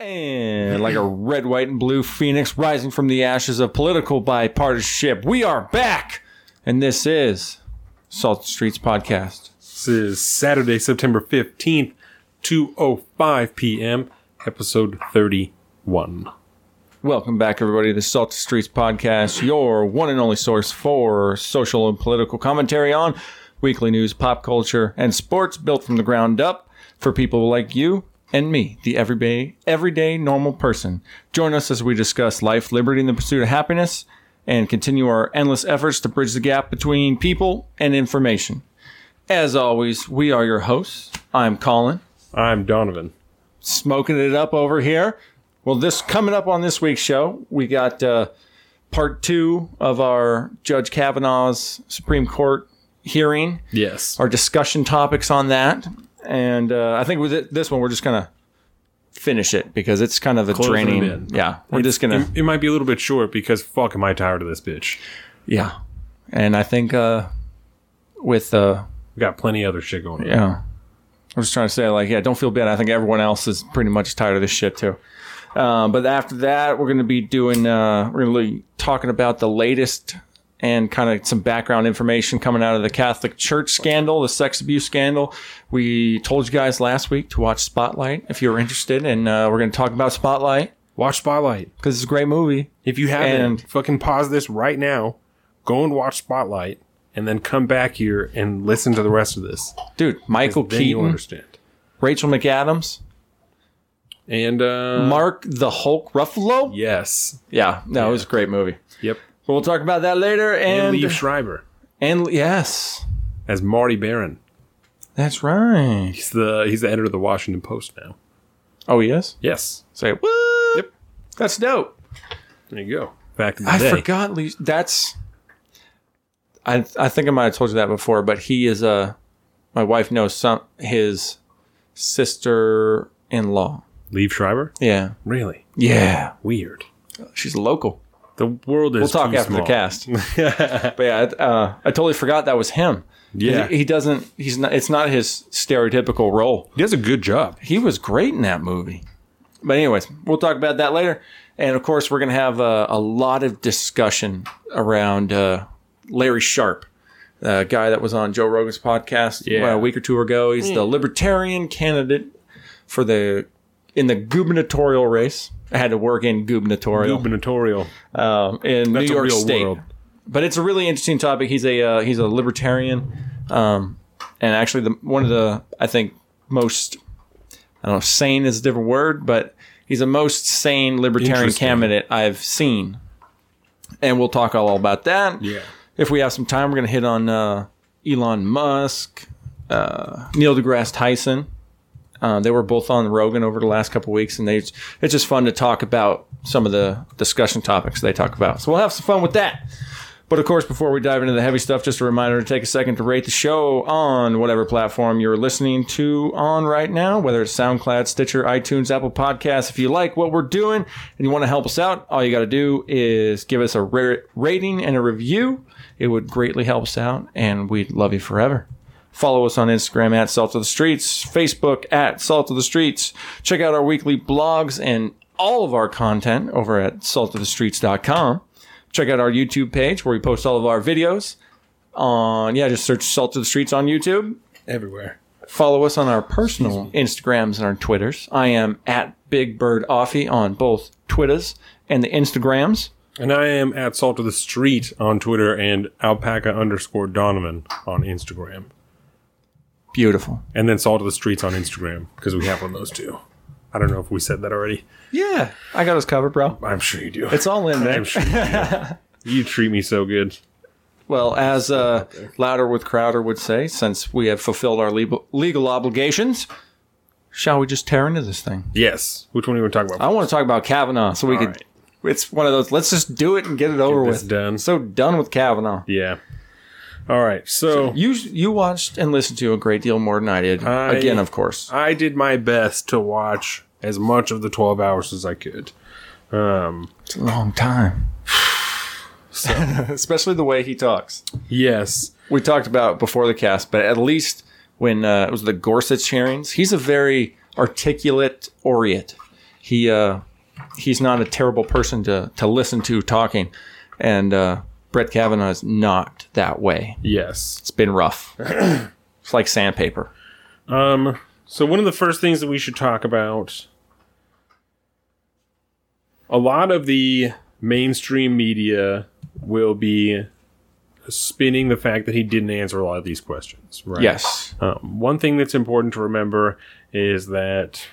And like a red, white, and blue phoenix rising from the ashes of political bipartisanship, we are back. And this is Salt Streets Podcast. This is Saturday, September 15th, 2.05 p.m., episode 31. Welcome back, everybody, to the Salt Streets Podcast, your one and only source for social and political commentary on weekly news, pop culture, and sports built from the ground up for people like you and me, the everyday, everyday normal person. Join us as we discuss life, liberty, and the pursuit of happiness, and continue our endless efforts to bridge the gap between people and information. As always, we are your hosts. I'm Colin, I'm Donovan. smoking it up over here. Well, this coming up on this week's show, we got uh, part two of our Judge Kavanaugh's Supreme Court hearing Yes. our discussion topics on that. And uh, I think with it, this one, we're just going to finish it because it's kind of a Close draining. in. Yeah. We're just going to, It, it might be a little bit short because fuck am I tired of this bitch. yeah. And I think uh, with, uh, We got plenty other shit going on. yeah, I'm just trying to say, like, yeah, don't feel bad. I think everyone else is pretty much tired of this shit too. Um, but after that, we're going to be doing, uh, we're going to be talking about the latest and kind of some background information coming out of the Catholic Church scandal, the sex abuse scandal. We told you guys last week to watch Spotlight if you were interested, and uh, we're going to talk about Spotlight Watch Spotlight. because it's a great movie. If you haven't, And- fucking pause this right now, go and watch Spotlight, and then come back here and listen to the rest of this. Dude, Michael Keaton, understand. Rachel McAdams, And, uh, Mark the Hulk Ruffalo. yes. Yeah, no, it was a great movie. Yep. We'll talk about that later. And, And, Liev Schreiber and yes, as Marty Baron. that's right. He's the he's the editor of the Washington Post now. Oh, he is. Yes. Say what? Yep. That's dope. There you go. Back in the I day. forgot. Lee- That's. I I think I might have told you that before, but he is a. My wife knows some his sister in law. Liev Schreiber? Yeah. Really? Yeah. Weird. She's local. The world is We'll talk too after small. the cast. but yeah, uh, I totally forgot that was him. Yeah. He, he doesn't. He's not. It's not his stereotypical role. He does a good job. He was great in that movie. But anyways, we'll talk about that later. And of course, we're going to have uh, a lot of discussion around uh, Larry Sharpe, a guy that was on Joe Rogan's podcast Yeah. a week or two ago. He's the libertarian candidate for the in the gubernatorial race. I had to work in gubernatorial Gubernatorial. um, in That's New York State. world. But it's a really interesting topic. He's a uh, he's a libertarian, um, and actually the one of the I think most I don't know sane is a different word, but he's the most sane libertarian candidate I've seen, and we'll talk all about that. Yeah. If we have some time, we're going to hit on uh, Elon Musk, uh, Neil deGrasse Tyson. Uh, they were both on Rogan over the last couple weeks, and they it's just fun to talk about some of the discussion topics they talk about. So we'll have some fun with that. But of course, before we dive into the heavy stuff, just a reminder to take a second to rate the show on whatever platform you're listening to on right now, whether it's SoundCloud, Stitcher, iTunes, Apple Podcasts. If you like what we're doing and you want to help us out, all you got to do is give us a rating and a review. It would greatly help us out, and we'd love you forever. Follow us on Instagram at Salt of the Streets, Facebook at Salt of the Streets. Check out our weekly blogs and all of our content over at saltofthestreets.com. Check out our YouTube page where we post all of our videos on, yeah, just search Salt of the Streets on YouTube. Everywhere. Follow us on our personal Instagrams and our Twitters. I am at Big Bird Offie on both Twitters and the Instagrams. And I am at Salt of the Street on Twitter and alpaca underscore Donovan on Instagram. Beautiful. And then Salt of the Streets on Instagram because we have one of those too. I don't know if we said that already. Yeah, I got us covered, bro. I'm sure you do. It's all in there. I'm sure you do. You treat me so good. Well, as uh, Louder with Crowder would say, since we have fulfilled our legal, legal obligations, shall we just tear into this thing? Yes. Which one do you want to talk about? I want to talk about Kavanaugh, so we All could. right. It's one of those. Let's just do it and get it over with. done. So done with Kavanaugh. Yeah. All right. So, You you watched and listened to a great deal more than I did. I- Again, of course. I did my best to watch as much of the 12 hours as I could. Um, It's a long time. Especially the way he talks. yes. We talked about before the cast, but at least when uh, it was the Gorsuch hearings, he's a very articulate orient. he uh, he's not a terrible person to to listen to talking, and uh, Brett Kavanaugh is not that way. Yes. It's been rough. it's like sandpaper. Um. So one of the first things that we should talk about. A lot of the mainstream media will be spinning the fact that he didn't answer a lot of these questions. Right. Yes. Um, one thing that's important to remember is that,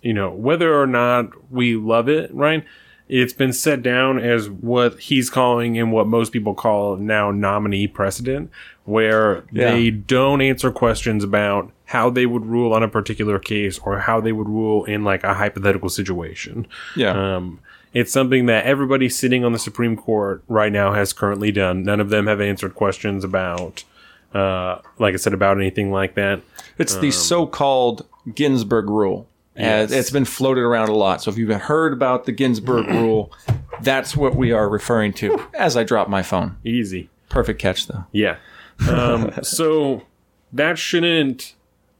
you know, whether or not we love it, right? It's been set down as what he's calling and what most people call now nominee precedent, where Yeah. they don't answer questions about how they would rule on a particular case or how they would rule in like a hypothetical situation. Yeah. Um, it's something that everybody sitting on the Supreme Court right now has currently done. None of them have answered questions about, uh, like I said, about anything like that. It's the so-called Ginsburg rule. Yes. It's been floated around a lot. So if you've heard about the Ginsburg rule, that's what we are referring to. As I drop my phone, Easy. perfect catch though. Yeah. Um, so that shouldn't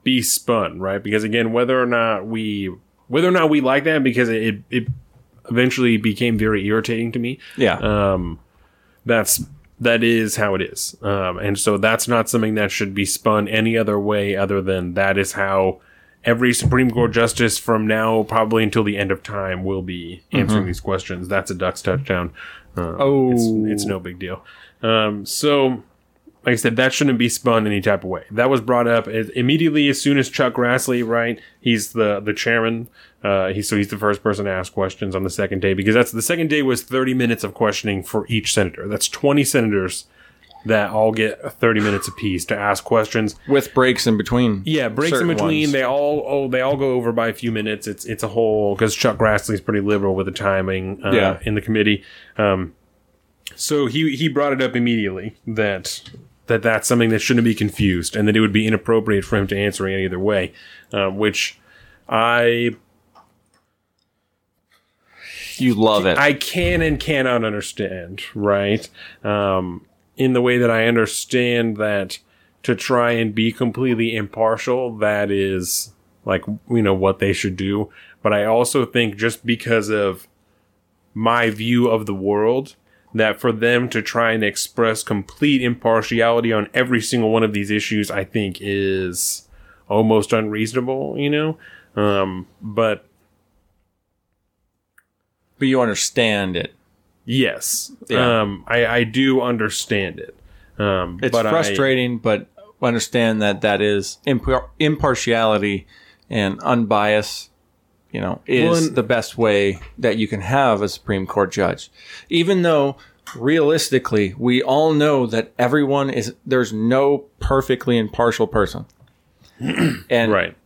be spun, right? Because again, whether or not we whether or not we like that, because it it eventually became very irritating to me. Yeah. Um, that's that is how it is, um, and so that's not something that should be spun any other way other than that is how every Supreme Court justice from now probably until the end of time will be answering these questions. That's a Ducks touchdown. Uh, Oh. it's, it's no big deal. Um, so, like I said, that shouldn't be spun any type of way. That was brought up as, immediately as soon as Chuck Grassley, right? He's the the chairman. Uh, he so he's the first person to ask questions on the second day because that's the second day was 30 minutes of questioning for each senator. That's 20 senators that all get 30 minutes apiece to ask questions. With breaks in between. Yeah, breaks in between. ones. They all oh they all go over by a few minutes. It's it's a whole because Chuck Grassley's pretty liberal with the timing. Uh, Yeah. in the committee. Um, so he he brought it up immediately that that that's something that shouldn't be confused and that it would be inappropriate for him to answer in any other way, uh, which I You love it. I can and cannot understand, right? Um, in the way that I understand that to try and be completely impartial, that is like, you know, what they should do. But I also think just because of my view of the world, that for them to try and express complete impartiality on every single one of these issues, I think is almost unreasonable, you know? Um, but but you understand it. Yes. Yeah. Um, I, I do understand it. Um, It's but I- frustrating, but understand that that is impar- impartiality and unbiased. You know, is the best way that you can have a Supreme Court judge. Even though realistically, we all know that everyone is there's no perfectly impartial person. and right.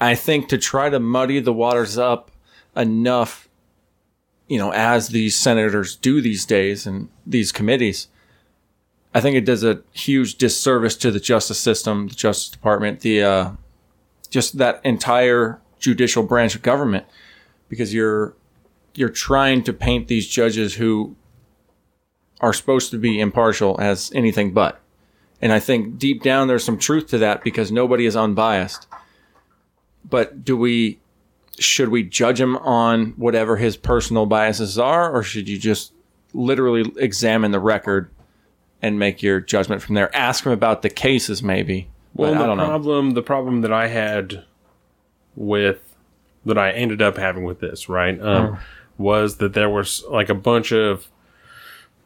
I think to try to muddy the waters up enough, you know, as these senators do these days and these committees, I think it does a huge disservice to the justice system, the Justice Department, the uh, just that entire judicial branch of government, because you're you're trying to paint these judges who are supposed to be impartial as anything but. And I think deep down there's some truth to that because nobody is unbiased but do we should we judge him on whatever his personal biases are or should you just literally examine the record and make your judgment from there? Ask him about the cases maybe Well, the don't know. problem, the problem that I had with that I ended up having with this, right, um, was that there was like a bunch of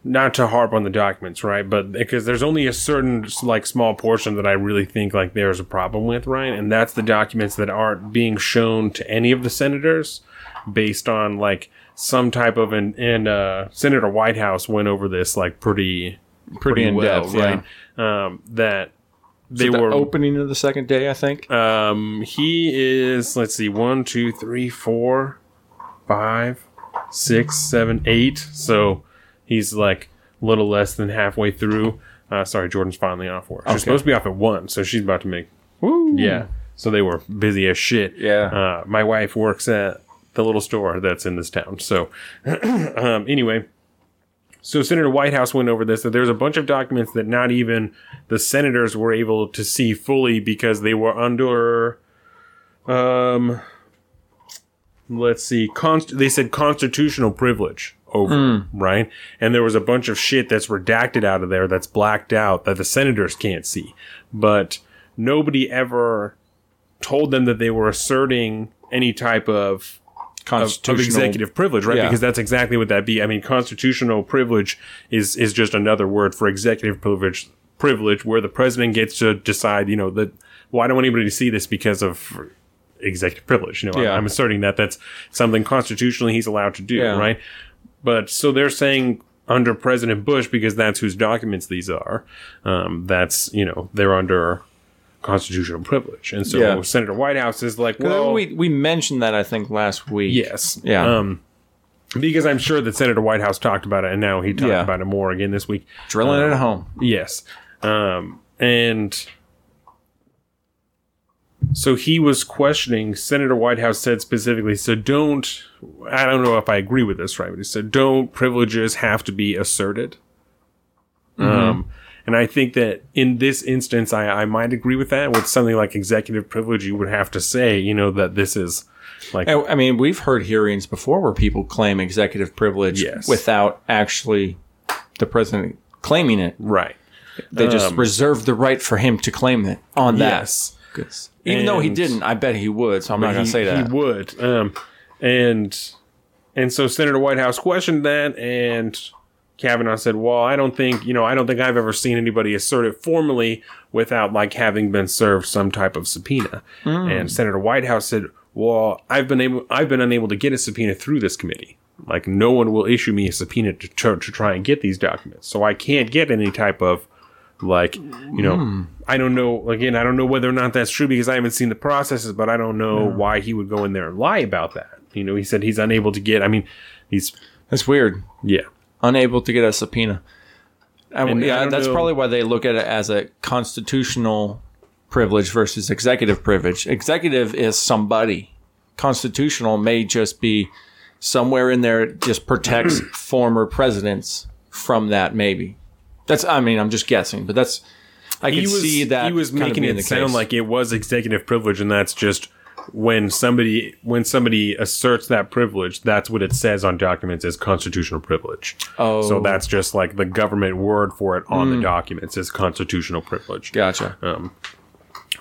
not to harp on the documents, right, but because there's only a certain like small portion that I really think like there's a problem with, right, and that's the documents that aren't being shown to any of the senators based on like some type of an and uh, Senator Whitehouse went over this like pretty pretty in well, depth right? Um, that they the were opening of the second day i think um, he is, let's see, one, two, three, four, five, six, seven, eight. So he's like a little less than halfway through. Uh, sorry, Jordan's finally off work. She's Okay. supposed to be off at one, so she's about to make. Woo. Yeah. So they were busy as shit. Yeah. Uh, my wife works at the little store that's in this town. So, um, anyway, so Senator Whitehouse went over this that there's a bunch of documents that not even the senators were able to see fully because they were under um let's see, const- they said constitutional privilege over, Hmm. right? And there was a bunch of shit that's redacted out of there that's blacked out that the senators can't see. But nobody ever told them that they were asserting any type of of, of Constitutional. executive privilege, right? Yeah. Because that's exactly what that be. I mean, constitutional privilege is is just another word for executive privilege. Privilege, where the president gets to decide, you know, that well, I don't want anybody to see this because of executive privilege. You know, I'm- Yeah. I'm, asserting that that's something constitutionally he's allowed to do, Yeah. right? But so they're saying under President Bush because that's whose documents these are. Um, that's you know they're under constitutional privilege, and so Yeah. Senator Whitehouse is like, well, we we mentioned that I think last week. Yes. Yeah. Um, because I'm sure that Senator Whitehouse talked about it, and now he talked Yeah. about it more again this week. Drilling it at home. Yes. Um, and so he was questioning. Senator Whitehouse said specifically, so don't. I don't know if I agree with this, right? But he said, don't privileges have to be asserted? Um, and I think that in this instance, I, I might agree with that. With something like executive privilege, you would have to say, you know, that this is like I I mean, we've heard hearings before where people claim executive privilege Yes. without actually the president claiming it. right. They just Um, reserve the right for him to claim it on that. Yes. Even though he didn't, I bet he would. So I'm not going to say that. He would. Um, and and so Senator Whitehouse questioned that, and Kavanaugh said, "Well, I don't think you know. I don't think I've ever seen anybody assert it formally without like having been served some type of subpoena." Hmm. And Senator Whitehouse said, "Well, I've been able. I've been unable to get a subpoena through this committee." Like no one will issue me a subpoena to, to, to try and get these documents, so I can't get any type of like you know Hmm. i don't know again i don't know whether or not that's true because i haven't seen the processes but i don't know why he would go in there and lie about that you know he said he's unable to get i mean he's That's weird. yeah Unable to get a subpoena. I yeah, don't that's know- probably why they look at it as a constitutional privilege versus executive privilege. Executive is somebody. Constitutional may just be somewhere in there it just protects former presidents from that maybe. That's I mean, I'm just guessing, but that's I he can was see that he was making it sound case. like it was executive privilege and that's just when somebody when somebody asserts that privilege that's what it says on documents as constitutional privilege Oh. Hmm. so that's just like the government word for it on the documents is constitutional privilege Gotcha. Um,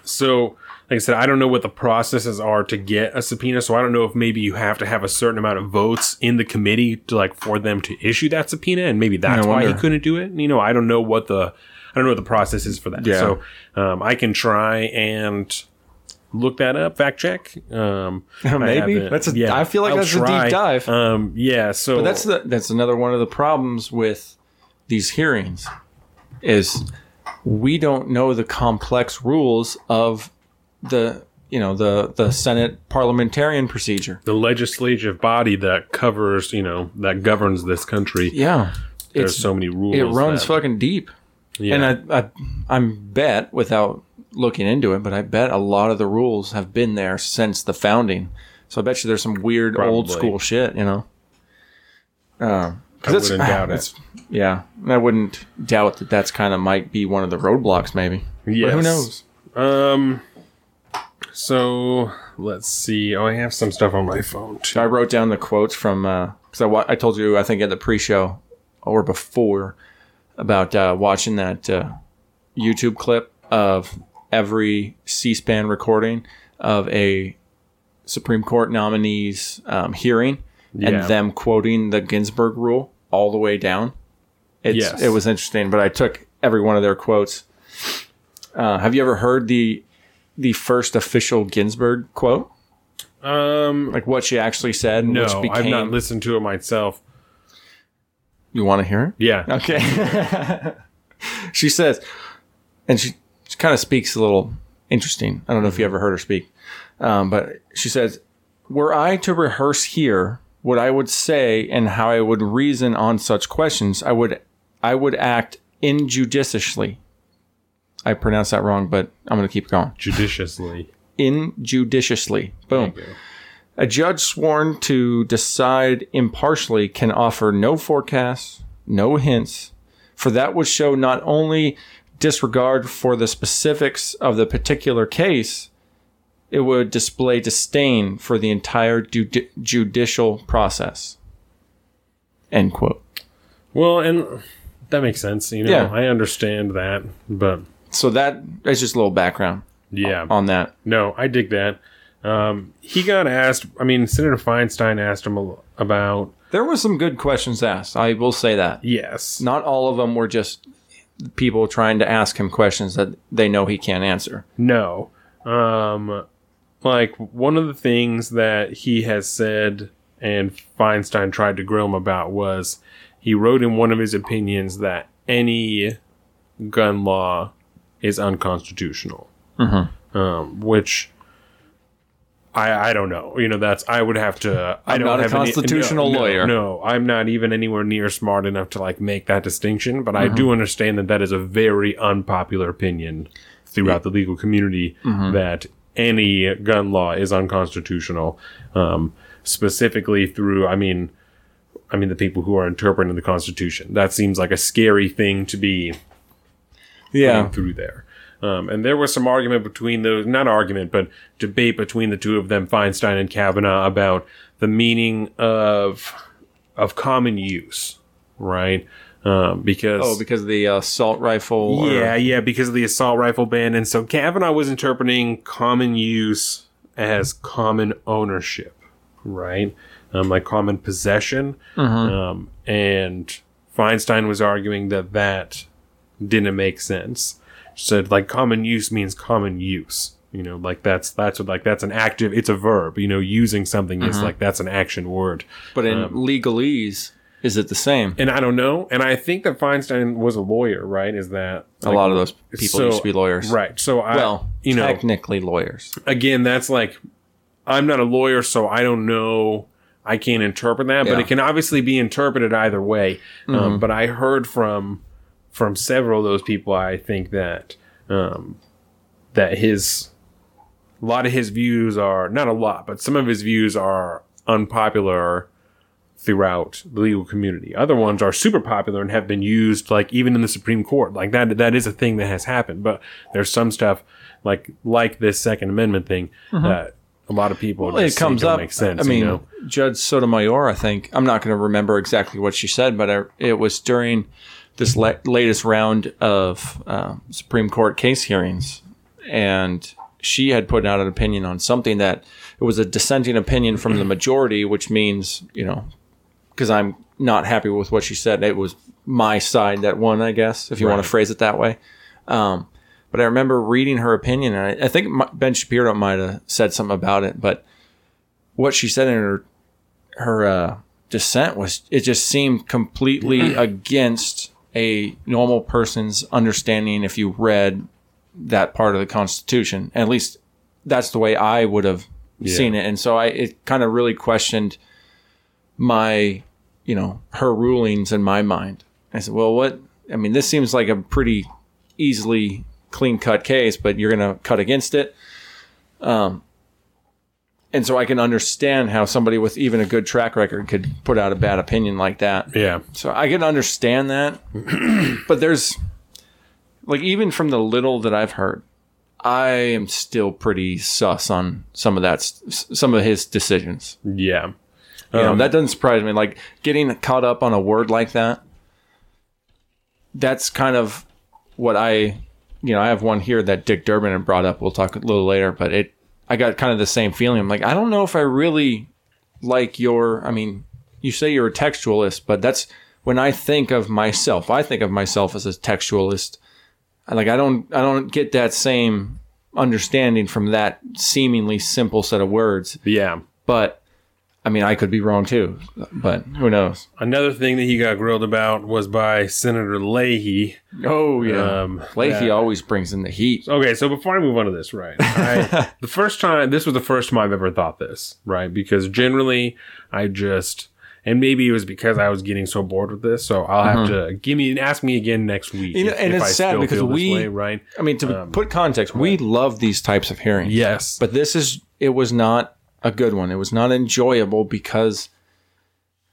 So, like I said, I don't know what the processes are to get a subpoena. So I don't know if maybe you have to have a certain amount of votes in the committee to like for them to issue that subpoena, and maybe that's why he couldn't do it. You know, I don't know what the I don't know what the process is for that. Yeah. So um, I can try and look that up, fact check. Um, Maybe. That's a- I feel like I'll that's a deep dive. Um, yeah. So But that's the that's another one of the problems with these hearings is we don't know the complex rules of the you know the the Senate parliamentarian procedure. the legislative body that covers, you know, that governs this country. Yeah, There's so many rules. it runs that- fucking deep, yeah. and I, I I'm bet without looking into it, but I bet a lot of the rules have been there since the founding. So I bet you there's some weird old school shit, you know. Uh, I wouldn't doubt it. Yeah, I wouldn't doubt that that's kind of might be one of the roadblocks, maybe. But who knows? Um. So let's see. Oh, I have some stuff on my phone too. I wrote down the quotes from because I wa- I told you I think at the pre-show or before about uh, watching that uh, YouTube clip of every C-SPAN recording of a Supreme Court nominee's um, hearing Yeah. and them quoting the Ginsburg rule all the way down. It's, Yes. It was interesting, but I took every one of their quotes. Uh, have you ever heard the the first official Ginsburg quote? Um. Like what she actually said? No, which became, I've not listened to it myself. You want to hear it? Yeah. Okay. she says, and she, she kind of speaks a little interesting. I don't know if you ever heard her speak, um, but she says, "Were I to rehearse here what I would say and how I would reason on such questions, I would, I would act injudiciously." I pronounced that wrong, but I'm going to keep going. Judiciously. Injudiciously. Boom. A judge sworn to decide impartially can offer no forecasts, no hints, for that would show not only disregard for the specifics of the particular case, it would display disdain for the entire judi- judicial process. End quote. Well, and that makes sense. You know, Yeah. I understand that, but So that is just a little background yeah, on that. no, I dig that. Um, he got asked. I mean, Senator Feinstein asked him about There were some good questions asked. I will say that. yes, Not all of them were just people trying to ask him questions that they know he can't answer. No. Um like one of the things that he has said and Feinstein tried to grill him about was he wrote in one of his opinions that any gun law is unconstitutional. Um, which I, I don't know. You know, that's I would have to. I I'm don't not a have any- constitutional no, no, lawyer. No, I'm not even anywhere near smart enough to like make that distinction. But I Mm-hmm. do understand that that is a very unpopular opinion throughout the legal community Mm-hmm. that any gun law is unconstitutional. Um, specifically through, I mean, I mean the people who are interpreting the Constitution. That seems like a scary thing to be Yeah. through there. Um, and there was some argument between those, not argument, but debate between the two of them, Feinstein and Kavanaugh, about the meaning of of common use, right? Um, because Oh, because of the assault rifle. or- yeah, yeah, because of the assault rifle ban, and so Kavanaugh was interpreting common use as common ownership, right? Um, like common possession, um, and Feinstein was arguing that that didn't make sense. Said like common use means common use. You know, like that's that's what like that's an active. It's a verb. You know, using something is like that's an action word. But in Um, legalese, is it the same? And I don't know. And I think that Feinstein was a lawyer, right? Is that a lot of those people so- used to be lawyers. Right. So I, Well, you know, technically lawyers. again, that's like, I'm not a lawyer, so I don't know. I can't interpret that, but it can obviously be interpreted either way. Um, but I heard from from several of those people. I think that um, that his a lot of his views are not a lot, but some of his views are unpopular throughout the legal community. Other ones are super popular and have been used like even in the Supreme Court. Like that that is a thing that has happened. But there's some stuff like like this Second Amendment thing that a lot of people Mm-hmm. Well, just it comes up. make sense. I mean, you know? Judge Sotomayor, I think I'm not going to remember exactly what she said, but I, it was during this la- latest round of uh, Supreme Court case hearings, and she had put out an opinion on something that it was a dissenting opinion from the majority, which means you know, because I'm not happy with what she said, it was my side that won, I guess, if you want to phrase it that way. Um, but I remember reading her opinion, and I, I think Ben Shapiro might have said something about it, but what she said in her her uh, dissent was it just seemed completely against a normal person's understanding if you read that part of the Constitution. At least that's the way I would have seen it, and so I it kind of really questioned my you know her rulings in my mind. I said, well, what? I mean, this seems like a pretty easily clean cut case, but you're going to cut against it. Um, and so I can understand how somebody with even a good track record could put out a bad opinion like that. yeah, So I can understand that. but there's like even from the little that I've heard, I am still pretty sus on some of that some of his decisions. yeah. You know, Um, that doesn't surprise me. Like getting caught up on a word like that. That's kind of what I, you know, I have one here that Dick Durbin had brought up. We'll talk a little later, but it, I got kind of the same feeling. I'm like, I don't know if I really like your. I mean, you say you're a textualist, but that's when I think of myself. I think of myself as a textualist. Like I don't, I don't get that same understanding from that seemingly simple set of words. yeah. But I mean, I could be wrong too. But who knows? Another thing that he got grilled about was by Senator Leahy. Oh Um, Leahy always brings in the heat. Okay, so before I move on to this, right? I, the first time, this was the first time I've ever thought this, right? Because generally, I just, and maybe it was because I was getting so bored with this, so I'll have to give me ask me again next week. Mm-hmm. You know, and it's sad because we- way, right? I mean, to put context, we love these types of hearings. Yes, But this is, it was not a good one. It was not enjoyable because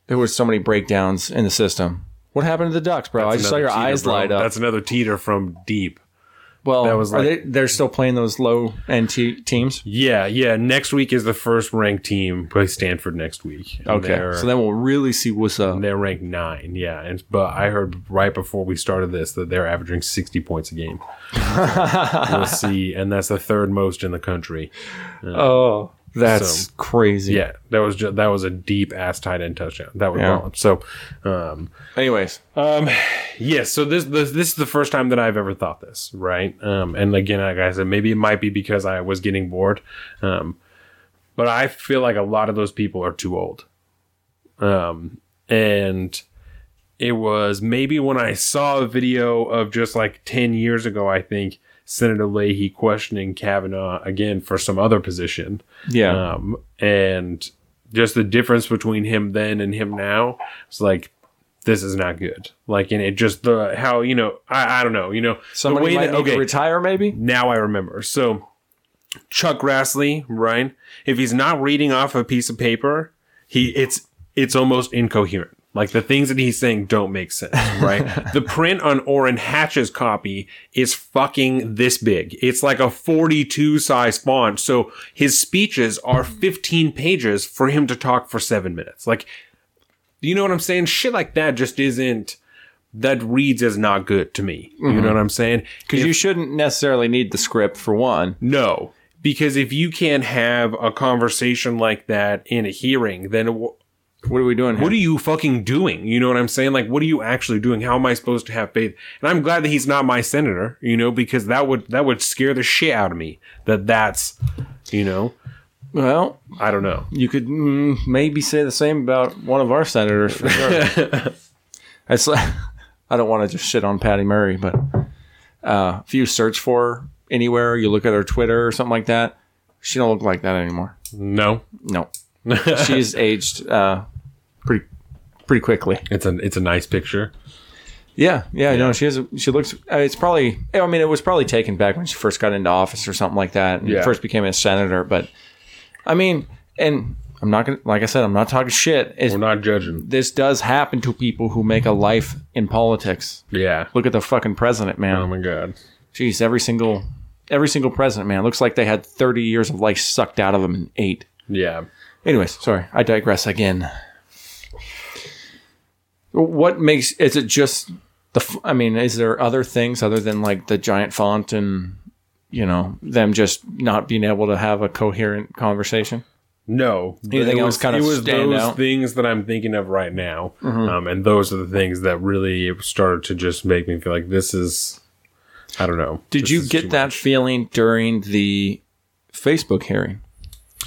there was so many breakdowns in the system. What happened to the ducks, bro? I just saw your teeter, eyes bro. light up. That's another teeter from deep. Well, That was are like- they, they're still playing those low end te- teams. Yeah, yeah. Next week is the first ranked team. Play Stanford next week. Okay, so then we'll really see what's up. they're ranked nine. Yeah, and but I heard right before we started this that they're averaging sixty points a game. we'll see, and that's the third most in the country. Oh, that's So- crazy. Yeah, that was just, that was a deep ass tight end touchdown. That was Yeah. So, um, Anyways, Um, yes. so this, this this is the first time that I've ever thought this, right? Um, and again, like I said, maybe it might be because I was getting bored. Um, but I feel like a lot of those people are too old. Um, and it was maybe when I saw a video of just like ten years ago, I think Senator Leahy questioning Kavanaugh again for some other position. yeah, Um, and just the difference between him then and him now it's like this is not good. Like, and it just the how you know I, I don't know you know somebody the way might that, to retire. Maybe. now I remember. So Chuck Grassley, right? If he's not reading off a piece of paper, he it's it's almost incoherent. Like the things that he's saying don't make sense, right? the print on Orrin Hatch's copy is fucking this big. It's like a 42 size font. So his speeches are 15 pages for him to talk for seven minutes. Like, you know what I'm saying? Shit like that just isn't, that reads as not good to me. You know mm-hmm. what I'm saying? Because you shouldn't necessarily need the script for one. No, because if you can't have a conversation like that in a hearing, then wh- What are we doing here? what are you fucking doing? You know what I'm saying? Like, what are you actually doing? How am I supposed to have faith? And I'm glad that he's not my senator, you know, because that would that would scare the shit out of me. That that's, you know, well, I don't know. you could mm, maybe say the same about one of our senators for sure. it's like, I don't want to just shit on Patty Murray, but uh, if you search for her anywhere, you look at her Twitter or something like that, she don't look like that anymore. No, No, she's aged uh, pretty quickly. it's a it's a nice picture. Yeah, yeah, no, she has. A, she looks. uh, It's probably. I mean, it was probably taken back when she first got into office or something like that, and Yeah. first became a senator. But I mean, and I'm not gonna. Like I said, I'm not talking shit. It's, We're not judging. this does happen to people who make a life in politics. Yeah. Look at the fucking president, man. Oh my god. Jeez, every single, every single president, man, looks like they had 30 years of life sucked out of them in eight. Yeah. Anyways, sorry, I digress again. What makes is it just the? I mean, is there other things other than like the giant font and you know them just not being able to have a coherent conversation? No. Anything else was- kind of It was stand those out? things that I'm thinking of right now, Mm-hmm. um, and those are the things that really started to just make me feel like this is. I don't know. Did you get that much. feeling during the Facebook hearing?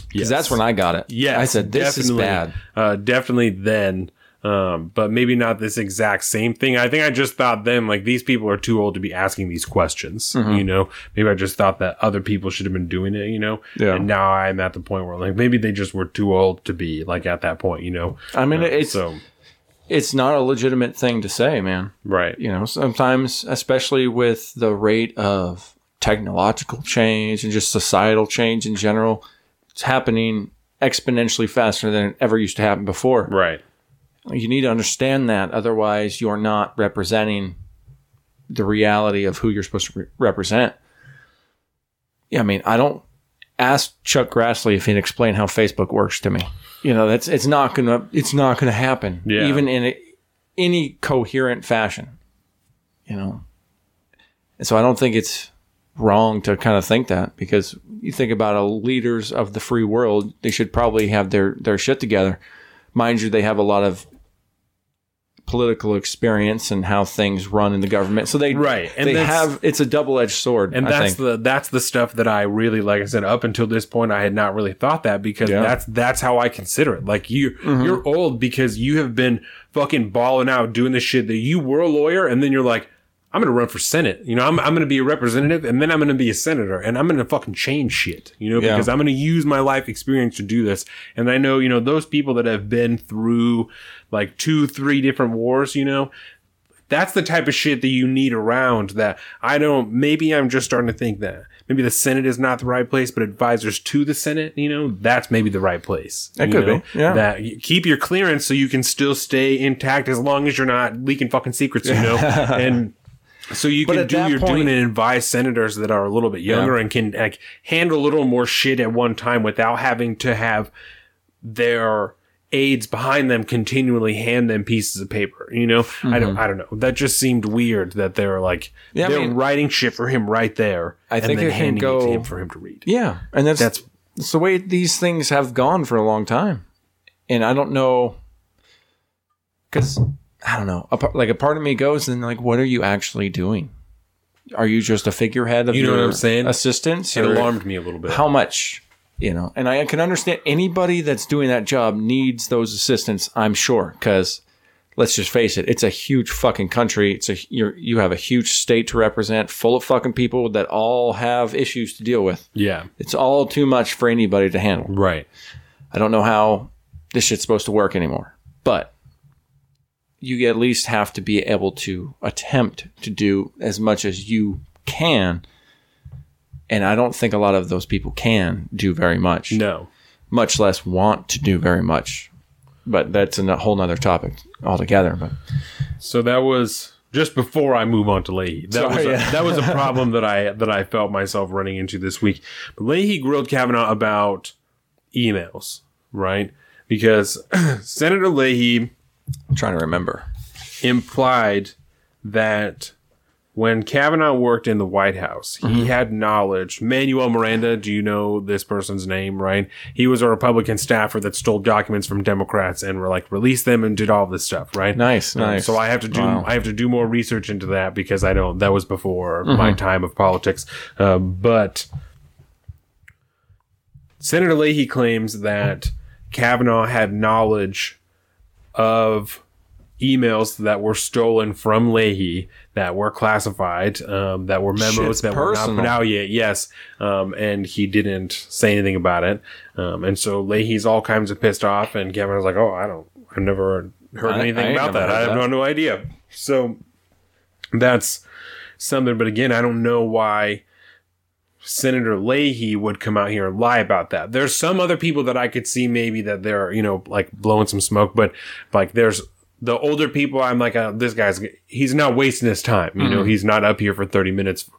Because Yes. that's when I got it. Yes, I said this is bad. Uh, definitely then, um, but maybe not this exact same thing. I think I just thought then, like these people are too old to be asking these questions. Mm-hmm. You know, maybe I just thought that other people should have been doing it. You know, Yeah. And now I'm at the point where like maybe they just were too old to be like at that point. You know, I mean, Uh, it's so it's not a legitimate thing to say, man. right. you know sometimes especially with the rate of technological change and just societal change in general it's happening exponentially faster than it ever used to happen before Right. You need to understand that otherwise you're not representing the reality of who you're supposed to re- represent. Yeah i mean i don't ask chuck grassley if he'd explain how facebook works to me. You know that's it's not gonna it's not gonna happen Yeah. even in a, any coherent fashion you know? And so i don't think it's wrong to kind of think that because you think about a leaders of the free world they should probably have their their shit together. Mind you they have a lot of political experience and how things run in the government so they Right, and they have it's a double-edged sword And I that's think. the that's the stuff that I really like. I said up until this point, I had not really thought that because Yeah. Mm-hmm. that's that's how I consider it. Like you, you're old because you have been fucking balling out doing the shit that you were a lawyer, and then you're like, I'm gonna run for senate. You know, I'm I'm gonna be a representative, and then I'm gonna be a senator, and I'm gonna fucking change shit. You know, Yeah. because I'm gonna use my life experience to do this. And I know, you know, those people that have been through like two, three different wars. You know, that's the type of shit that you need around that I don't maybe I'm just starting to think that maybe the Senate is not the right place, but advisors to the Senate, you know, that's maybe the right place. That could know? be, yeah. That you keep your clearance so you can still stay intact as long as you're not leaking fucking secrets, you know. and So you But can do that your doing point- and advise senators that are a little bit younger and can like handle a little more shit at one time without having to have their aides behind them continually hand them pieces of paper. You know, I don't, I don't know. That just seemed weird that they're like Mm-hmm. Yeah, they're mean- writing shit for him right there. I and think then it can handing it to him for him to read. Yeah, and that's That's- that's the way these things have gone for a long time, and I don't know because I don't know. A, like a part of me goes, and like, what are you actually doing? Are you just a figurehead of You know your what I'm saying? assistants? It or alarmed me a little bit. How much? You know, and I can understand anybody that's doing that job needs those assistants. I'm sure because let's just face it, it's a huge fucking country. It's a you're, you have a huge state to represent, full of fucking people that all have issues to deal with. yeah, It's all too much for anybody to handle. right. I don't know how this shit's supposed to work anymore, but you at least have to be able to attempt to do as much as you can. And I don't think a lot of those people can do very much, No. much less want to do very much. But that's a whole nother topic altogether. But So that was just before I move on to Leahy. That Sorry, was a, yeah. that was a problem that I that I felt myself running into this week. But Leahy grilled Kavanaugh about emails, right? Because Senator Leahy I'm trying to remember. implied that when Kavanaugh worked in the White House, he Mm-hmm. had knowledge. Manuel Miranda, do you know this person's name, right? He was a Republican staffer that stole documents from Democrats and were like released them and did all this stuff, right? Nice, Um, nice. so I have to do Wow. I have to do more research into that because I don't that was before Mm-hmm. my time of politics. Uh, but Senator Leahy claims that Kavanaugh had knowledge of emails that were stolen from Leahy that were classified, um, that were memos Shit's that were not put out yet. Yes, um, and he didn't say anything about it, um, and so Leahy's all kinds of pissed off, and Kavanaugh's like, "Oh, I don't, I've never heard I- anything I about that. I have that." no idea." So that's something. But again, I don't know why. Senator Leahy would come out here and lie about that. There's some other people that I could see maybe that they're, you know, like blowing some smoke, but like there's the older people. I'm like, uh, this guy's, he's not wasting his time. You know, he's not up here for 30 minutes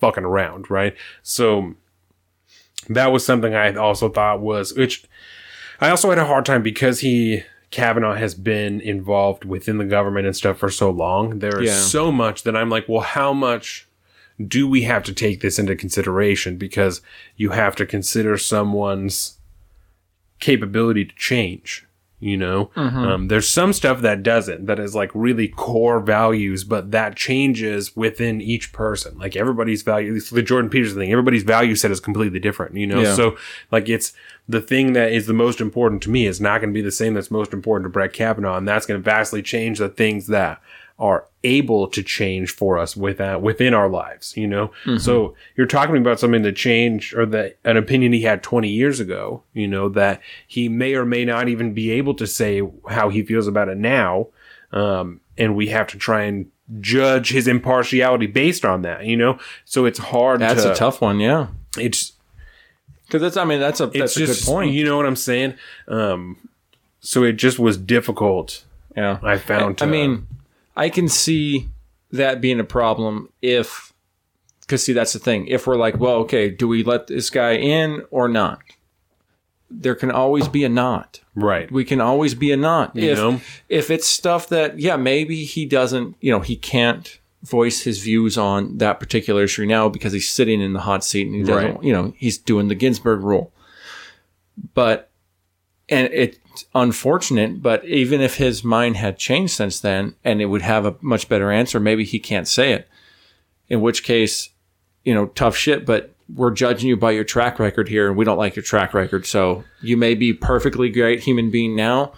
fucking around. Right. So that was something I also thought was, which I also had a hard time because he, Kavanaugh has been involved within the government and stuff for so long. There is Yeah. so much that I'm like, well, how much do we have to take this into consideration? Because you have to consider someone's capability to change. You know, um, there's some stuff that doesn't, that is like really core values, but that changes within each person. Like everybody's value, the Jordan Peterson thing, everybody's value set is completely different, you know? Yeah. So, like, it's the thing that is the most important to me is not going to be the same that's most important to Brett Kavanaugh, and that's going to vastly change the things that are able to change for us within within our lives. You know, so you're talking about something that changed or that an opinion he had 20 years ago. You know that he may or may not even be able to say how he feels about it now, um, and we have to try and judge his impartiality based on that. You know, so it's hard. That's to, a tough one, yeah. It's Because that's, I mean, that's a that's a good point. You know what I'm saying? Um, so it just was difficult. yeah, I found. I to- mean, I can see that being a problem if, because see, that's the thing. If we're like, well, okay, do we let this guy in or not? There can always be a not. right. We can always be a not. You if know? if it's stuff that, yeah, maybe he doesn't, you know, he can't voice his views on that particular issue now because he's sitting in the hot seat and he doesn't, Right. you know, he's doing the Ginsburg rule. But and it's unfortunate, but even if his mind had changed since then and it would have a much better answer, maybe he can't say it. In which case, you know, tough shit, but we're judging you by your track record here and we don't like your track record. So you may be perfectly great human being now,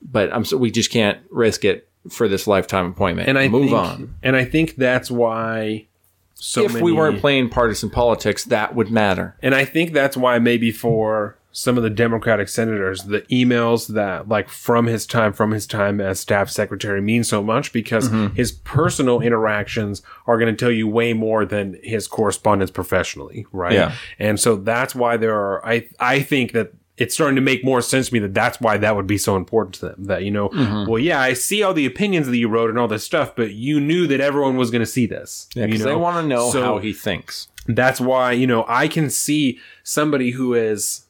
but I'm so we just can't risk it for this lifetime appointment. and I move think, on. And I think that's why. So if we weren't playing partisan politics, that would matter. and I think that's why maybe for some of the Democratic senators, the emails that like from his time from his time as staff secretary mean so much because Mm-hmm. his personal interactions are going to tell you way more than his correspondence professionally, right? Yeah. And so that's why there are I I think that it's starting to make more sense to me that that's why that would be so important to them. That you know, Mm-hmm. well, yeah, I see all the opinions that you wrote and all this stuff, but you knew that everyone was going to see this. Yeah, you because they want to know So- how he thinks. that's why you know I can see somebody who is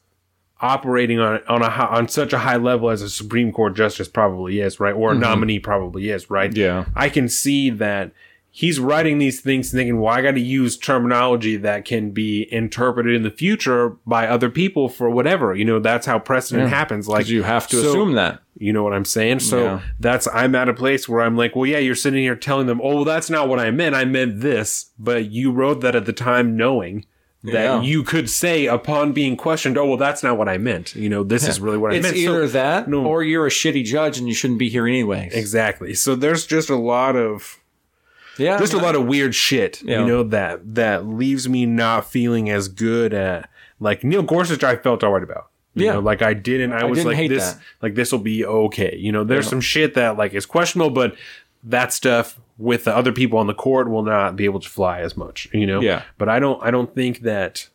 operating on on a on such a high level as a Supreme Court justice probably is right, or a nominee probably is right. Mm-hmm. Yeah. I can see that he's writing these things thinking, well, I got to use terminology that can be interpreted in the future by other people for whatever. You know, that's how precedent happens. Like you have to so- assume that. you know what I'm saying? So Yeah. that's I'm at a place where I'm like, well, yeah, you're sitting here telling them, oh, well, that's not what I meant. I meant this, but you wrote that at the time, knowing that Yeah. you could say upon being questioned, oh, well, that's not what I meant. You know, this is really what I meant. It's either so, that no. or you're a shitty judge and you shouldn't be here anyway. exactly. So there's just a lot of Yeah. just a lot of weird shit, Yeah. you know, that that leaves me not feeling as good at like Neil Gorsuch. I felt alright about. You Yeah. know, like I didn't. I, was didn't like this. that. Like this will be okay. You know, there's some shit that like is questionable, but that stuff with the other people on the court will not be able to fly as much. You know. Yeah. But I don't. I don't think that.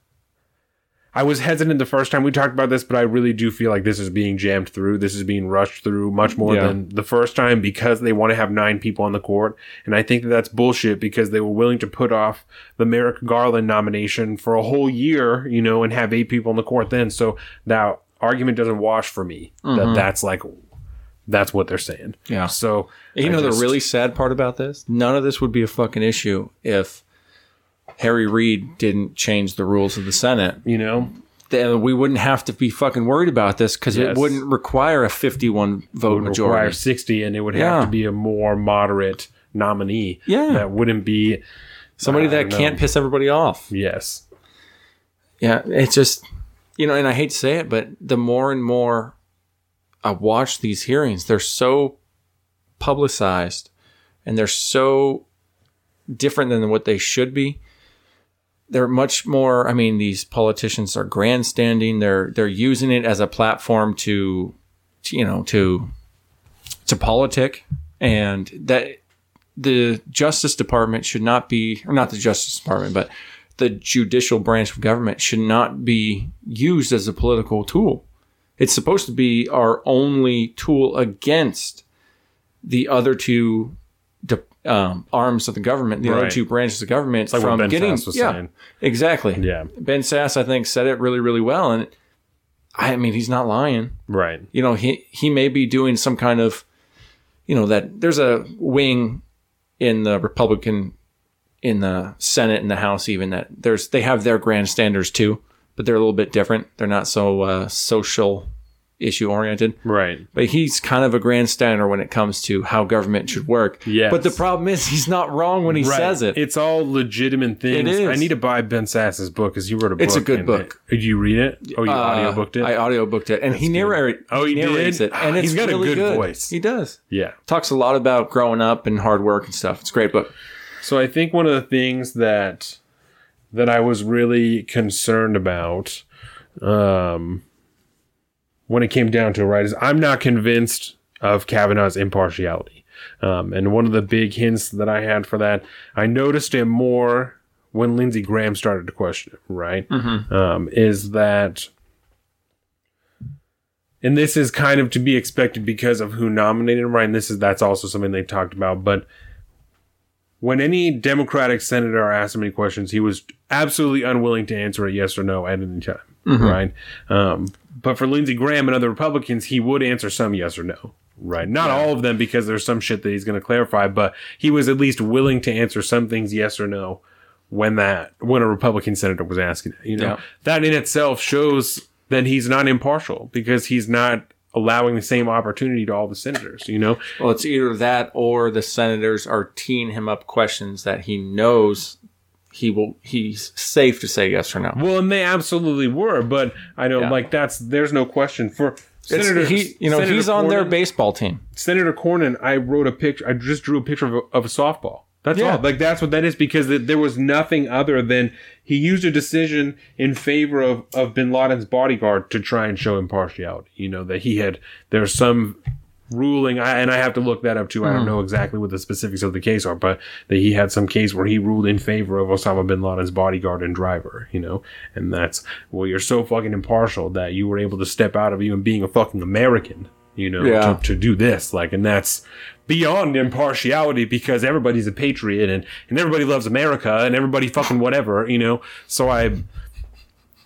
I was hesitant the first time we talked about this, but I really do feel like this is being jammed through. This is being rushed through much more Yeah. than the first time because they want to have nine people on the court. And I think that that's bullshit because they were willing to put off the Merrick Garland nomination for a whole year, you know, and have eight people on the court then. So that argument doesn't wash for me that mm-hmm. that's like, that's what they're saying. Yeah. So, You I know just- the really sad part about this? None of this would be a fucking issue if Harry Reid didn't change the rules of the Senate. you know, Then we wouldn't have to be fucking worried about this because Yes. it wouldn't require a 51 vote would majority. require 60 and it would have Yeah. to be a more moderate nominee. Yeah. That wouldn't be, Somebody that don't know. can't piss everybody off. yes. Yeah, it's just you know, and I hate to say it, but the more and more I watch these hearings, they're so publicized and they're so different than what they should be. They're much more I mean, these politicians are grandstanding, they're they're using it as a platform to, to you know, to to politic and that the Justice Department should not be, or not the Justice Department, but the judicial branch of government should not be used as a political tool. It's supposed to be our only tool against the other two de- um, arms of the government, the other two branches of government like from Ben getting. Sasse was yeah, saying. exactly. Yeah. Ben Sasse, I think, said it really, really well, and I mean, he's not lying Right. you know he he may be doing some kind of you know that there's a wing in the republican in the senate and the house even that there's they have their grandstanders too but they're a little bit different they're not so uh, social issue oriented Right. but he's kind of a grandstander when it comes to how government should work Yeah. but the problem is he's not wrong when he Right. says it It's all legitimate things. It is. I need to buy Ben Sasse's book because he wrote a book. It's a good book. it- Did you read it? Oh, you Uh, audio booked it? I audiobooked it, and he narrated. Oh, he narrates did? it, and it's He's got a really good voice. He does. yeah. Talks a lot about growing up and hard work and stuff. It's a great book. So I think one of the things that that I was really concerned about um, when it came down to it, right is I'm not convinced of Kavanaugh's impartiality. Um, and one of the big hints that I had for that, I noticed it more when Lindsey Graham started to question it, right? Um, is that and this is kind of to be expected because of who nominated him, right? And this is that's also something they talked about. But when any Democratic senator asked him any questions, he was absolutely unwilling to answer a yes or no at any time, right? Um, but for Lindsey Graham and other Republicans, he would answer some yes or no, right? Not all of them because there's some shit that he's going to clarify, but he was at least willing to answer some things yes or no when that when a Republican senator was asking it. You know, Yeah. that in itself shows that he's not impartial because he's not allowing the same opportunity to all the senators. You know, Well, it's either that or the senators are teeing him up questions that he knows he will. He's safe to say yes or no. Well, and they absolutely were, but I know, Yeah. like that's there's no question for It's- Senator. he, you know, Senator he's on their baseball team. Senator Cornyn. I wrote a picture. I just drew a picture of a, of a softball. That's Yeah. all. Like that's what that is because th- there was nothing other than he used a decision in favor of of Bin Laden's bodyguard to try and show impartiality. You know that he had there's some ruling, I, and I have to look that up too. I don't hmm. know exactly what the specifics of the case are, but that he had some case where he ruled in favor of Osama bin Laden's bodyguard and driver, you know, and that's well, you're so fucking impartial that you were able to step out of even being a fucking American, you know, Yeah. to, to do this, like, and that's beyond impartiality because everybody's a patriot and and everybody loves America and everybody fucking whatever, you know. So I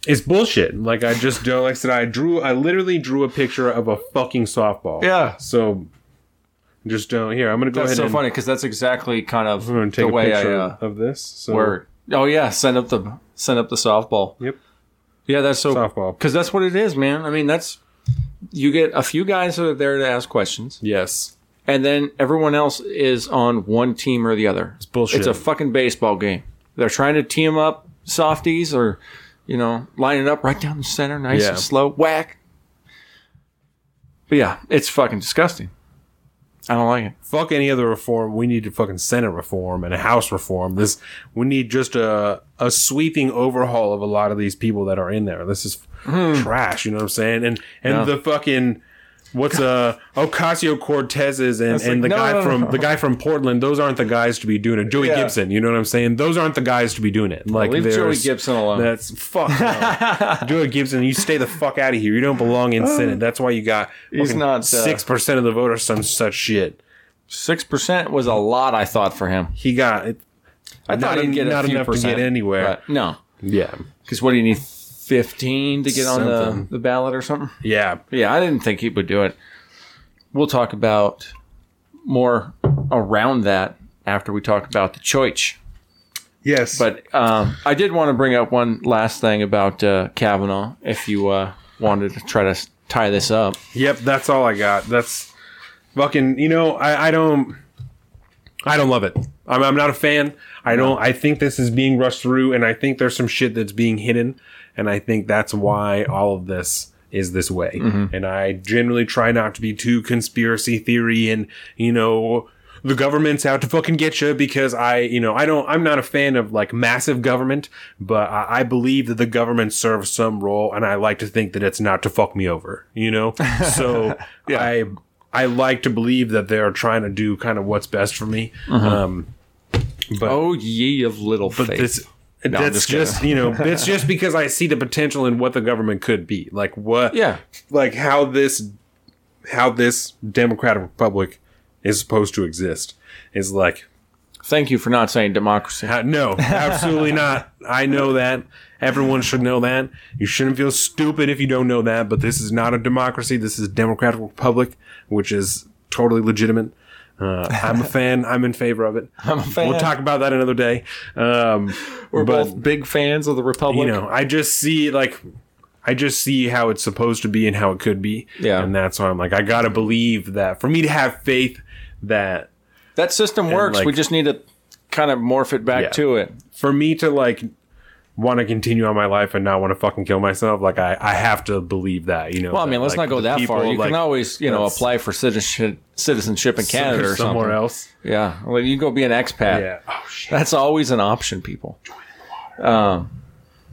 it's bullshit. Like I just don't like I said I drew I literally drew a picture of a fucking softball. Yeah. So just don't here. I'm gonna go That's ahead so and funny because that's exactly kind of the a way I uh, of this. So work. Oh yeah, send up the send up the softball. Yep. Yeah, that's so Softball. because that's what it is, man. I mean, that's you get a few guys that are there to ask questions, Yes. and then everyone else is on one team or the other. It's bullshit. It's a fucking baseball game. They're trying to team up softies or you know line it up right down the center, nice Yeah. and slow, whack. But yeah, it's fucking disgusting. I don't like it. Fuck any other reform. We need to fucking Senate reform and a House reform. This we need just a a sweeping overhaul of a lot of these people that are in there. This is hmm. trash. You know what I'm saying? And and. Yeah. the fucking what's uh Ocasio Cortez's and, That's and like, the no, guy no, no, from no. the guy from Portland. Those aren't the guys to be doing it. Joey Yeah. Gibson. You know what I'm saying? Those aren't the guys to be doing it. Like Leave Joey Gibson alone. That's fuck. no. Joey Gibson, you stay the fuck out of here. You don't belong in Senate. That's why you got He's not, uh, six percent of the voters. Some such shit. Six percent was a lot, I thought, for him. He got it. I thought he'd en- get a not few enough to percent, get anywhere. but no, Yeah, because what do you need? Fifteen to get on the, the ballot or something? yeah. Yeah, I didn't think he would do it. We'll talk about more around that after we talk about the choice. Yes, But um, I did want to bring up one last thing about uh, Kavanaugh. If you uh, wanted to try to tie this up, yep. That's all I got. That's fucking. You know, I, I don't. I don't love it. I'm, I'm not a fan. I don't. I think this is being rushed through, and I think there's some shit that's being hidden, and I think that's why all of this is this way. And I generally try not to be too conspiracy theory and you know the government's out to fucking get you because I, you know, I don't, I'm not a fan of like massive government, but I, I believe that the government serves some role and I like to think that it's not to fuck me over, you know? So I, I like to believe that they're trying to do kind of what's best for me. Um, but oh ye of little but faith. this, I'm that's just just, you know, it's just because I see the potential in what the government could be. Like what, yeah, like how this how this democratic republic is supposed to exist is like thank you for not saying democracy. how, no absolutely not. I know that. Everyone should know that. You shouldn't feel stupid if you don't know that but this is not a democracy. This is a democratic republic which is totally legitimate uh, i'm a fan i'm in favor of it I'm a fan. we'll talk about that another day um, We're but- both big fans of the Republic. you know, I just see like I just see how it's supposed to be and how it could be. Yeah. And that's why I'm like, I gotta believe that for me to have faith that that system works. like- we just need to kind of morph it back Yeah. to it. for me to like want to continue on my life and not want to fucking kill myself, like I, I have to believe that, you know. Well, I mean, let's not go that far. You can always, you know, apply for citizenship citizenship in Canada or somewhere else. Yeah, well, you go be an expat. Yeah. Oh shit. That's always an option, people. Um,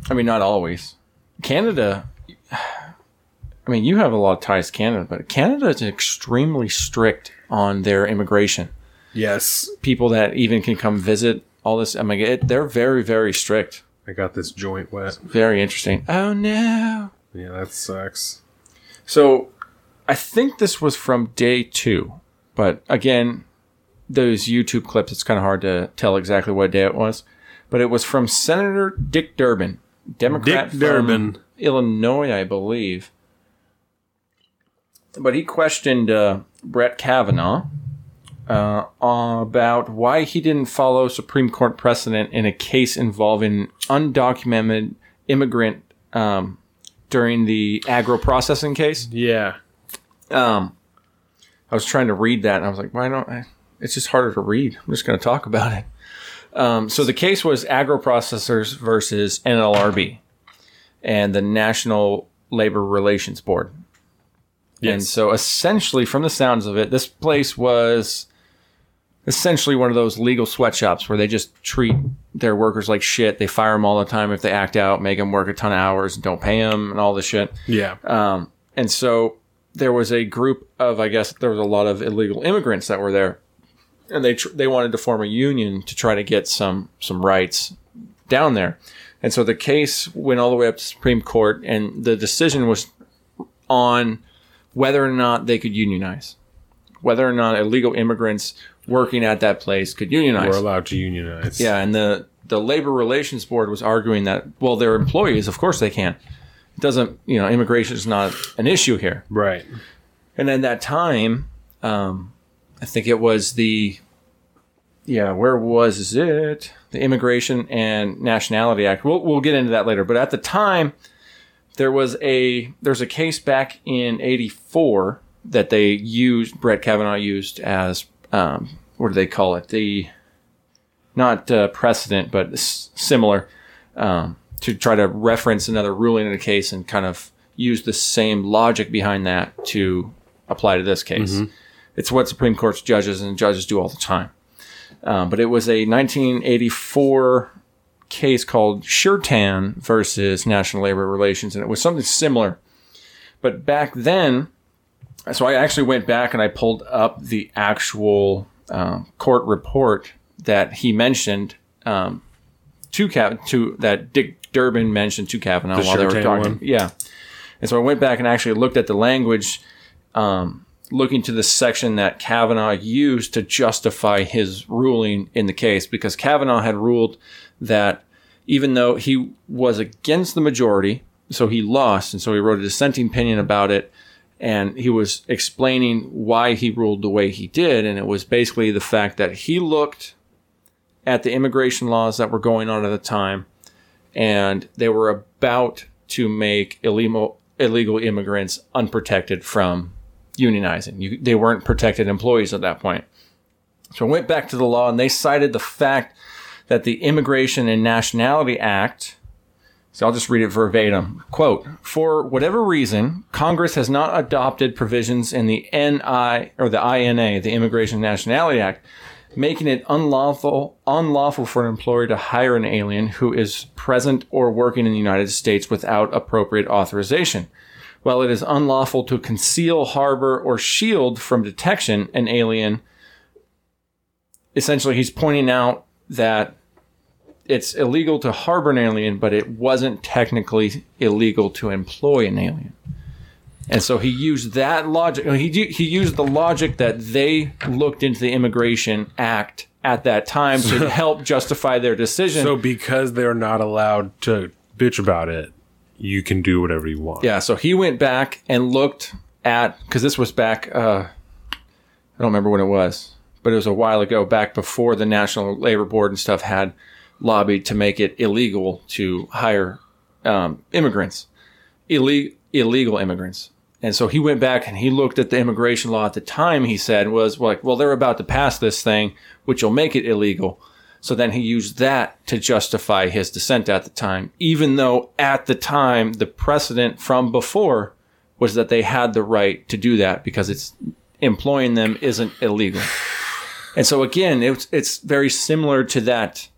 I mean, not always. Canada. I mean, you have a lot of ties to Canada, but Canada is extremely strict on their immigration. Yes. People that even can come visit all this. I mean, it, they're very, very strict. I got this joint wet. Very interesting. Oh no. Yeah, that sucks. So I think this was from day two, but again, those YouTube clips, it's kind of hard to tell exactly what day it was. But it was from Senator Dick Durbin, Democrat Dick from Durbin. Illinois, I believe. But he questioned uh, Brett Kavanaugh uh, about why he didn't follow Supreme Court precedent in a case involving undocumented immigrant um, during the agro processing case. Yeah. Um, I was trying to read that, and I was like, why don't I? It's just harder to read. I'm just going to talk about it. Um, so the case was Agri Processors versus NLRB and the National Labor Relations Board. Yes. And so essentially, from the sounds of it, this place was essentially one of those legal sweatshops where they just treat their workers like shit. They fire them all the time if they act out, make them work a ton of hours, don't pay them, and all this shit. Yeah. Um, and so there was a group of, I guess, there was a lot of illegal immigrants that were there, and they tr- they wanted to form a union to try to get some some rights down there, and so the case went all the way up to Supreme Court, and the decision was on whether or not they could unionize, whether or not illegal immigrants working at that place could unionize. We're allowed to unionize. Yeah, and the the labor relations board was arguing that well, they're employees, of course they can. It doesn't you know immigration is not an issue here. Right. And at that time, um, I think it was the yeah, where was it? The Immigration and Nationality Act. We'll we'll get into that later. But at the time, there was a there's a case back in '84 that they used Brett Kavanaugh used as um, what do they call it? The not uh, precedent, but s- similar um, to try to reference another ruling in a case and kind of use the same logic behind that to apply to this case. It's what Supreme Court's judges and judges do all the time. Um, but it was a 1984 case called Sure-Tan versus National Labor Relations, and it was something similar. But back then, so I actually went back and I pulled up the actual um, court report that he mentioned um, to Cav- to that Dick Durbin mentioned to Kavanaugh The while they were talking. one? Yeah, and so I went back and actually looked at the language, um, looking to the section that Kavanaugh used to justify his ruling in the case, because Kavanaugh had ruled that even though he was against the majority, so he lost, and so he wrote a dissenting opinion about it, and he was explaining why he ruled the way he did, and it was basically the fact that he looked at the immigration laws that were going on at the time, and they were about to make illegal illegal immigrants unprotected from unionizing. You, they weren't protected employees at that point. So I went back to the law, and they cited the fact that the Immigration and Nationality Act. So I'll just read it verbatim. Quote, for whatever reason, Congress has not adopted provisions in the NI or the INA, the Immigration Nationality Act, making it unlawful unlawful for an employer to hire an alien who is present or working in the United States without appropriate authorization. While it is unlawful to conceal, harbor, or shield from detection an alien, essentially he's pointing out that it's illegal to harbor an alien, but it wasn't technically illegal to employ an alien. And so he used that logic. He he used the logic that they looked into the Immigration Act at that time to help justify their decision. So because they're not allowed to bitch about it, you can do whatever you want. yeah, so he went back and looked at because this was back. Uh, I don't remember when it was, but it was a while ago, back before the National Labor Board and stuff had lobbied to make it illegal to hire um, immigrants, ille- illegal immigrants. And so he went back and he looked at the immigration law at the time. He said was like, well, they're about to pass this thing, which will make it illegal. So then he used that to justify his dissent at the time, even though at the time the precedent from before was that they had the right to do that because it's employing them isn't illegal. And so again, it's it's very similar to that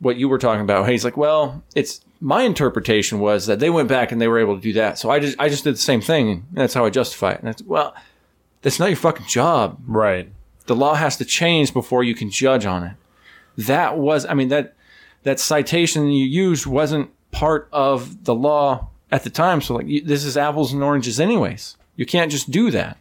what you were talking about. He's like, well, it's my interpretation was that they went back and they were able to do that. So I just I just did the same thing. And that's how I justify it. And that's well, that's not your fucking job. Right. The law has to change before you can judge on it. That was, I mean, that that citation you used wasn't part of the law at the time. So like, you, this is apples and oranges, anyways. You can't just do that.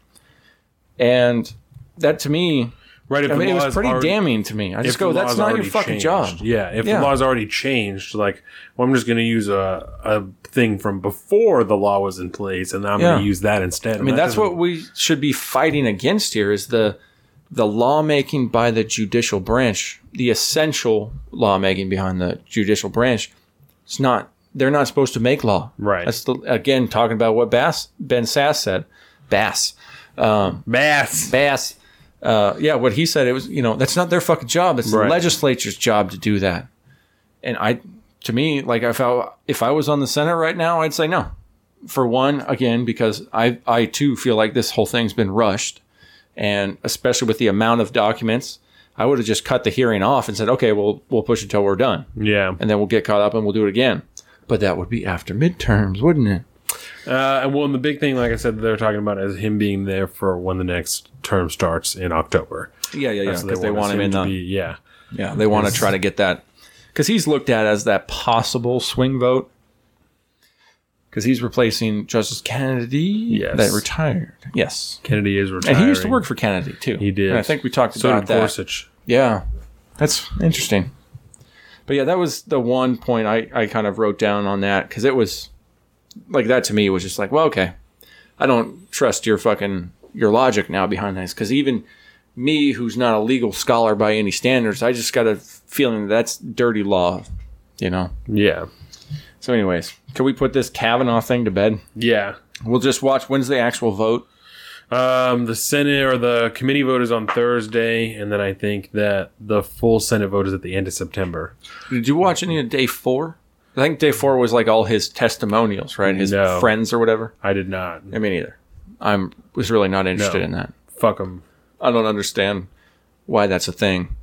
And that to me, Right. If I mean, it was pretty already- damning to me. I just go, that's not your fucking changed. job. Yeah, if Yeah. the law's already changed, like, well, I'm just going to use a, a thing from before the law was in place, and I'm Yeah. going to use that instead. I mean, that's what we should be fighting against here is the the lawmaking by the judicial branch, the essential lawmaking behind the judicial branch. It's not they're not supposed to make law. Right. That's the, again talking about what Bass Ben Sasse said. Bass. Um, Bass, Bass. Uh, yeah, what he said it was, you know, that's not their fucking job. It's the legislature's job to do that. And I to me, like if I if I was on the Senate right now, I'd say no. For one, again, because I I too feel like this whole thing's been rushed, and especially with the amount of documents, I would have just cut the hearing off and said, okay, we'll we'll push it till we're done, Yeah. and then we'll get caught up and we'll do it again. But that would be after midterms, wouldn't it? Uh, and well, and the big thing, like I said, they're talking about is him being there for when the next term starts in October. Yeah, yeah, yeah. That's what Because they want him in to the be. Yeah, yeah. They want to try to get that because he's looked at as that possible swing vote because he's replacing Justice Kennedy Yes. that retired. Yes, Kennedy is retired, and he used to work for Kennedy too. He did. And I think we talked So about did that. Gorsuch. Yeah, that's interesting. But yeah, that was the one point I, I kind of wrote down on that because it was like that to me was just like, well, okay, I don't trust your fucking your logic now behind this because even me, who's not a legal scholar by any standards, I just got a feeling that that's dirty law, you know. Yeah, So, anyways, can we put this Kavanaugh thing to bed? yeah. We'll just watch when's the actual vote. Um, the Senate or the committee vote is on Thursday, and then I think that the full Senate vote is at the end of September. Did you watch any of day four? I think day four was like all his testimonials, right? His No. friends or whatever. I did not. I mean, either. I'm was really not interested No. in that. Fuck them. I don't understand why that's a thing.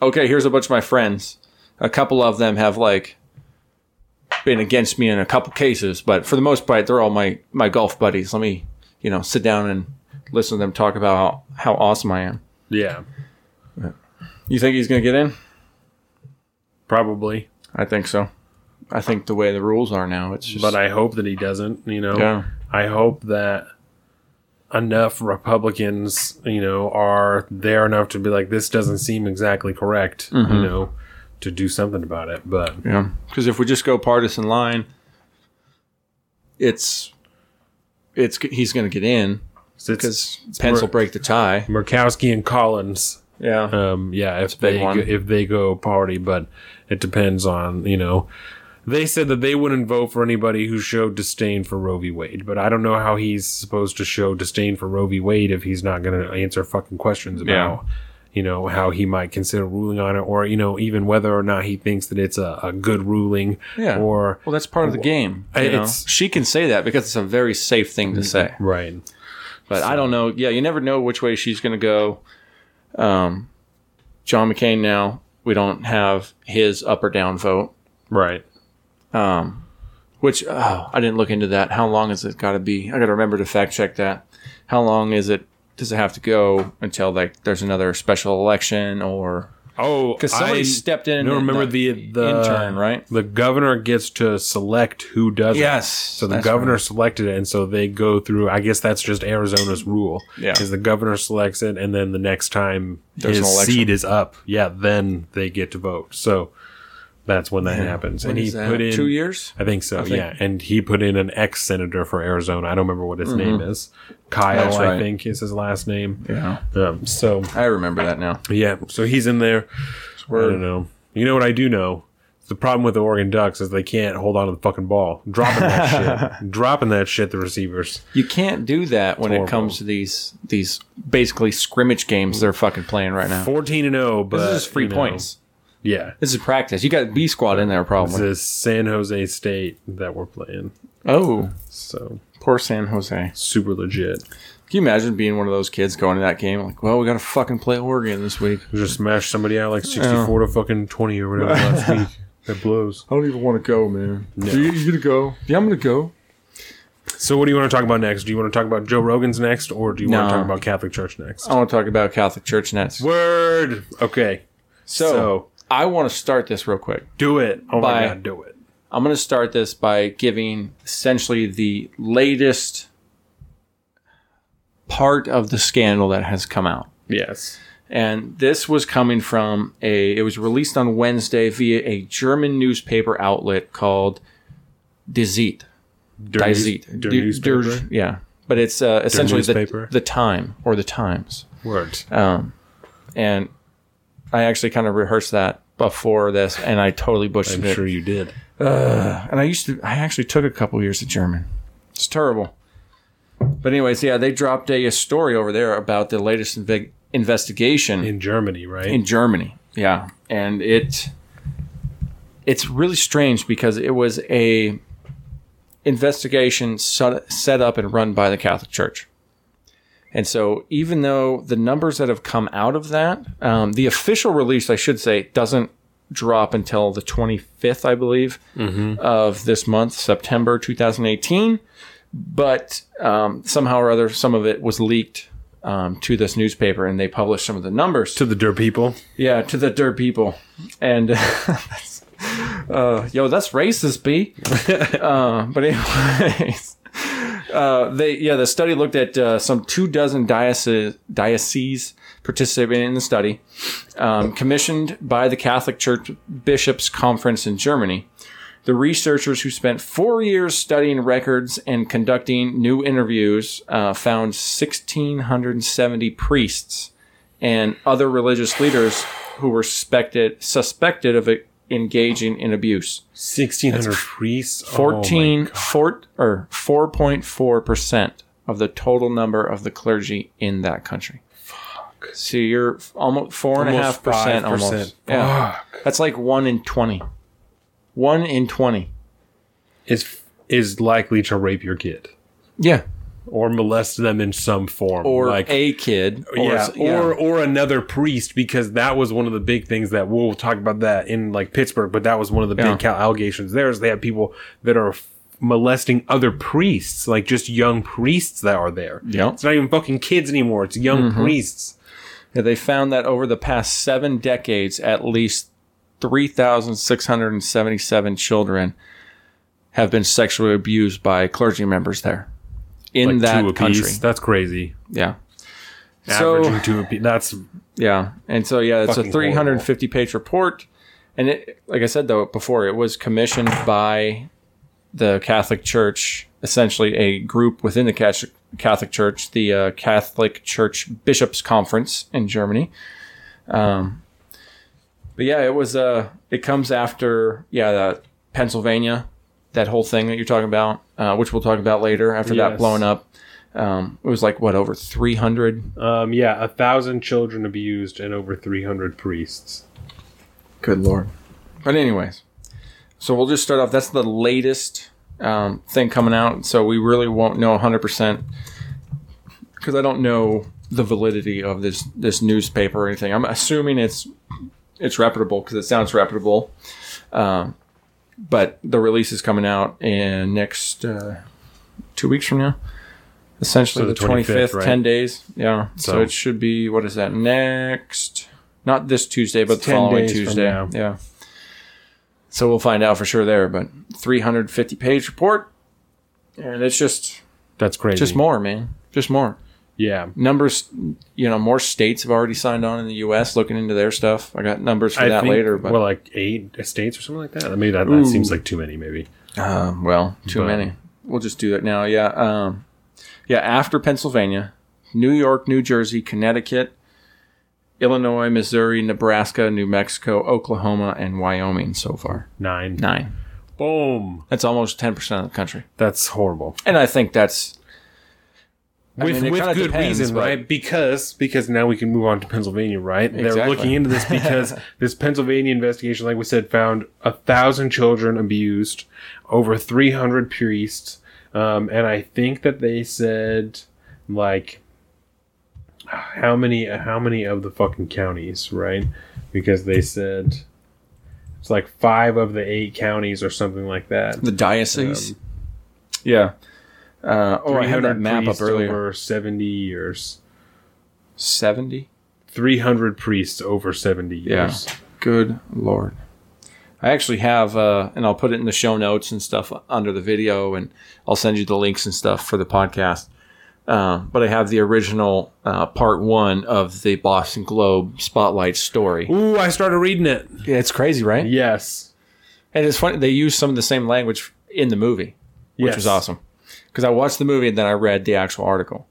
Okay, here's a bunch of my friends. A couple of them have like been against me in a couple cases, but for the most part, they're all my my golf buddies. Let me, you know, sit down and listen to them talk about how, how awesome I am. Yeah, You think he's gonna get in? probably. I think so. I think the way the rules are now, it's just. But I hope that he doesn't. You know, yeah, I hope that enough Republicans, you know, are there enough to be like, this doesn't seem exactly correct. Mm-hmm. You know, to do something about it. But yeah. Because if we just go partisan line, it's it's he's gonna get in because Pence will break the tie. Murkowski and Collins. Yeah. Um, yeah, if they go, if they go party, but it depends on you know. They said that they wouldn't vote for anybody who showed disdain for Roe v. Wade, but I don't know how he's supposed to show disdain for Roe v. Wade if he's not going to answer fucking questions about, you know, how he might consider ruling on it, or you know, even whether or not he thinks that it's a, a good ruling, Yeah. or Well, that's part of the game. Know? it's- she can say that because it's a very safe thing to say. right, But I don't know. Yeah, you never know which way she's going to go. Um, John McCain now, we don't have his up or down vote, right. Um, which oh, I didn't look into that. How long has it got to be? I got to remember to fact check that. How long is it? Does it have to go until like there's another special election or Oh, because somebody I stepped in? don't remember the, the the intern, right? The governor gets to select who does it. Yes. So the governor right. selected it, and so they go through. I guess that's just Arizona's rule. Yeah. Because the governor selects it, and then the next time There's his seat is up, yeah, then they get to vote. So that's when that happens. When and he put in two years. I think so. think- Yeah, and he put in an ex senator for Arizona. I don't remember what his name is. Kyl, Mm-hmm. I think, is his last name. Yeah, Um, so I remember that now. yeah, so he's in there. I don't know. You know what I do know? The problem with the Oregon Ducks is they can't hold on to the fucking ball. Dropping that shit. Dropping that shit, the receivers. You can't do that when it comes to these these basically scrimmage games they're fucking playing right now. 14 and 0, but. This is free you know, points. Yeah. This is practice. You got B squad in there probably. This is San Jose State that we're playing. Oh, So, poor San Jose. super legit. Can you imagine being one of those kids going to that game like, well, we got to fucking play Oregon this week. We just smashed somebody out like 64 to fucking 20 or whatever last week. That blows. I don't even want to go, man. You, you gonna go? Yeah, I'm gonna go. So, what do you want to talk about next? Do you want to talk about Joe Rogan's next, or do you want to talk about Catholic Church next? I want to talk about Catholic Church next. Word. Okay. So, So, I want to start this real quick. do it. Oh Bye. my God, do it. I'm going to start this by giving essentially the latest part of the scandal that has come out. Yes. And this was coming from a, it was released on Wednesday via a German newspaper outlet called Die Zeit. Der, Die Zeit. der Du- newspaper. der- yeah. But it's uh, essentially the, the Time or the Times. Words. Um, and I actually kind of rehearsed that before this, and I totally butchered I'm it. sure you did. and I used to, I actually took a couple years of German. It's terrible. But anyways, yeah, they dropped a, a story over there about the latest inve- investigation In Germany, right? in Germany. Yeah, and it it's really strange because it was a investigation set, set up and run by the Catholic Church. And so, even though the numbers that have come out of that, um, the official release, I should say, doesn't drop until the 25th, I believe, of this month, September 2018. But um, somehow or other, some of it was leaked um, to this newspaper, and they published some of the numbers. To the dirt people. Yeah, to the dirt people. And that's, uh, yo, that's racist, B. uh, but anyways, uh, they yeah, the study looked at uh, some two dozen diocese, dioceses participating in the study, um, commissioned by the Catholic Church Bishops Conference in Germany. The researchers who spent four years studying records and conducting new interviews uh, found 1,670 priests and other religious leaders who were suspected suspected of engaging in abuse. 1,600 priests. Oh 14 my God. four, er, or 4.4 percent of the total number of the clergy in that country. Fuck. So you're almost four and Almost percent. 5%. Almost. Yeah. Fuck. That's like one in twenty. One in twenty. Is, is likely to rape your kid. Yeah. Or molest them in some form. Or like, a kid. Or, yeah, s- yeah. or or another priest because that was one of the big things that we'll talk about that in like Pittsburgh, but that was one of the Yeah. big allegations. There is they have people that are f- molesting other priests, like just young priests that are there. Yep. It's not even fucking kids anymore; it's young Mm-hmm. priests. Yeah, they found that over the past seven decades, at least 3,677 children have been sexually abused by clergy members there in Like that two country. piece. That's crazy. Yeah. So- Averaging two a piece. That's Yeah. And so, yeah, it's a Fucking 350 page report. And it, like I said, though, before, it was commissioned by the Catholic Church, essentially a group within the Catholic Catholic Church, the uh, Catholic Church Bishops Conference in Germany. Um, but yeah, it was. Uh, it comes after yeah, the Pennsylvania, that whole thing that you're talking about, uh, which we'll talk about later. After that Yes. blowing up, um, it was like what over 300. um yeah, a thousand children abused and over three hundred priests. Good lord. But anyways, so we'll just start off. That's the latest um, thing coming out. So we really won't know 100% because I don't know the validity of this this newspaper or anything. I'm assuming it's it's reputable because it sounds reputable. Um, but the release is coming out in next uh, two weeks from now. Essentially, So the 25th, 25th, right? 10 days. Yeah. So, So- it should be, what is that, next? Not this Tuesday, but It's the 10 following Tuesday. Yeah. So we'll find out for sure there. But 350 page report. And it's just, That's crazy. just more, man. Just more. Yeah. Numbers, you know, more states have already signed on in the U.S. looking into their stuff. I got numbers for I that think, later, but well, like eight states or something like that. Maybe that, that seems like too many. Maybe Um, well, too But- many. We'll just do that now. Yeah. Um, yeah. After Pennsylvania, New York, New Jersey, Connecticut, Illinois, Missouri, Nebraska, New Mexico, Oklahoma, and Wyoming so far. nine. Nine. Boom. That's almost 10% of the country. That's horrible. And I think that's. With mean, with good depends, reason, but- right? Because because now we can move on to Pennsylvania, right? They're looking into this because this Pennsylvania investigation, like we said, found a thousand children abused, over three hundred priests, um, and I think that they said like how many how many of the fucking counties, right? Because they said it's like five of the eight counties or something like that. The diocese. yeah. Uh, oh, I had that map up earlier. over seventy years. 70? 300 priests over 70 years. Yeah. Good lord. I actually have, uh, and I'll put it in the show notes and stuff under the video, and I'll send you the links and stuff for the podcast. Uh, but I have the original uh, part one of the Boston Globe Spotlight story. Ooh, I started reading it. Yeah, it's crazy, right? Yes. And it's funny they use some of the same language in the movie, which Yes. was awesome. Because I watched the movie and then I read the actual article.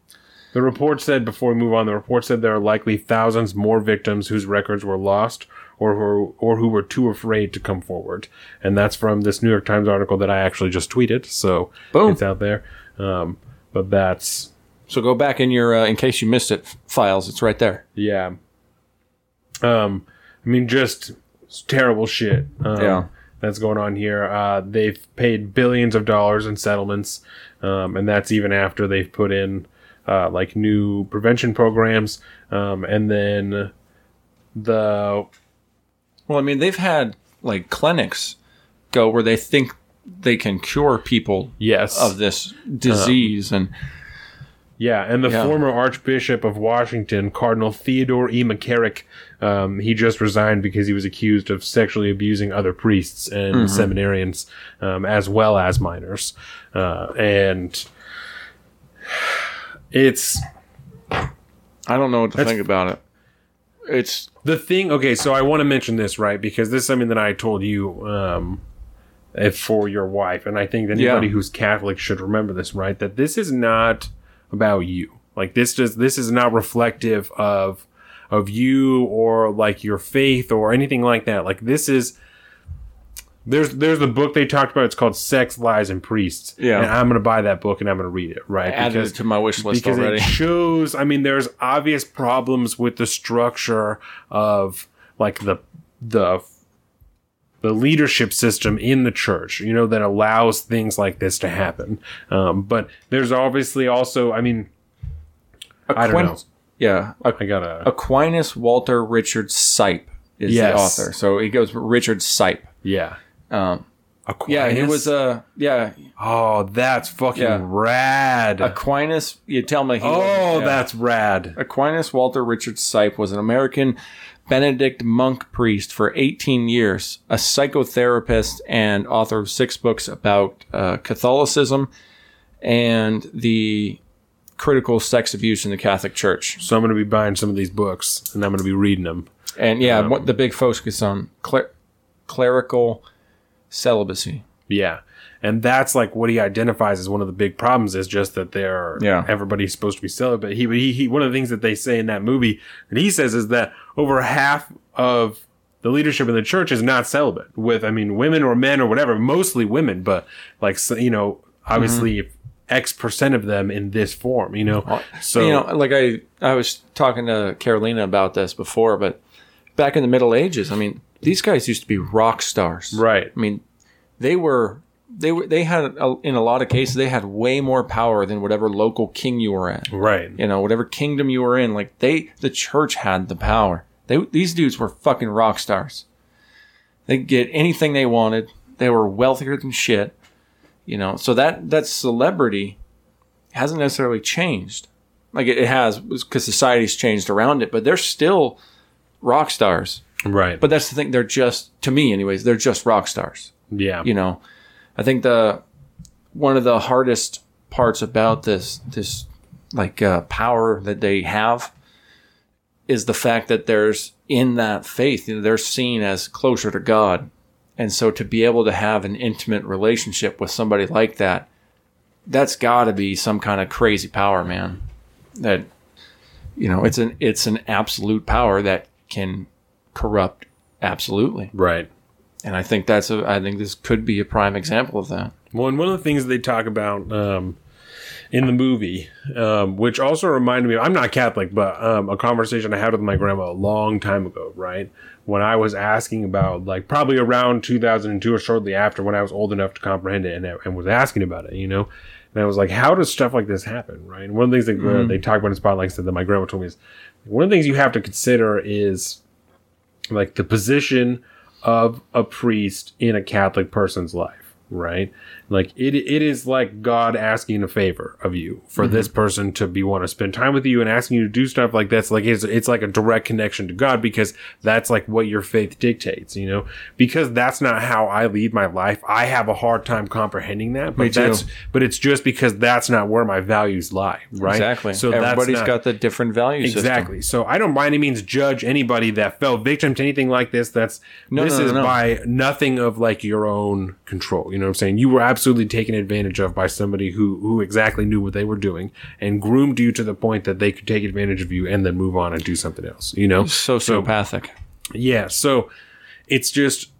The report said, before we move on, the report said there are likely thousands more victims whose records were lost or who, or who were too afraid to come forward. And that's from this New York Times article that I actually just tweeted. So Boom. it's out there. Um, but that's, So go back in your, uh, in case you missed it, files. It's right there. yeah. Um, I mean, just terrible shit. Um, Yeah. That's going on here. Uh, they've paid billions of dollars in settlements, um, and that's even after they've put in uh, like new prevention programs, um, and then the Well, I mean, they've had like clinics go where they think they can cure people Yes. of this disease, and Yeah, and the Yeah. former Archbishop of Washington, Cardinal Theodore E. McCarrick, um, he just resigned because he was accused of sexually abusing other priests and Mm-hmm. seminarians, um, as well as minors. Uh, and it's I don't know what to think about it. It's the thing. Okay, so I want to mention this, right? Because this is something that I told you um, for your wife, and I think that anybody Yeah. who's Catholic should remember this, right? That this is not about you. Like this just this is not reflective of of you or like your faith or anything like that. Like this is there's there's the book they talked about. It's called Sex, Lies, and Priests. Yeah. and I'm gonna buy that book and I'm gonna read it. Right, added it to my wish list because already. it shows i mean there's obvious problems with the structure of like the the the leadership system in the church you know that allows things like this to happen um, but there's obviously also i mean I don't know. Yeah, i gotta Aquinas Walter Richard Sipe is Yes. the author. So it goes Richard Sipe. yeah Um, Aquinas? yeah, he was uh yeah oh that's fucking Yeah. rad Aquinas. You tell me. He oh yeah. that's rad Aquinas Walter Richard Sipe was an American Benedict monk priest for 18 years, a psychotherapist, and author of six books about uh, Catholicism and the critical sex abuse in the Catholic Church. so i'm gonna be buying some of these books and i'm gonna be reading them And yeah, what the big focus on cler- clerical celibacy. Yeah. And that's like what he identifies as one of the big problems is just that they're Yeah. everybody's supposed to be celibate. He, he he one of the things that they say in that movie that he says is that over half of the leadership in the church is not celibate with I mean women or men or whatever, mostly women, but like you know, obviously mm-hmm. X percent of them in this form, you know. So you know, like I, I was talking to Carolina about this before, but back in the Middle Ages, I mean, these guys used to be rock stars. right. I mean, they were they were they had a, in a lot of cases they had way more power than whatever local king you were in. Right. You know, whatever kingdom you were in, like they the church had the power. They these dudes were fucking rock stars. They could get anything they wanted. They were wealthier than shit. You know, so that that celebrity hasn't necessarily changed. Like it, it has because society's changed around it, but they're still rock stars. Right. But that's the thing; they're just to me, anyways. They're just rock stars yeah. you know i think the one of the hardest parts about this this like uh, power that they have is the fact that there's in that faith you know, they're seen as closer to god and so to be able to have an intimate relationship with somebody like that that's got to be some kind of crazy power man that you know it's an it's an absolute power that can corrupt absolutely Right. and I think that's a I think this could be a prime example of that. Well, and one of the things they talk about um, in the movie, um, which also reminded me, I'm not Catholic, but um, a conversation I had with my grandma a long time ago, right? When I was asking about, like, probably around 2002 or shortly after, when I was old enough to comprehend it and, and was asking about it, you know? And I was like, how does stuff like this happen, right? And one of the things that uh, they talk about in Spotlight said that my grandma told me is one of the things you have to consider is like the position of a priest in a Catholic person's life, right? Like it, it is like God asking a favor of you for mm-hmm. this person to be want to spend time with you and asking you to do stuff like that's like it's, it's like a direct connection to God because that's like what your faith dictates, you know. Because that's not how I lead my life. I have a hard time comprehending that, but that's but it's just because that's not where my values lie, right? Exactly. So everybody's not- got the different value system. Exactly. So I don't by any means judge anybody that fell victim to anything like this. That's No, this no, no, is by nothing of like your own control. You know what I'm saying? You were absolutely taken advantage of by somebody who who exactly knew what they were doing and groomed you to the point that they could take advantage of you and then move on and do something else. You know? Sociopathic. Yeah. So it's just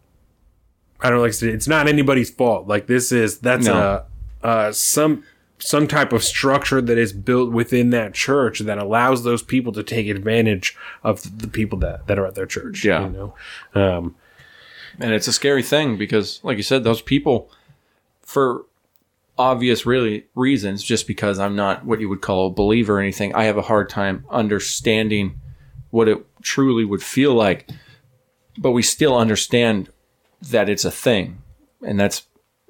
I don't know, like I said, it's not anybody's fault. Like this is that's No. a uh some some type of structure that is built within that church that allows those people to take advantage of the people that, that are at their church. Yeah. You know? Um and it's a scary thing because, like you said, those people, for obvious really reasons, just because I'm not what you would call a believer or anything, I have a hard time understanding what it truly would feel like but we still understand that it's a thing, and that's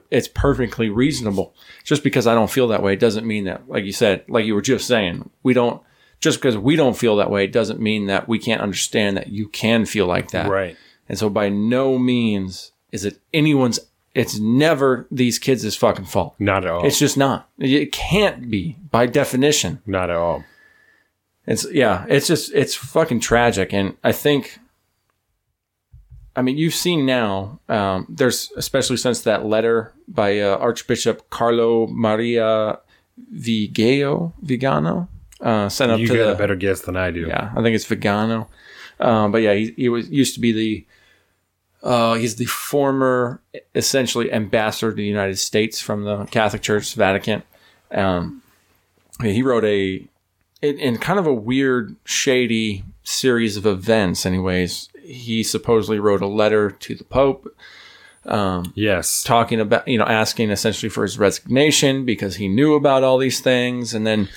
it's perfectly reasonable. Just because I don't feel that way it doesn't mean that, like you said, like you were just saying, we don't. Just because we don't feel that way doesn't mean that we can't understand that you can feel like that. Right. And so, by no means is it anyone's. It's never these kids' fucking fault. Not at all. It's just not. It can't be by definition. not at all. It's yeah, it's just it's fucking tragic, and I think. I mean, you've seen now. Um, there's especially since that letter by uh, Archbishop Carlo Maria Vigano Vigano uh, sent up You to got the a better guess than I do. yeah, I think it's Vigano. Um, but yeah, he, he was used to be the uh, he's the former essentially ambassador to the United States from the Catholic Church, Vatican. Um, he wrote a in, in kind of a weird, shady series of events. Anyways, he supposedly wrote a letter to the Pope Yes. talking about you know asking essentially for his resignation because he knew about all these things and then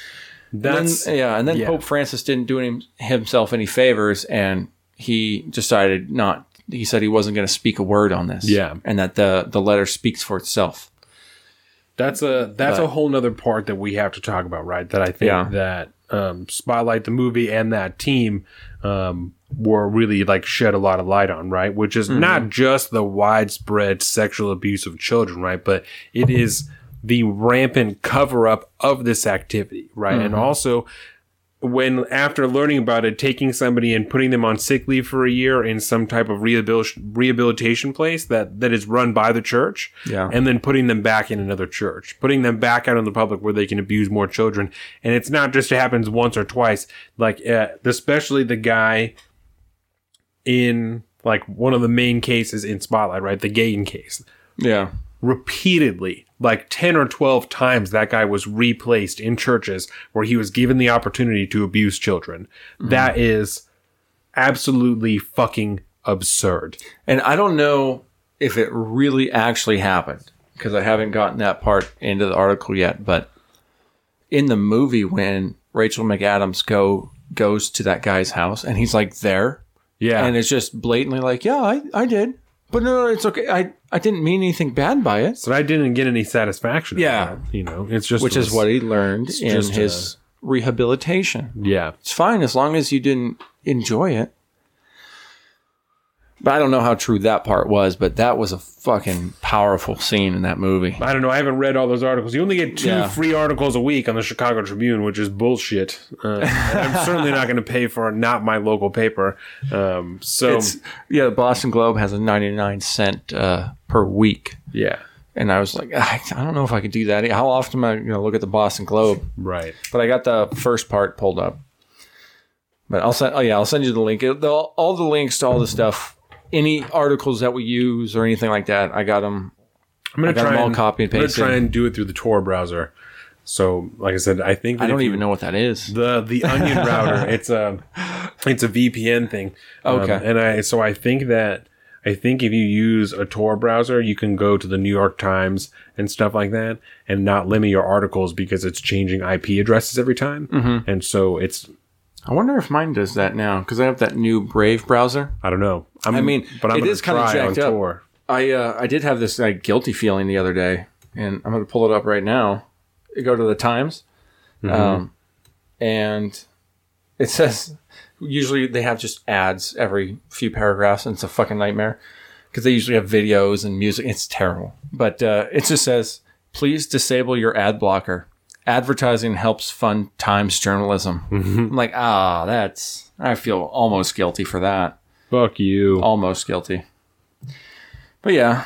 That's and then- yeah, and then yeah. Pope Francis didn't do him, himself any favors, and he decided not. He said he wasn't going to speak a word on this. Yeah. and that the the letter speaks for itself. That's a that's But- a whole nother part that we have to talk about, right? That I think Yeah. that um, Spotlight the movie and that team um, were really like shed a lot of light on, right? Which is not just the widespread sexual abuse of children, right? But it is the rampant cover up of this activity, right? And also when after learning about it, taking somebody and putting them on sick leave for a year in some type of rehabilitation rehabilitation place that that is run by the church, Yeah. and then putting them back in another church, putting them back out in the public where they can abuse more children. And it's not just it happens once or twice. Like uh, especially the guy in like one of the main cases in Spotlight, right? The Geoghan case Yeah, repeatedly, like 10 or 12 times, that guy was replaced in churches where he was given the opportunity to abuse children. Mm-hmm. That is absolutely fucking absurd. and I don't know if it really actually happened because I haven't gotten that part into the article yet. But in the movie, when Rachel McAdams go goes to that guy's house and he's like there, Yeah. and it's just blatantly like, yeah, I, I did. But no, no, it's okay. I, I didn't mean anything bad by it. so I didn't get any satisfaction. Yeah. that, you know, it's just, Which is what he learned in uh, his rehabilitation. yeah. It's fine as long as you didn't enjoy it. But I don't know how true that part was, but that was a fucking powerful scene in that movie. I don't know. I haven't read all those articles. You only get two Yeah. free articles a week on the Chicago Tribune, which is bullshit. Uh, I'm certainly not going to pay for not my local paper. Um, so It's yeah, the Boston Globe has a 99 cent uh, per week. yeah, And I was like, I, I don't know if I could do that. How often am I going to look at the Boston Globe? right. But I got the first part pulled up. But I'll send. Oh yeah, I'll send you the link. It, the, all the links to all the stuff, any articles that we use or anything like that, I got them. I'm gonna try them all and copy and I'm gonna try and do it through the Tor browser. So, like I said, I think that I don't you- even know what that is. the the Onion router. It's a it's a VPN thing. Um, Okay. and I so I think that I think if you use a Tor browser, you can go to the New York Times and stuff like that, and not limit your articles because it's changing IP addresses every time. Mm-hmm. And so it's I wonder if mine does that now because I have that new Brave browser. I don't know. I'm, I mean, but I'm it kinda jacked up. Tor. I uh, I did have this like guilty feeling the other day, and I'm going to pull it up right now. You go to the Times, um, and it says usually they have just ads every few paragraphs, and it's a fucking nightmare because they usually have videos and music. It's terrible, but uh, it just says please disable your ad blocker. Advertising helps fund Times journalism. I'm like, ah, that's. I feel almost guilty for that Fuck you. almost guilty. But yeah,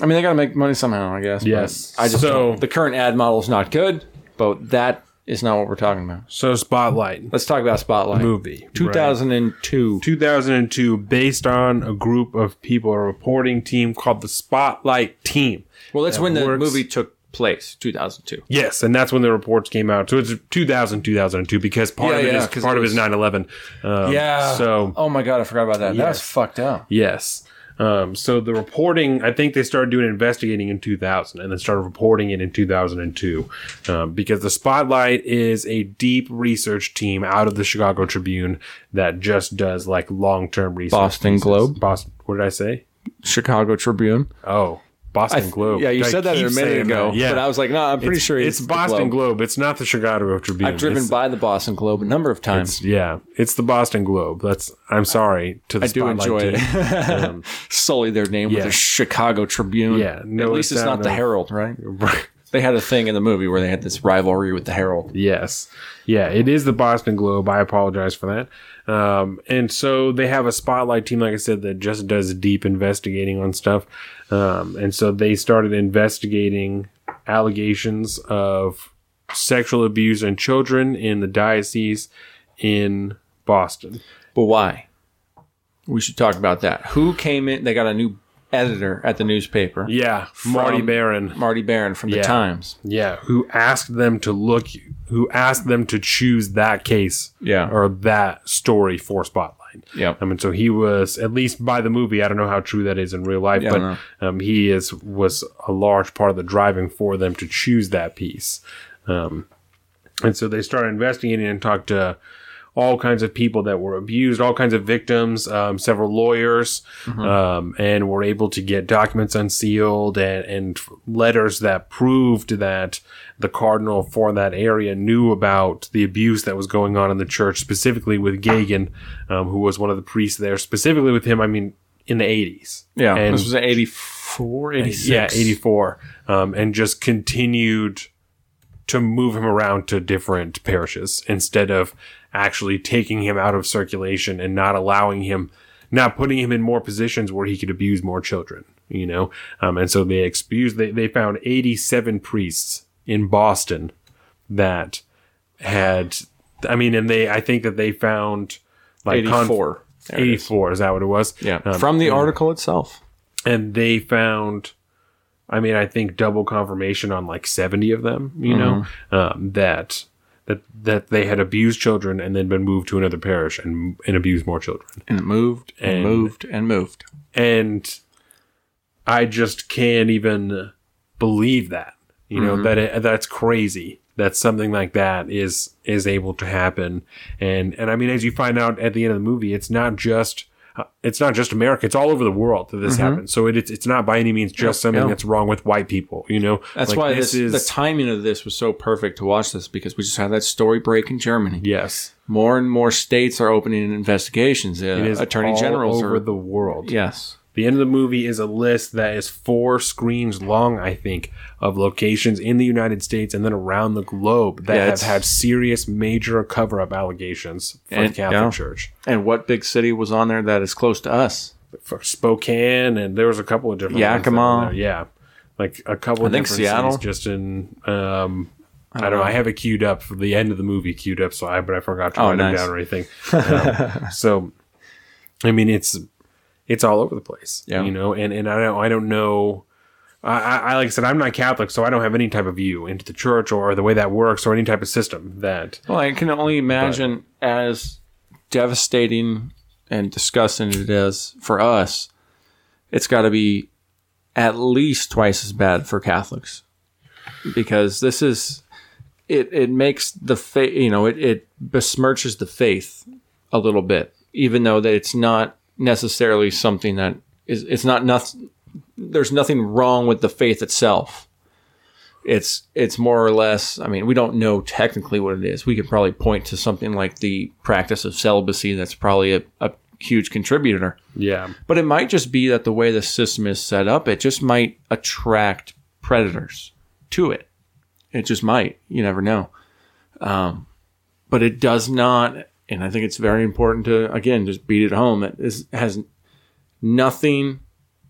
I mean they got to make money somehow, I guess. Yes. I just So- don't- the current ad model is not good, but that is not what we're talking about. So Spotlight Let's talk about Spotlight. movie, right? 2002. 2002, based on a group of people, a reporting team called the Spotlight Team. Well, that's when the works. movie took place. 2002. Yes, and that's when the reports came out. So it's 2000, 2002, because part Yeah, of it yeah, is 'cause part it of it is was- 9 11. Um, Yeah. So, Oh my god, I forgot about that. That was fucked up. yes. Um, so the reporting, I think they started doing investigating in 2000 and then started reporting it in 2002 um, because the Spotlight is a deep research team out of the Chicago Tribune that just does like long term research. Boston pieces. Globe? Boston. What did I say? Chicago Tribune. Oh, Boston Globe. Yeah, you I said that a minute ago. that. Yeah, But I was like, no, I'm pretty it's, sure it's, it's, Boston Globe. Globe. It's not the Chicago Tribune. I've driven It's- by the Boston Globe a number of times. Yeah, it's the Boston Globe. That's. I'm sorry to the I do enjoy team. it. Um, Sully their name with the Chicago Tribune. Yeah, no, At least it's it's not not the Herald, right? They had a thing in the movie where they had this rivalry with the Herald. Yes. Yeah, it is the Boston Globe. I apologize for that. Um, and so they have a spotlight team, like I said, that just does deep investigating on stuff. Um, and so they started investigating allegations of sexual abuse in children in the diocese in Boston. But why? We should talk about that. Who came in? They got a new editor at the newspaper. Yeah, Marty Baron. Marty Baron from the Yeah. Times. Yeah, who asked them to look, who asked them to choose that case Yeah. or that story for Spotlight. Yeah. I mean, so he was at least by the movie. I don't know how true that is in real life, Yeah, I but um, he is was a large part of the driving for them to choose that piece. Um, and so they started investigating and talked to all kinds of people that were abused, all kinds of victims, um, several lawyers, um, and were able to get documents unsealed and, and letters that proved that the cardinal for that area knew about the abuse that was going on in the church, specifically with Geoghan, um, who was one of the priests there. Specifically with him, I mean, in the 80s. Yeah. And- this was 84, 86. yeah, 84. Um, and just continued to move him around to different parishes instead of actually taking him out of circulation and not allowing him, not putting him in more positions where he could abuse more children, you know? Um, and so they excused, they, they found 87 priests in Boston that had, I mean, and they, I think that they found like con- 84. There it is. 84, is that what it was? Yeah. Um, from the article itself. and they found i mean i think double confirmation on like 70 of them you know um, that that that they had abused children and then been moved to another parish and and abused more children. And it moved and, And- moved and moved. and i just can't even believe that you know mm-hmm. that it, that's crazy that something like that is is able to happen. And and i mean as you find out at the end of the movie it's not just uh, it's not just America; it's all over the world that this happens. So it, it's it's not by any means just something yeah. that's wrong with white people. You know, That's Like, why this, is. the timing of this was so perfect to watch this because we just had that story break in Germany. yes, More and more states are opening investigations. Uh, it is attorney all generals over are. the world. yes. The end of the movie is a list that is four screens long, I think, of locations in the United States and then around the globe that Yeah, have had serious major cover up allegations for And- the Catholic yeah. Church. And what big city was on there that is close to us? For Spokane, and there was a couple of different ones that were Yakima. Yeah. Like a couple of I think different Seattle. cities just in um I don't, know. I have it queued up for the end of the movie queued up, so I but I forgot to Oh, write them nice. down or anything. Um, so I mean it's it's all over the place. Yeah. You know, and, and I don't I don't know I, I like I said, I'm not Catholic, so I don't have any type of view into the church or the way that works or any type of system that Well, I can only imagine as devastating and disgusting it is for us, it's got to be at least twice as bad for Catholics because this is it. It makes the faith, you know, it, it besmirches the faith a little bit, even though that it's not necessarily something that is. It's not nothing. There's nothing wrong with the faith itself. It's it's more or less i mean we don't know technically what it is. We could probably point to something like the practice of celibacy that's probably a, a huge contributor. Yeah. But it might just be that the way the system is set up it just might attract predators to it. It just might. You never know. Um, but it does not and i think it's very important to again just beat it home it is, has nothing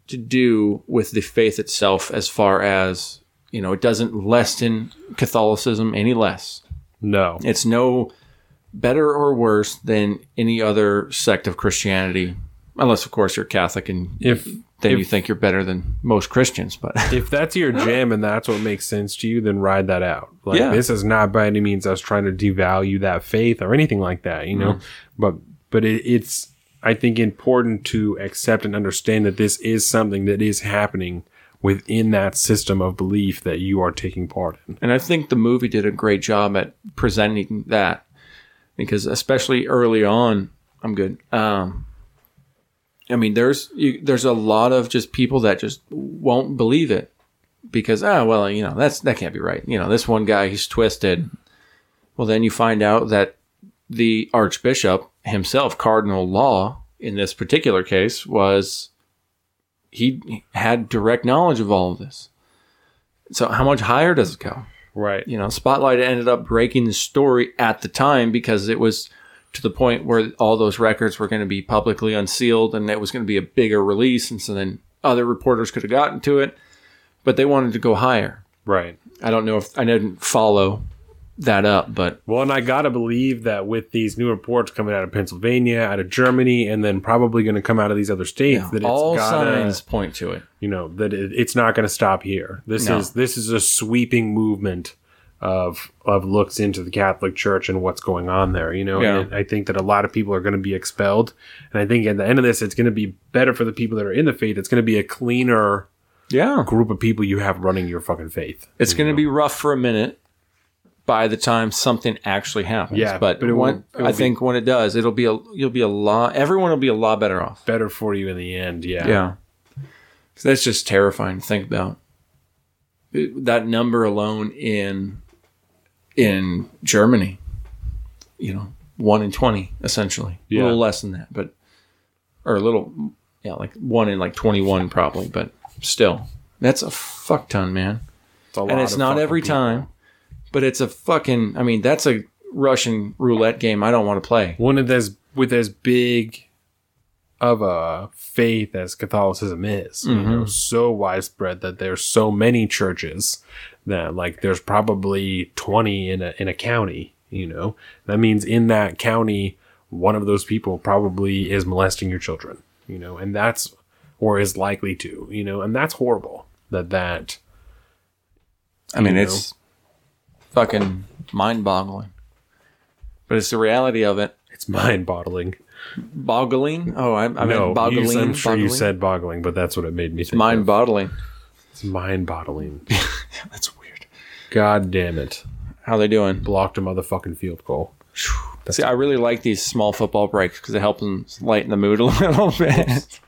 to do with the faith itself as far as you know it doesn't lessen catholicism any less. No. It's no better or worse than any other sect of christianity unless of course you're catholic and if then if, you think you're better than most christians but if that's your jam and that's what makes sense to you, then ride that out. Like Yeah. this is not by any means us trying to devalue that faith or anything like that, you know. Mm-hmm. But but it, it's I think important to accept and understand that this is something that is happening within that system of belief that you are taking part in. And I think the movie did a great job at presenting that because especially early on, I'm good. Um, I mean, there's you, there's a lot of just people that just won't believe it because ah well you know that's that can't be right. You know this one guy he's twisted. Well, then you find out that the Archbishop himself, Cardinal Law, in this particular case, was he had direct knowledge of all of this. So how much higher does it go? Right. You know, Spotlight ended up breaking the story at the time because it was to the point where all those records were going to be publicly unsealed and it was going to be a bigger release. And so then other reporters could have gotten to it, but they wanted to go higher. Right. I don't know if I didn't follow that up, but Well, and I gotta believe that with these new reports coming out of Pennsylvania, out of Germany, and then probably going to come out of these other states, that it's all gotta, signs point to it. you know, that it, it's not going to stop here. This No. is this is a sweeping movement of of looks into the Catholic Church and what's going on there. You know, Yeah. and I think that a lot of people are going to be expelled, and I think at the end of this, it's going to be better for the people that are in the faith. It's going to be a cleaner Yeah. group of people you have running your fucking faith. It's going to be rough for a minute by the time something actually happens. Yeah, but, but it when, I think when it does, it'll be a you'll be a lot. Everyone will be a lot better off. better for you in the end. Yeah. Yeah, that's just terrifying to think about. It- that number alone in in Germany, you know, one in twenty essentially. Yeah. A little less than that, but or a little, yeah, like one in like twenty one probably, but still, that's a fuck ton, man It's a and it's not every people. time, but it's a fucking. I mean, that's a Russian roulette game. I don't want to play. one of those, with as big of a faith as Catholicism is, you Mm-hmm. know, so widespread that there's so many churches that like there's probably 20 in a in a county, you know. That means in that county one of those people probably is molesting your children, you know, and that's or is likely to, you know, and that's horrible that that I mean, You it's fucking mind-boggling. But it's the reality of it. it's mind-boggling. Boggling. Oh, I, I no, meant boggling. you, I'm sure you said boggling, but that's what it made me think. mind-boggling. It's mind-boggling. That's. God damn it. How they doing? Blocked a motherfucking field goal. See, I really like these small football breaks because it helps them lighten the mood a little bit.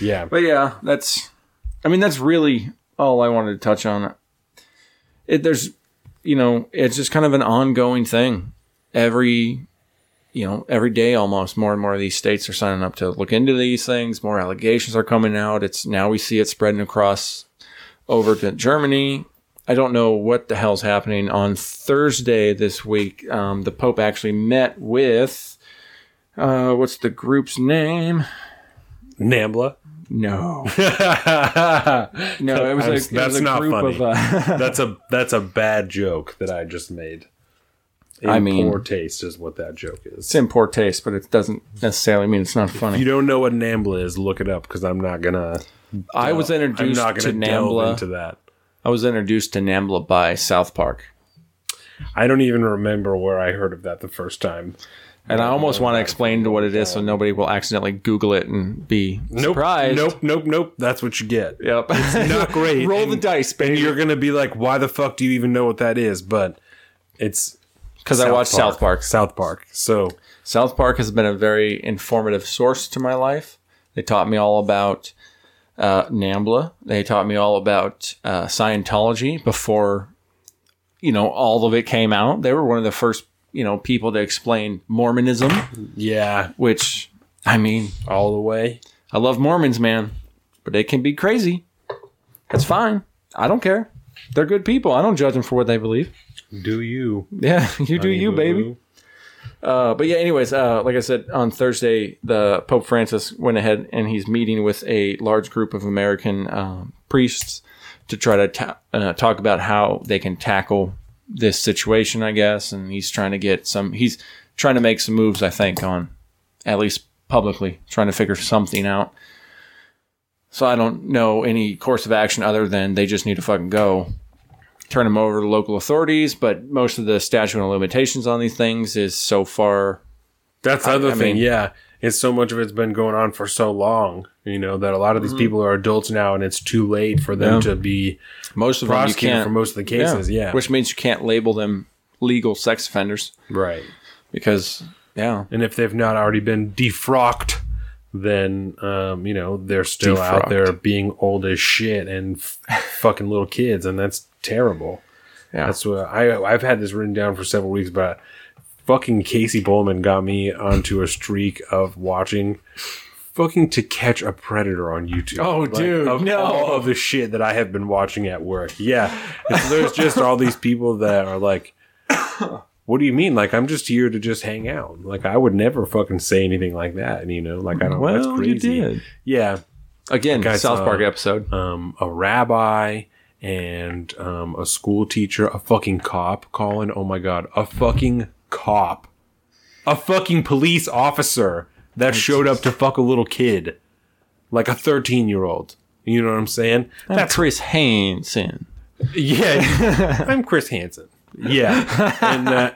Yeah. But yeah, that's. I mean, that's really all I wanted to touch on. It there's, you know, it's just kind of an ongoing thing. Every, you know, every day almost more and more of these states are signing up to look into these things. More allegations are coming out. It's now we see it spreading across over to Germany. I don't know what the hell's happening on Thursday this week. Um, the Pope actually met with. Uh, what's the group's name? Nambla. No. no, it was a, that's, was a not group funny. of. Uh, that's a that's a bad joke that I just made. In I mean- poor taste is what that joke is. it's in poor taste, but it doesn't necessarily mean it's not funny. If you don't know what Nambla is, look it up because I'm not gonna. I was I'm introduced not to gonna delve Nambla. into that. I was introduced to Nambla by South Park, I don't even remember where I heard of that the first time. and I almost want to explain to what it is so nobody will accidentally Google it and be Nope, surprised. nope, nope, nope. That's what you get. Yep. It's not great. Roll the And- dice, And baby. you're gonna be like, "Why the fuck do you even know what that is?" But it's Because I watched South Park. South Park. So South Park has been a very informative source to my life. They taught me all about uh, Nambla. They taught me all about uh, Scientology before, you know, all of it came out. They were one of the first, you know, people to explain Mormonism, yeah, which, I mean, all the way. I love Mormons, man, but they can be crazy. That's fine. I don't care. They're good people. I don't judge them for what they believe. Do you? Yeah, you do you, baby. Uh, but yeah, anyways, uh, like I said, on Thursday, the Pope Francis went ahead and he's meeting with a large group of American um, priests to try to ta- uh, talk about how they can tackle this situation, I guess. And he's trying to get some, he's trying to make some moves, I think, on at least publicly, trying to figure something out. So I don't know any course of action other than they just need to fucking go turn them over to local authorities, but most of the statute of limitations on these things is so far That's the other I thing. mean- yeah, it's so much of it's been going on for so long. You know that a lot of these people are adults now, and it's too late for them Mm-hmm. Yeah. to be Most of them you can't. for most of the cases. Yeah, Which means you can't label them legal sex offenders right. because yeah, And if they've not already been defrocked, then um, you know they're still out there being old as shit and f- fucking little kids, and that's terrible. yeah. That's what I I've had this written down for several weeks, but fucking Casey Bowman got me onto a streak of watching fucking To Catch a Predator on YouTube. Oh, dude, of no. all of the shit that I have been watching at work. Yeah, there's just all these people that are like. What do you mean? Like I'm just here to just hang out. Like I would never fucking say anything like that. And you know, like I don't. that's well, you did Yeah, again. South Park episode. um, a rabbi and um, a school teacher, a fucking cop, Colin. Oh my god, a fucking cop, a fucking police officer that showed up to fuck a little kid, like a thirteen year old. You know what I'm saying? That's Chris Hansen. Yeah, I'm Chris Hansen. Yeah, and uh,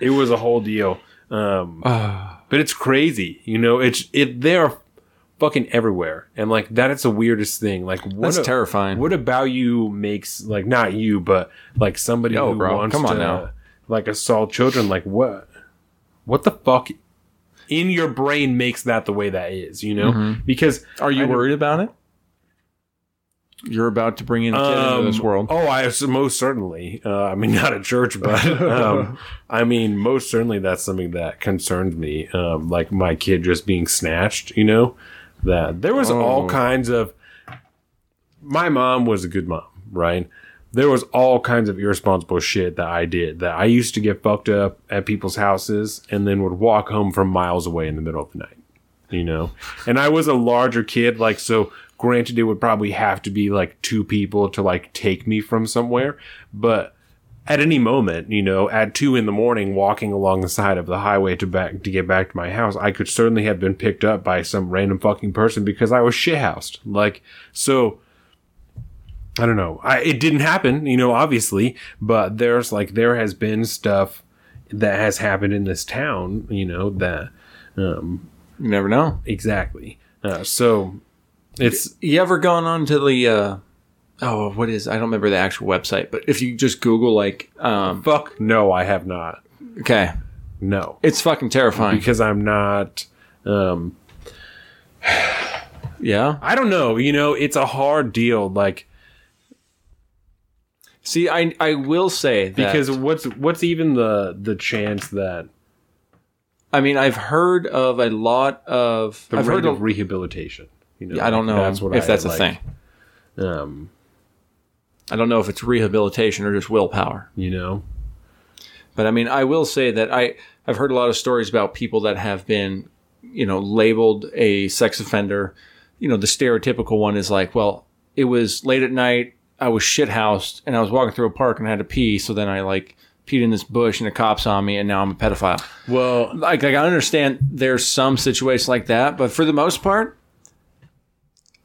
it was a whole deal. Um, but it's crazy, you know. It's it. They're fucking everywhere, and like that is the weirdest thing. Like, what That's a- terrifying. What about you makes like not you, but like somebody Yo, who bro, wants come on to now. like assault children? Like what? What the fuck? In your brain makes that the way that is, you know? Because Mm-hmm. Are you I know- worried about it? You're about to bring in a kid into this Um, world. Oh, I most certainly. Uh, I mean, not at church, but um, I mean, most certainly that's something that concerns me. Um, like my kid just being snatched. You know, that there was Oh. all kinds of. My mom was a good mom, right? There was all kinds of irresponsible shit that I did. That I used to get fucked up at people's houses and then would walk home from miles away in the middle of the night you know and i was a larger kid like so granted it would probably have to be like two people to like take me from somewhere but at any moment you know at two in the morning walking along the side of the highway to back to get back to my house i could certainly have been picked up by some random fucking person because i was shithoused like so i don't know I, it didn't happen you know obviously but there's like there has been stuff that has happened in this town you know that um You never know. Exactly. Uh, so it's You ever gone on to the uh oh what is I don't remember the actual website, but if you just Google like um fuck. No, I have not. okay. No, It's fucking terrifying. because I'm not. Um, yeah. I don't know. You know, it's a hard deal. Like See, I I will say that because what's what's even the the chance that I mean I've heard of a lot of the I've rate heard of of rehabilitation? You know, I don't know That's what if I that's a like. thing. Um, I don't know if it's rehabilitation or just willpower. you know, But I mean, I will say that I I've heard a lot of stories about people that have been, you know, labeled a sex offender. You know, the stereotypical one is like, well, it was late at night, I was shithoused, and I was walking through a park and I had to pee, so then I like peed in this bush and the cops on me, and now I'm a pedophile. well, Like, like I understand there's some situations like that, but for the most part,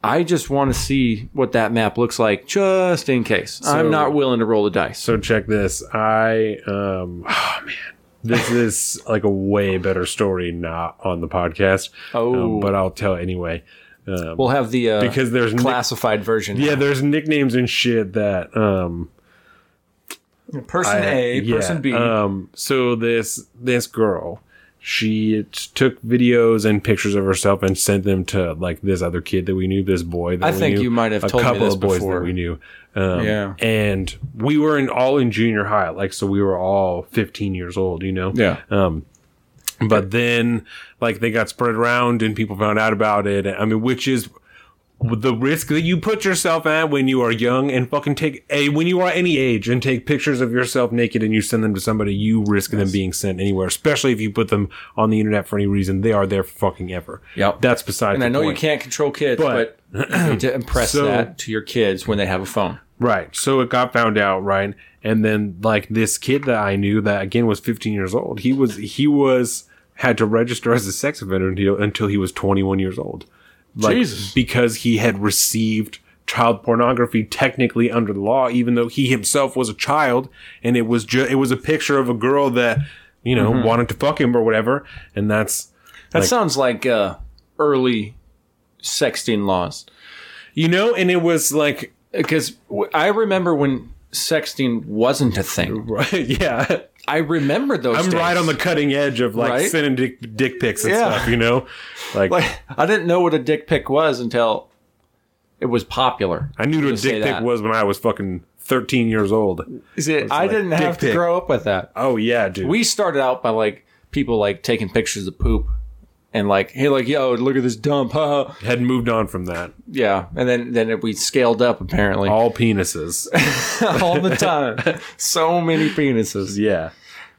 I just want to see what that map looks like, just in case. I'm not willing to roll the dice. So check this. I um oh man. This is like a way better story not on the podcast. Oh. Um, but I'll tell anyway. Um, We'll have the uh, because there's nick- classified version. yeah, there's nicknames and shit that um Person I- A, yeah, person B. Um, so this this girl, she took videos and pictures of herself and sent them to like this other kid that we knew, this boy. That I we think knew, you might have a told me couple this of boys before. that we knew. Um, Yeah. and we were in all in junior high, like so we were all 15 years old, you know. yeah. Um, but then like they got spread around and people found out about it. I mean, which is the risk that you put yourself at when you are young and fucking take a when you are any age and take pictures of yourself naked and you send them to somebody, you risk them being sent anywhere, especially if you put them on the internet for any reason. They are there for fucking ever. Yep. That's beside and I know point. you can't control kids, But- but, you need to impress So- that to your kids when they have a phone. Right. So it got found out, right? And then like this kid that I knew that again was 15 years old. He was he was had to register as a sex offender until until he was 21 years old. Like Jesus. because he had received child pornography technically under the law even though he himself was a child and it was just it was a picture of a girl that you know, wanted to fuck him or whatever, and that's That Like- sounds like uh, early sexting laws. you know, and it was like Because I remember when sexting wasn't a thing. right, yeah. I remember those. I'm days. right on the cutting edge of like Right? sending dick, dick pics and Yeah. stuff, you know, like. Like I didn't know what a dick pic was until it was popular. I knew what a dick pic that. was when I was fucking 13 years old. Is it, I like didn't have to grow up with that. Oh yeah, dude. We started out by like people like taking pictures of poop and like, hey, like, yo, look at this dump. haha. had moved on from that. yeah, and then then it, we scaled up apparently All penises. all the time. so many penises. yeah.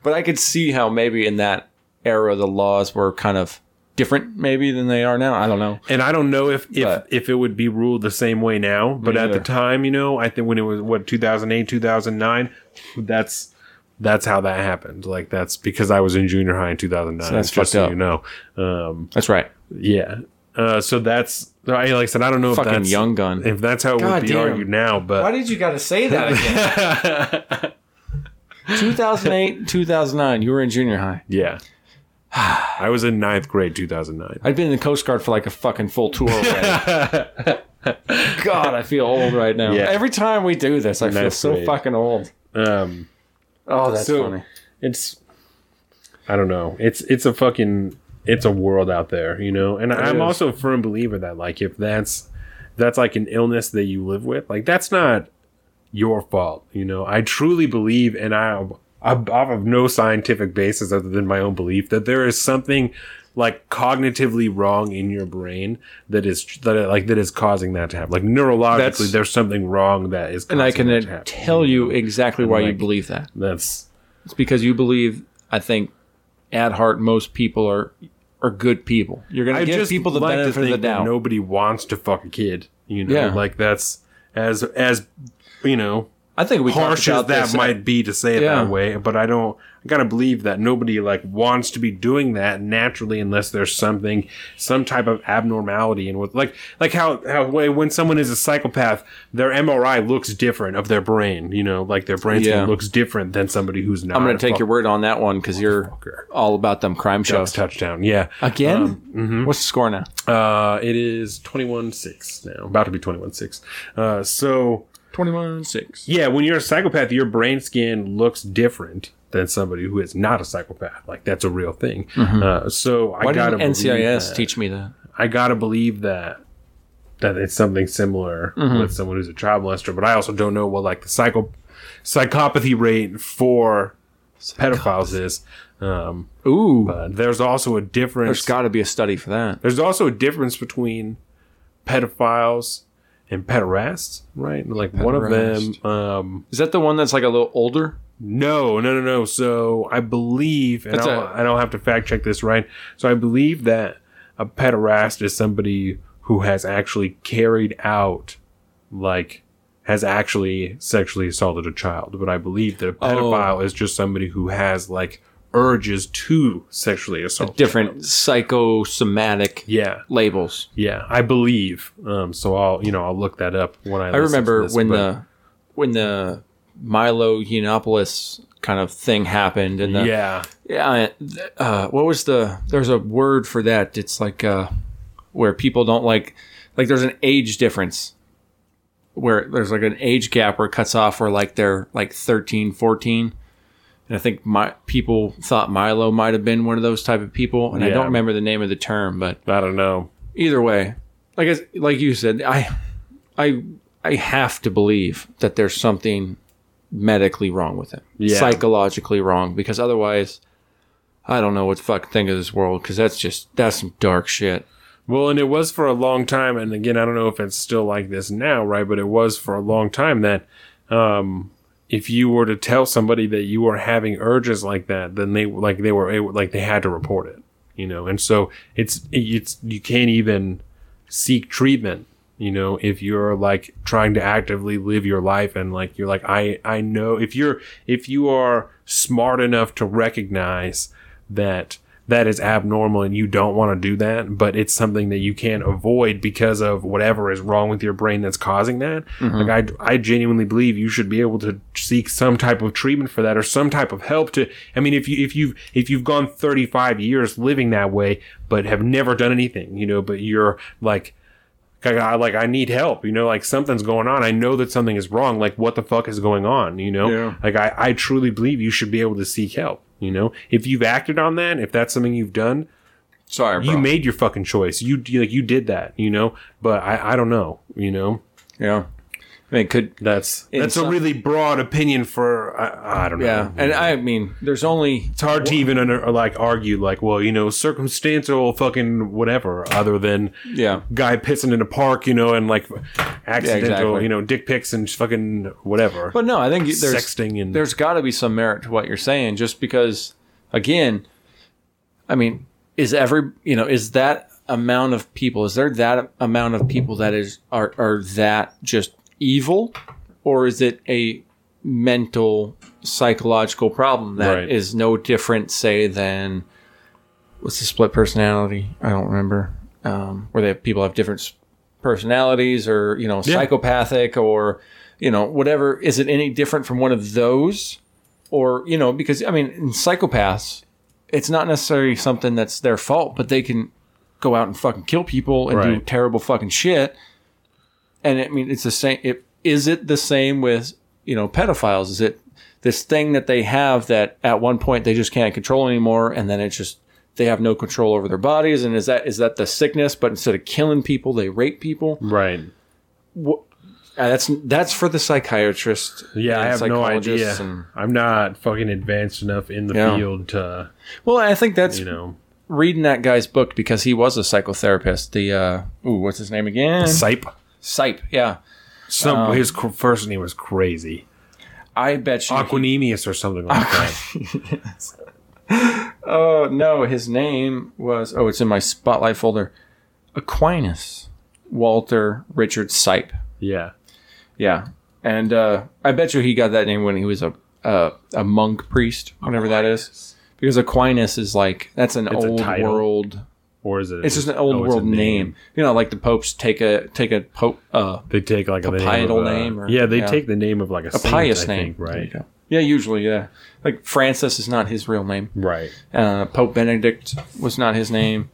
But I could see how maybe in that era the laws were kind of different, maybe than they are now. I don't know. And I don't know if if, But- if it would be ruled the same way now, but at the time, you know, I think when it was what 2008, 2009, that's that's how that happened. Like that's because I was in junior high in 2009. that's just fucked so up. you know. Um, That's right. yeah. Uh, so that's I, like I said, I don't know if that's young gun. if that's how it God would be damn. argued now, but Why did you got to say that again? 2008, 2009. You were in junior high. yeah. I was in ninth grade, 2009. I'd been in the Coast Guard for like a fucking full tour already. God, I feel old right now. Yeah. Every time we do this, I feel so grade. fucking old. Um, Oh, that's So- funny. it's I don't know. It's it's a fucking it's a world out there, you know. And I'm is. also a firm believer that like if that's that's like an illness that you live with, like that's not your fault, you know. I truly believe, and I I off of no scientific basis other than my own belief that there is something like cognitively wrong in your brain that is that like that is causing that to happen. Like neurologically, That's- there's something wrong that is. And I can that uh, to happen. tell you exactly why you believe that. that's It's because you believe, I think, at heart, most people are are good people. You're going I to give just people the like benefit of the doubt. Nobody wants to fuck a kid. You know, Yeah. like that's as as you know I think we harsh talked as that this, might be to say it Yeah. that way. But I don't. I gotta believe that nobody like wants to be doing that naturally unless there's something, some type of abnormality in what like like how how when when someone is a psychopath, their MRI looks different of their brain. You know, like their brain Yeah. looks different than somebody who's not. I'm going a to take your word on that one because you're fucker. all about them crime Ducks shows. touchdown. Yeah. Again? mhm. What's the score now? Uh, it is 21-6 now. About to be 21-6. Uh, so 21 6. yeah, when you're a psychopath, your brain scan looks different than somebody who is not a psychopath. Like that's a real thing. Uh, so I gotta NCIS that. teach me that? I gotta believe that that it's something similar Mm-hmm. with someone who's a child molester. But I also don't know what like the psycho psychopathy rate for pedophiles is. Um, Ooh. but there's also a difference. There's got to be a study for that. There's also a difference between pedophiles and pederasts, right? Like one of them. Um, Is that the one that's like a little older? no, no, no, no. So I believe, and That's I'll, a- I don't have to fact check this, right? So I believe that a pederast is somebody who has actually carried out, like, has actually sexually assaulted a child. But I believe that a Oh. pedophile is just somebody who has like urges to sexually assault. Different psychosomatic Yeah, labels. Yeah, I believe. Um, so I'll you know I'll look that up when I. I remember this, when but- the when the Milo Yiannopoulos kind of thing happened, and the, yeah yeah, uh, what was the? There's a word for that. It's like uh, where people don't like, like there's an age difference, where there's like an age gap where it cuts off where like they're like 13, 14. And I think my people thought Milo might have been one of those type of people, and I don't remember the name of the term, but I don't know. either way, like I, like you said, I I I have to believe that there's something medically wrong with him, Yeah. psychologically wrong, because otherwise, I don't know what to fucking think of this world. Because that's just that's some dark shit. Well, and it was for a long time, and again, I don't know if it's still like this now, right? But it was for a long time that um, if you were to tell somebody that you were having urges like that, then they like they were able, like they had to report it, you know. And so it's it's you can't even seek treatment, you know, if you're like trying to actively live your life and like you're like I I know if you're if you are smart enough to recognize that that is abnormal and you don't want to do that, but it's something that you can't avoid because of whatever is wrong with your brain that's causing that. Mm-hmm. Like I, I genuinely believe you should be able to seek some type of treatment for that or some type of help to. I mean, if you if you've, if you've gone 35 years living that way but have never done anything, you know, but you're like. Like I, like I need help, you know, like something's going on. I know that something is wrong. Like what the fuck is going on, you know? Yeah. Like I, I truly believe you should be able to seek help, you know? If you've acted on that, if that's something you've done, Sorry, bro. you made your fucking choice. You you- like you did that, you know. But I I don't know, you know. yeah. I mean, could That's that's some- a really broad opinion for I, I don't know. yeah, and I mean, there's only it's hard to even under, like argue like, well, you know, circumstantial fucking whatever, other than yeah. guy pissing in a park, you know, and like accidental, exactly. you know, dick pics and fucking whatever. But no, I think there's sexting and there's got to be some merit to what you're saying, just because, again, I mean, is every you know is that amount of people is there that amount of people that is are are that just evil, or is it a mental psychological problem that is Right. no different, say, than what's the split personality? I don't remember. Um, where they have, people have different personalities, or you know, Yeah. psychopathic, or you know, whatever. Is it any different from one of those, or you know, because I mean, in psychopaths, it's not necessarily something that's their fault, but they can go out and fucking kill people and do terrible fucking shit. And I mean, it's the same. It, is it the same with you know pedophiles? Is it this thing that they have that at one point they just can't control anymore, and then it's just they have no control over their bodies? And is that is that the sickness? But instead of killing people, they rape people. right. Uh, that's that's for the psychiatrist. Yeah, I have no idea. and- I'm not fucking advanced enough in the Yeah. field to, well, I think that's you know, reading that guy's book because he was a psychotherapist. The uh, ooh, what's his name again? Sipe. Sipe. Yeah, Some Um, his cr- first name was crazy. I bet you. Aquanemius or something like that. Oh no, his name was. Oh, it's in my spotlight folder. Aquinas, Walter Richard Sipe. Yeah. Yeah, and uh, I bet you he got that name when he was a a, a monk priest, whatever that is. Because Aquinas is like that's an It's old world. Or is it? It's just an old oh, world name. You know, like the popes take a take a pope uh, They take like a name of a- name or- yeah, they yeah. take the name of like a, a saint, pious I name, think, right? Yeah, usually, yeah. Like Francis is not his real name. Right. Uh, pope Benedict was not his name.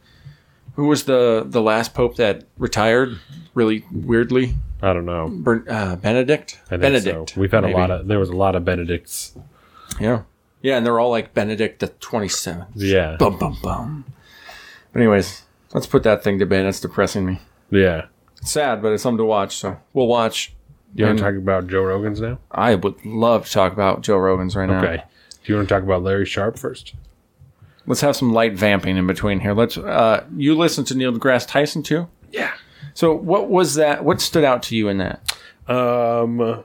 Who was the the last pope that retired? Really weirdly, I don't know. Ber- uh, Benedict. I think Benedict. so. We've had maybe. a lot of. There was a lot of Benedicts. yeah, yeah, and they're all like Benedict the twenty seventh. Yeah. Bum bum bum. But anyways, let's put that thing to bed. That's depressing me. Yeah. It's sad, but it's something to watch. So we'll watch. You want to talk about Joe Rogan's now? I would love to talk about Joe Rogan's right now. Okay. Do you want to talk about Larry Sharpe first? Let's have some light vamping in between here. Let's. Uh, you listen to Neil deGrasse Tyson too. Yeah. So what was that? What stood out to you in that? Um,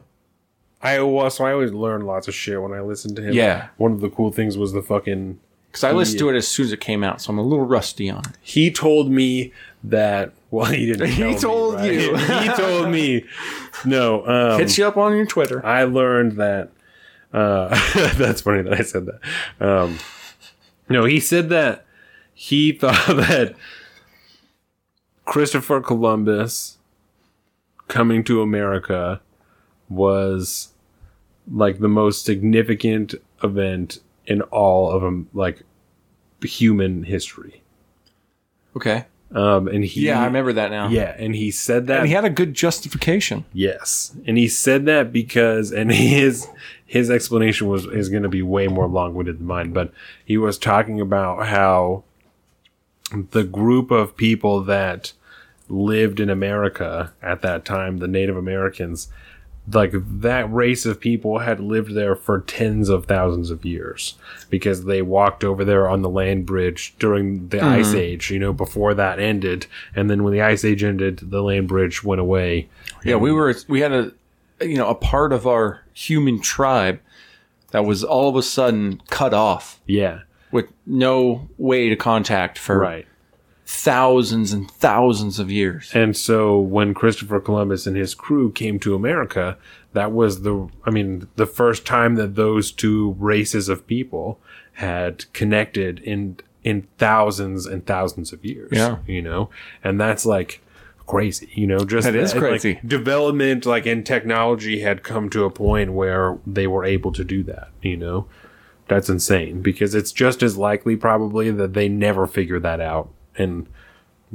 I well, so I always learn lots of shit when I listen to him. Yeah. One of the cool things was the fucking. Because I listened to it as soon as it came out, so I'm a little rusty on it. He told me that. Well, he didn't. He tell me, told right? you. he told me. No. Um, Hits you up on your Twitter. I learned that. Uh, that's funny that I said that. Um, no, he said that he thought that Christopher Columbus coming to America was like the most significant event in all of um, like human history. Okay. Um, and he, Yeah, I remember that now. Yeah, and he said that And he had a good justification. Yes, and he said that because, and his his explanation was is going to be way more long winded than mine, but he was talking about how the group of people that lived in America at that time, the Native Americans, like that race of people had lived there for tens of thousands of years because they walked over there on the land bridge during the mm-hmm. ice age, you know, before that ended. And then when the ice age ended, the land bridge went away. Yeah, we were we had a you know a part of our human tribe that was all of a sudden cut off Yeah. with no way to contact for Right. Thousands and thousands of years. And so when Christopher Columbus and his crew came to America, that was the, I mean, the first time that those two races of people had connected in in thousands and thousands of years. Yeah. You know? And that's like crazy, you know, just That is like, crazy. development like in technology had come to a point where they were able to do that, you know? That's insane because it's just as likely probably that they never figure that out and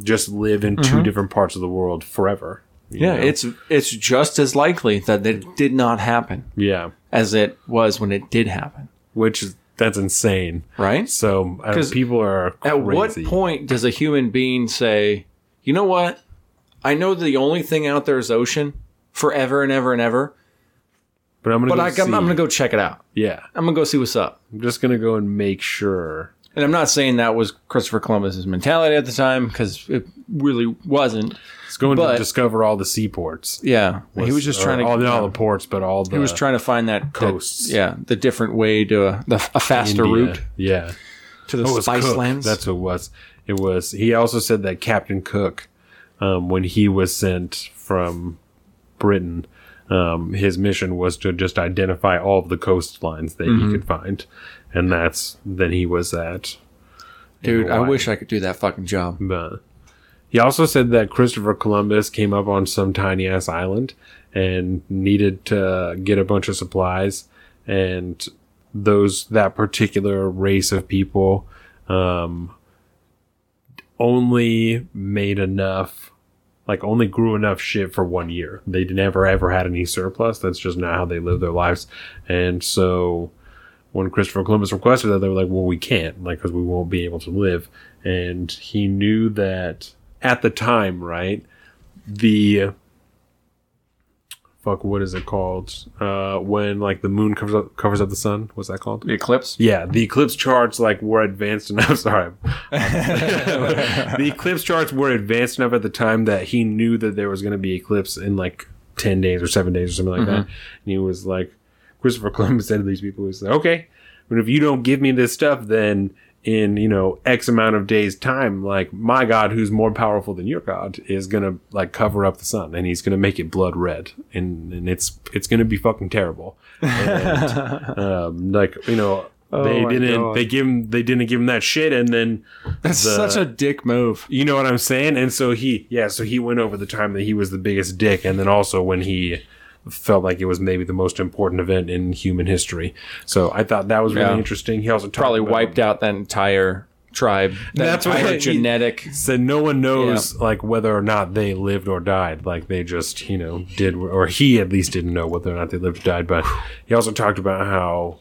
just live in two different parts of the world forever. Mm-hmm. Yeah, know? it's it's just as likely that it did not happen yeah, as it was when it did happen, which is that's insane. right? So uh, 'Cause people are crazy. At what point does a human being say, "You know what? I know the only thing out there is ocean forever and ever and ever, But I'm gonna. but go I, going to go check it out. Yeah, I'm going to go see what's up." I'm just gonna go and make sure. And I'm not saying that was Christopher Columbus's mentality at the time because it really wasn't. It's going But- to discover all the seaports. Yeah, he was just trying to. all, not all the ports, but all the he was trying to find that that- coasts. yeah, the different way to a, the, a faster India. route Yeah, to the Oh, spice Cook. lands. That's what it was. It was. He also said that Captain Cook, um, when he was sent from Britain, um, his mission was to just identify all of the coastlines that Mm-hmm. he could find, and that's then he was at. Dude, I wish I could do that fucking job. But he also said that Christopher Columbus came up on some tiny ass island and needed to get a bunch of supplies, and those that particular race of people um, only made enough. Like only grew enough shit for one year. They never ever had any surplus. That's just not how they live their lives. And so when Christopher Columbus requested that, they were like, "Well, we can't, like, because we won't be able to live." And he knew that at the time, right? The fuck, what is it called? Uh, when like the moon covers up covers up the sun. What's that called? The eclipse. Yeah, the eclipse charts like were advanced enough. Sorry, the eclipse charts were advanced enough at the time that he knew that there was going to be eclipse in like ten days or seven days or something like that. And he was like, Christopher Columbus said to these people, "He's like, okay, but if you don't give me this stuff, then in you know X amount of days time, like my God, who's more powerful than your God, is gonna like cover up the sun, and he's gonna make it blood red, and and it's it's gonna be fucking terrible." And, um, like you know. Oh they didn't. God. They give him. They didn't give him that shit, and then That's the- such a dick move. you know what I'm saying? And so he, yeah, so he went over the time that he was the biggest dick, and then also when he felt like it was maybe the most important event in human history. So I thought that was really Yeah. interesting. He also Probably about- wiped out that entire tribe. That That's what entire he- genetic. Said no one knows like whether or not they lived or died. Like they just you know did, or he at least didn't know whether or not they lived or died. But he also talked about how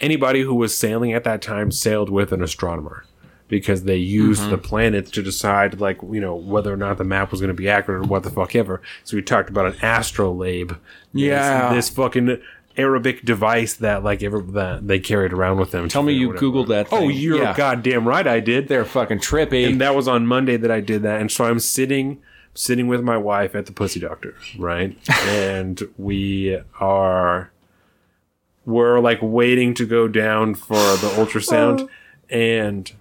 anybody who was sailing at that time sailed with an astronomer because they used Mm-hmm. the planets to decide like you know whether or not the map was going to be accurate or what the fuck ever. So we talked about an astrolabe. Yeah. this, fucking Arabic device that like ever that they carried around with them. Tell me you googled that. Oh, you're Yeah. goddamn right. I did. They're fucking trippy. And that was on Monday that I did that. And so I'm sitting sitting with my wife at the pussy doctor, right? and we are we're like waiting to go down for the ultrasound and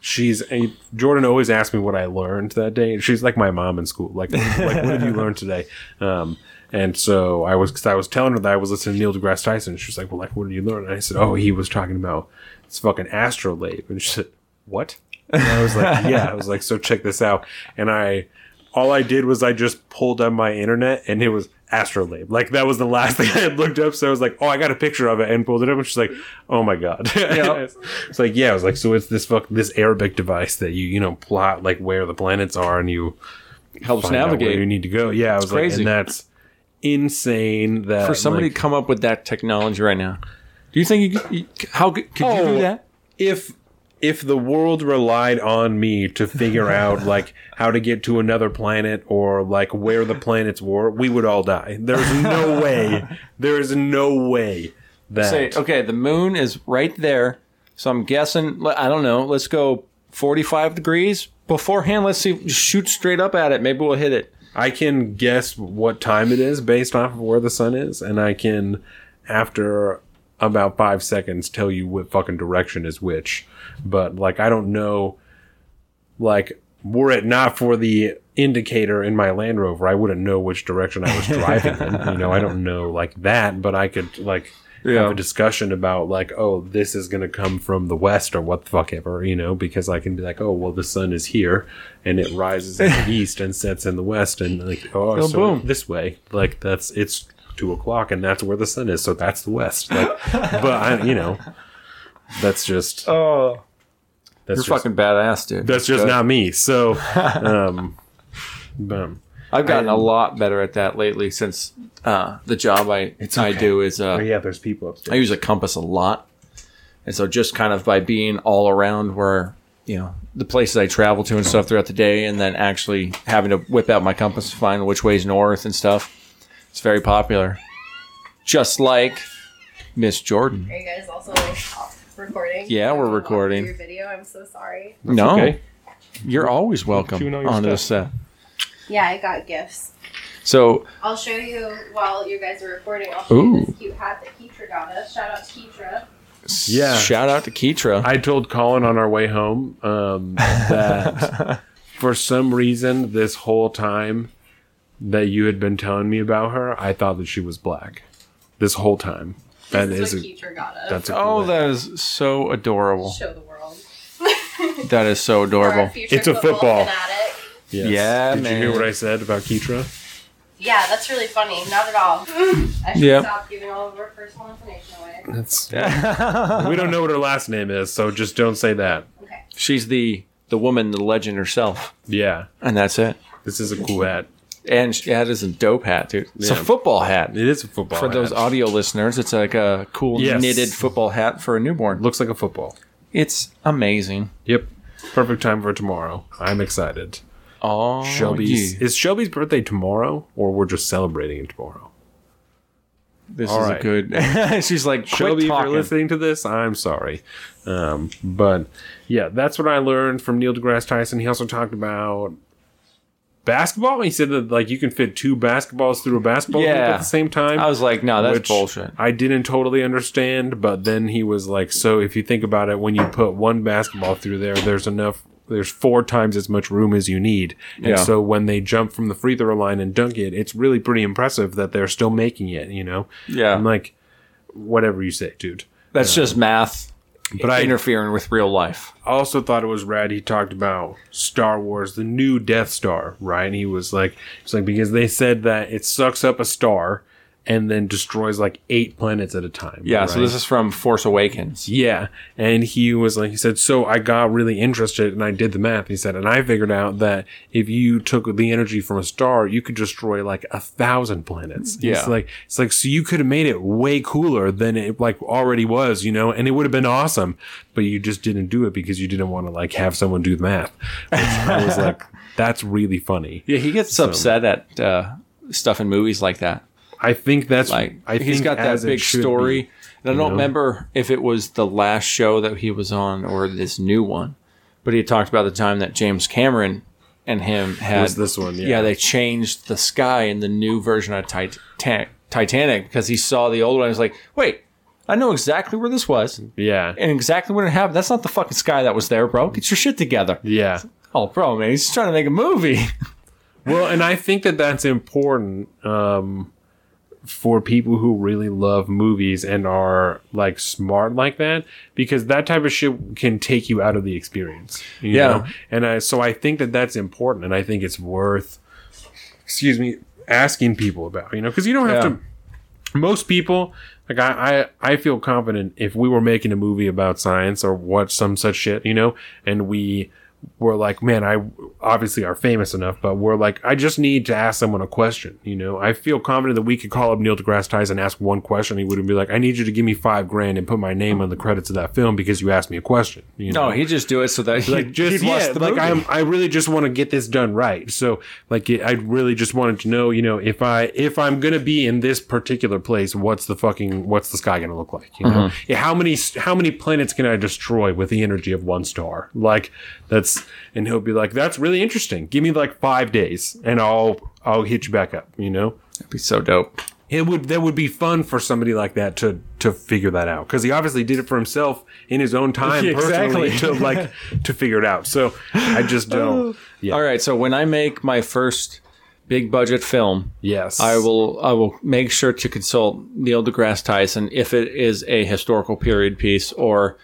she's a, Jordan always asks me what I learned that day. She's like my mom in school. Like like what did you learn today? Um and so I was, cause I was telling her that I was listening to Neil deGrasse Tyson. She's like, well, like, what did you learn? And I said, oh, he was talking about this fucking astrolabe. And she said, what? And I was like, yeah. I was like, so check this out. And I, all I did was I just pulled up my internet and it was astrolabe. Like that was the last thing I had looked up. So I was like, oh, I got a picture of it and pulled it up. And she's like, oh my god. It's like, yeah. I was like, so it's this fuck this Arabic device that you you know plot like where the planets are and you helps where you need to go. Yeah, I was like, crazy. and that's insane. That For somebody like, to come up with that technology right now, do you think you, could- you how could could you Oh, do that? if if the world relied on me to figure out like how to get to another planet or like where the planets were, we would all die. There's no way. There is no way that Say, okay, the moon is right there. So I'm guessing, I don't know, let's go 45 degrees beforehand. Let's see, shoot straight up at it. Maybe we'll hit it. I can guess what time it is based off of where the sun is, and I can, after about five seconds, tell you what fucking direction is which. But like, I don't know. Like, were it not for the indicator in my Land Rover, I wouldn't know which direction I was driving in. You know, I don't know like that, but I could like Yeah. have a discussion about like, oh, this is gonna come from the west or what the fuck ever, you know, because I can be like, oh, well, the sun is here and it rises in the east and sets in the west, and like, oh, Oh, so boom. this way, like that's it's two o'clock and that's where the sun is, so that's the west. Like, but I, you know, that's just Oh, that's you're just, fucking badass, dude. that's just Good. not me. So, um, um, I've gotten a lot better at that lately since uh, the job I I okay. do is uh, oh yeah, there's people upstairs. I use a compass a lot, and so just kind of by being all around where you know the places I travel to and stuff throughout the day, and then actually having to whip out my compass to find which way's north and stuff. It's very popular. Just like Miss Jordan. Are you guys also like recording? Yeah, we're recording. Your video. I'm so sorry. no, okay. you're always welcome Chewing all your onto the set. Yeah, I got gifts. So I'll show you while you guys are recording. I'll show you Ooh. this cute hat that Keetra got us. Shout out to Keetra. Yeah. shout out to Keitra. I told Colin on our way home um, that for some reason this whole time that you had been telling me about her, I thought that she was black. This whole time. That This is is a, what Keetra got us. that's a oh, cool that is so adorable. show the world. That is so For our adorable. It's a football. fanatic. yes. Yeah, Did you hear what I said about Keitra? Yeah, that's really funny. Not at all. I should Yep. stop giving all of our personal information away. That's we don't know what her last name is, so just don't say that. Okay. She's the the woman, the legend herself, Yeah. and that's it. This is a cool hat. And she, that is a dope hat, dude. It's a football hat. It is a football For those hat. audio listeners, it's like a cool Yes. knitted football hat for a newborn. Looks like a football. It's amazing. Yep. Perfect time for tomorrow. I'm excited. Oh, Shelby's yeah. is Shelby's birthday tomorrow, or we're just celebrating it tomorrow. This All is right. a good. She's like, Shelby, Shelby, if you're talking. listening to this, I'm sorry. Um, but yeah, that's what I learned from Neil deGrasse Tyson. He also talked about basketball. He said that like you can fit two basketballs through a basketball hoop Yeah. at the same time. I was like, no, that's which bullshit. I didn't totally understand, but then he was like, so if you think about it, when you put one basketball through there, there's enough. There's four times as much room as you need, and Yeah. so when they jump from the free throw line and dunk it, it's really pretty impressive that they're still making it. You know, Yeah, I'm like, whatever you say, dude. that's uh, just math But I interfering with real life. I also thought it was rad. He talked about Star Wars, the new Death Star, right? And he was like, it's like because they said that it sucks up a star and then destroys like eight planets at a time. Yeah, so this is from Force Awakens. Yeah. And he was like, he said, so I got really interested and I did the math. He said, and I figured out that if you took the energy from a star, you could destroy like a thousand planets. Yeah. It's like, it's like, so you could have made it way cooler than it like already was, you know, and it would have been awesome, but you just didn't do it because you didn't want to like have someone do the math. I was like, that's really funny. Yeah, he gets upset at uh, stuff in movies like that. I think that's Like I he's got that big story. be. and I don't know? remember if it was the last show that he was on or this new one, but he talked about the time that James Cameron and him had Was this one, yeah. yeah, they changed the sky in the new version of Titan- Titanic because he saw the old one. and was like, wait, I know exactly where this was Yeah. and exactly when it happened. That's not the fucking sky that was there, bro. Get your shit together. Yeah. Oh, bro, man, he's trying to make a movie. Well, and I think that that's important um, for people who really love movies and are like smart like that, because that type of shit can take you out of the experience. you Yeah. know? and I, so I think that that's important, and I think it's worth, excuse me, asking people about. You know, because you don't have Yeah. to. Most people, like I, I, I feel confident if we were making a movie about science or what some such shit, you know, and we were like, man, I obviously are famous enough, but we're like, I just need to ask someone a question. You know, I feel confident that we could call up Neil deGrasse Tyson and ask one question. He wouldn't be like, I need you to give me five grand and put my name on the credits of that film because you asked me a question. You know? No, he just do it so that he, like just yeah, like. I'm, I really just want to get this done right. So like I really just wanted to know, you know, if I if I'm gonna be in this particular place, what's the fucking what's the sky gonna look like? You know, mm-hmm. yeah, how many how many planets can I destroy with the energy of one star? Like that's and he'll be like, that's really interesting. Give me like five days, and I'll I'll hit you back up. You know. That'd be so dope. It would that would be fun for somebody like that to to figure that out because he obviously did it for himself in his own time Yeah, personally to like to figure it out. So I just oh. don't. Yeah. All right, so when I make my first big budget film, Yes. I will I will make sure to consult Neil deGrasse Tyson if it is a historical period piece or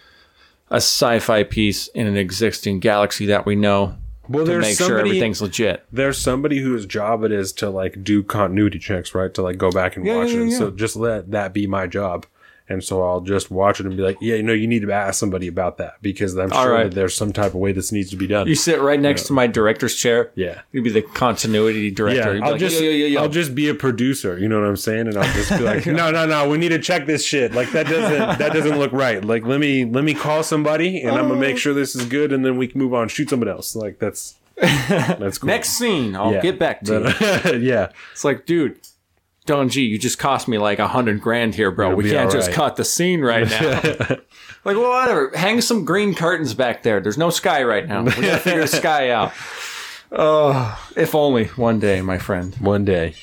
a sci-fi piece in an existing galaxy that we know Well, to there's make sure everything's legit. there's somebody whose job it is to like do continuity checks, right? To like go back and Yeah, watch yeah, it. Yeah. So just let that be my job. And so I'll just watch it and be like, yeah, you know, you need to ask somebody about that because I'm All sure right. that there's some type of way this needs to be done. You sit right next to my director's chair. yeah. You'd be the continuity director. Yeah, I'll like, just yo, yo, yo. I'll just be a producer. You know what I'm saying? And I'll just be like, no, no, no, we need to check this shit. Like that doesn't that doesn't look right. Like let me let me call somebody and I'm gonna make sure this is good, and then we can move on. Shoot somebody else. Like that's that's cool. next scene. I'll Yeah. get back to you. Yeah, It's like, dude, Don G, you just cost me like a hundred grand here, bro. It'll we can't just right. cut the scene right now. like, well, whatever. Hang some green curtains back there. There's no sky right now. We gotta figure the sky out. Oh, if only one day, my friend. one day.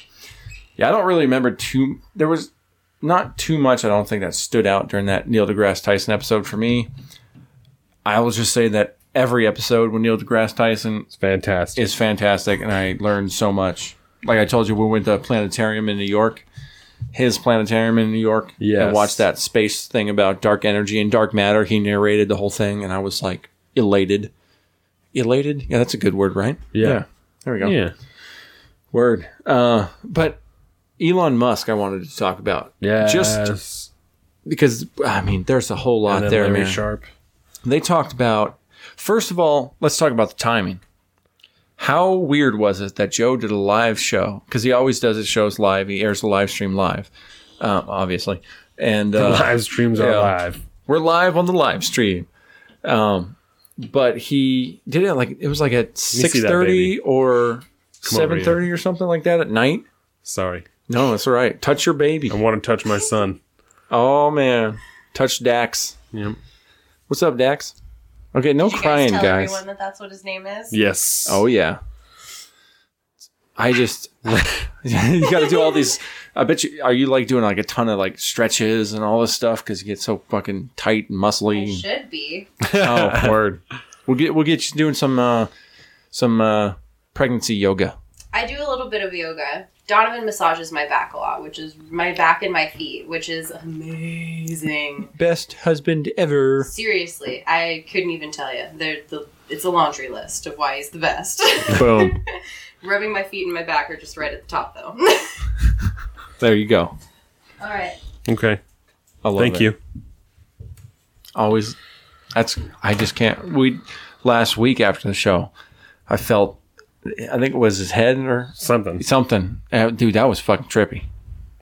Yeah, I don't really remember too. There was not too much. I don't think that stood out during that Neil deGrasse Tyson episode for me. I will just say that every episode with Neil deGrasse Tyson It's fantastic. is fantastic, and I learned so much. Like I told you, we went to a planetarium in New York, his planetarium in New York, yeah, and watched that space thing about dark energy and dark matter. He narrated the whole thing, and I was like elated. Elated? Yeah, that's a good word, right? Yeah. There we go. yeah, Word. Uh, but Elon Musk, I wanted to talk about. yeah. Just because, I mean, there's a whole lot and then there, Larry man. Sharpe. They talked about, first of all, let's talk about the timing. How weird was it that Joe did a live show? Because he always does his shows live. He airs the live stream live, uh, obviously. And uh, Live streams are yeah. live. we're live on the live stream. Um, but he did it like it was like at six thirty or seven thirty or something like that at night. Sorry, No, that's all right. Touch your baby. I want to touch my son. Oh man, touch Dax. Yep. What's up, Dax? Okay, no Did you crying, tell guys. everyone that that's what his name is? Yes. Oh yeah. I just you got to do all these. I bet you are you like doing like a ton of like stretches and all this stuff because you get so fucking tight and I muscly. should be. oh word. We'll get we'll get you doing some uh some uh pregnancy yoga. I do a little bit of yoga. Donovan massages my back a lot, which is my back and my feet, which is amazing. Best husband ever. Seriously, I couldn't even tell you. The it's a laundry list of why he's the best. Boom. Rubbing my feet and my back are just right at the top, though. There you go. All right. Okay. I love Thank it. you. always that's i just can't we last week after the show i felt i think it was his head or Something. something Uh, dude that was fucking trippy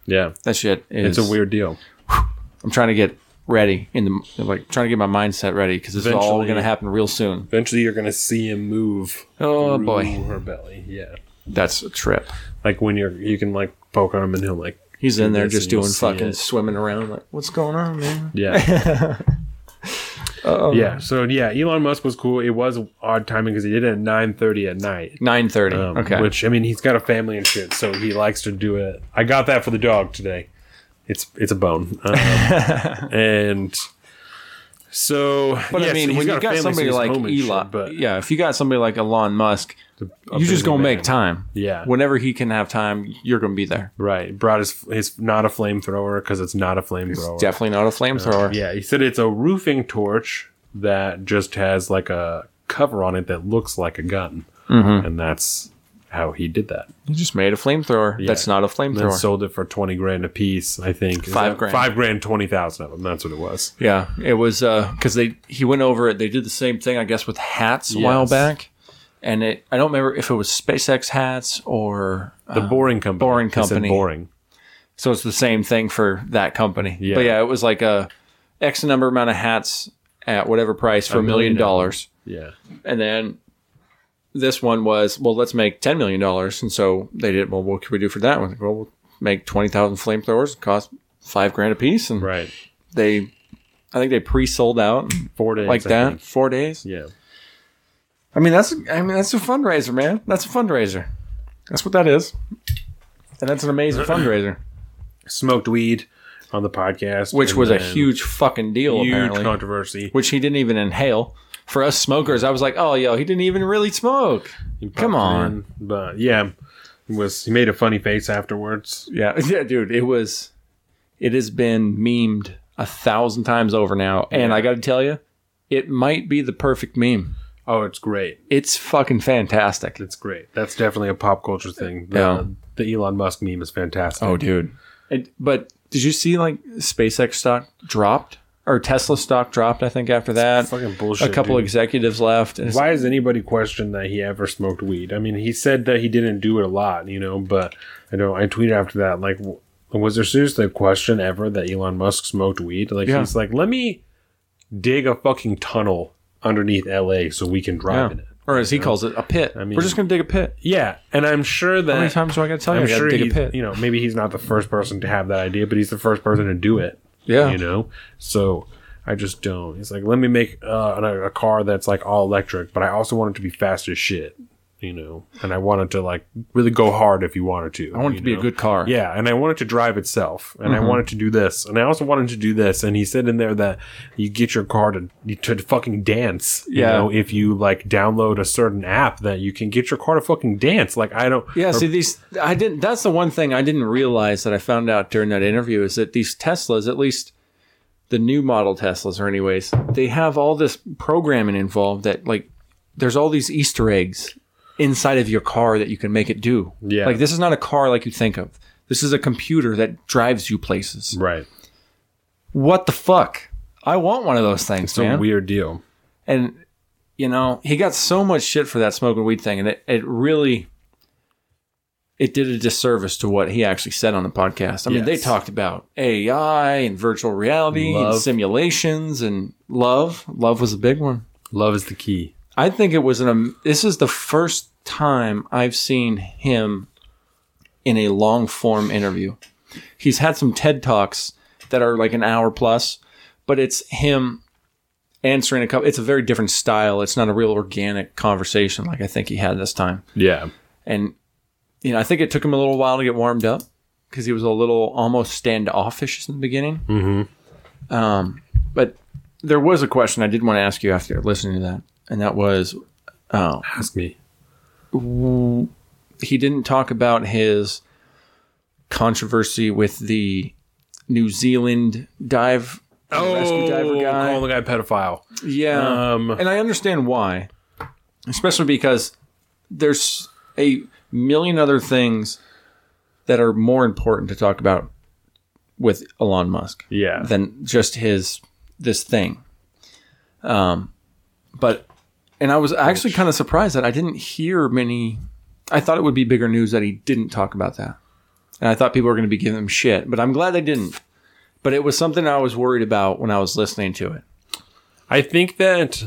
Yeah. that shit is It's a weird deal. i'm trying to get ready in the like trying to get my mindset ready because it's all gonna happen real soon Eventually, you're gonna see him move. oh boy her belly. Yeah. that's a trip Like when you're, you can like poke on him and he'll like. he's in there just doing fucking it. swimming around like what's going on man Yeah. oh yeah. So yeah, Elon Musk was cool. It was odd timing because he did it at nine thirty at night. 9.30 Um, okay Which I mean, he's got a family and shit, so he likes to do it. I got that for the dog today. It's it's a bone, um, and so. But yes, I mean, he's when you a got family, somebody he's like home and shit, Elon, but yeah, if you got somebody like Elon Musk, a you just gonna make time. Yeah, Whenever he can have time, you're gonna be there. right. Brought his his not a flamethrower because it's not a flamethrower. Definitely not a flamethrower. Yeah, he said it's a roofing torch that just has like a cover on it that looks like a gun, Mhm. and that's how he did that. He just made a flamethrower. Yeah. That's not a flamethrower. sold it for twenty grand a piece. I think Is Five grand. Five grand, twenty thousand of them. That's what it was. yeah, it was because they he went over it. They did the same thing, I guess, with hats a while back, and it I don't remember if it was SpaceX hats or The boring company. Uh, Boring They said Company. boring. so it's the same thing for that company. Yeah. But yeah, it was like a X number amount of hats at whatever price for a million million dollars. Yeah. And then this one was, well, let's make $10 million. And so they did, well, what can we do for that one? Well, we'll make 20,000 flamethrowers, cost five grand a piece. And Right. they, I think they pre sold out Four days. like I that, think. four days. Yeah. I mean, that's, I mean, that's a fundraiser, man. That's a fundraiser. That's what that is. And that's an amazing fundraiser, Smoked weed on the podcast, which was a huge fucking deal, huge apparently. controversy. which he didn't even inhale. For us smokers, I was like, oh, yo, he didn't even really smoke. Come on. in. but yeah, He was he made a funny face afterwards. Yeah, yeah, dude. It was. It has been memed a thousand times over now, and Yeah. I got to tell you, it might be the perfect meme. Oh, it's great. It's fucking fantastic. It's great. That's definitely a pop culture thing. The, Yeah. the Elon Musk meme is fantastic. Oh, dude. It, but did you see like SpaceX stock dropped or Tesla stock dropped? I think after that, fucking bullshit. a couple dude. executives left. And Why has anybody questioned that he ever smoked weed? I mean, he said that he didn't do it a lot, you know, but I know I tweeted after that, like, was there seriously a question ever that Elon Musk smoked weed? Like, Yeah. he's like, let me dig a fucking tunnel underneath LA so we can drive in it. or as he calls it, a pit. I mean- We're just gonna dig a pit. Yeah, and I'm sure that How many times do I got to tell you? I'm I gotta sure dig a he's, pit. you know, maybe he's not the first person to have that idea, but he's the first person to do it. Yeah. you know. So I just don't. He's like, let me make uh, a, a car that's like all electric, but I also want it to be fast as shit. You know, and I wanted to like really go hard if you wanted to. I want it to be a good car. Yeah, and I wanted to drive itself, and I mm-hmm. wanted to do this, and I also wanted to do this. And he said in there that you get your car to to fucking dance. You Yeah. know, if you like download a certain app, that you can get your car to fucking dance. Like I don't. Yeah, see these I didn't that's the one thing I didn't realize that I found out during that interview is that these Teslas, at least the new model Teslas or anyways, they have all this programming involved that like there's all these Easter eggs inside of your car that you can make it do. Yeah. Like this is not a car like you think of. This is a computer that drives you places. Right. What the fuck? I want one of those things, It's man. a weird deal. and you know he got so much shit for that smoking weed thing and it, it really it did a disservice to what he actually said on the podcast i mean they talked about ai and virtual reality and simulations and love love was a big one Love is the key. i think it was an um, this is the first time i've seen him in a long form interview he's had some ted talks that are like an hour plus but it's him answering a couple it's a very different style it's not a real organic conversation like i think he had this time Yeah. and you know i think it took him a little while to get warmed up because he was a little almost standoffish in the beginning mm-hmm. um, but there was a question i did want to ask you after listening to that and that was oh, Ask me. He didn't talk about his controversy with the new zealand dive rescue diver guy calling the guy pedophile. Yeah. Um, and I understand why, especially because there's a million other things that are more important to talk about with Elon Musk Yeah. than just his this thing. Um, but and I was actually kind of surprised that I didn't hear many. I thought it would be bigger news that he didn't talk about that, and I thought people were going to be giving him shit. But I'm glad they didn't. But it was something I was worried about when I was listening to it. I think that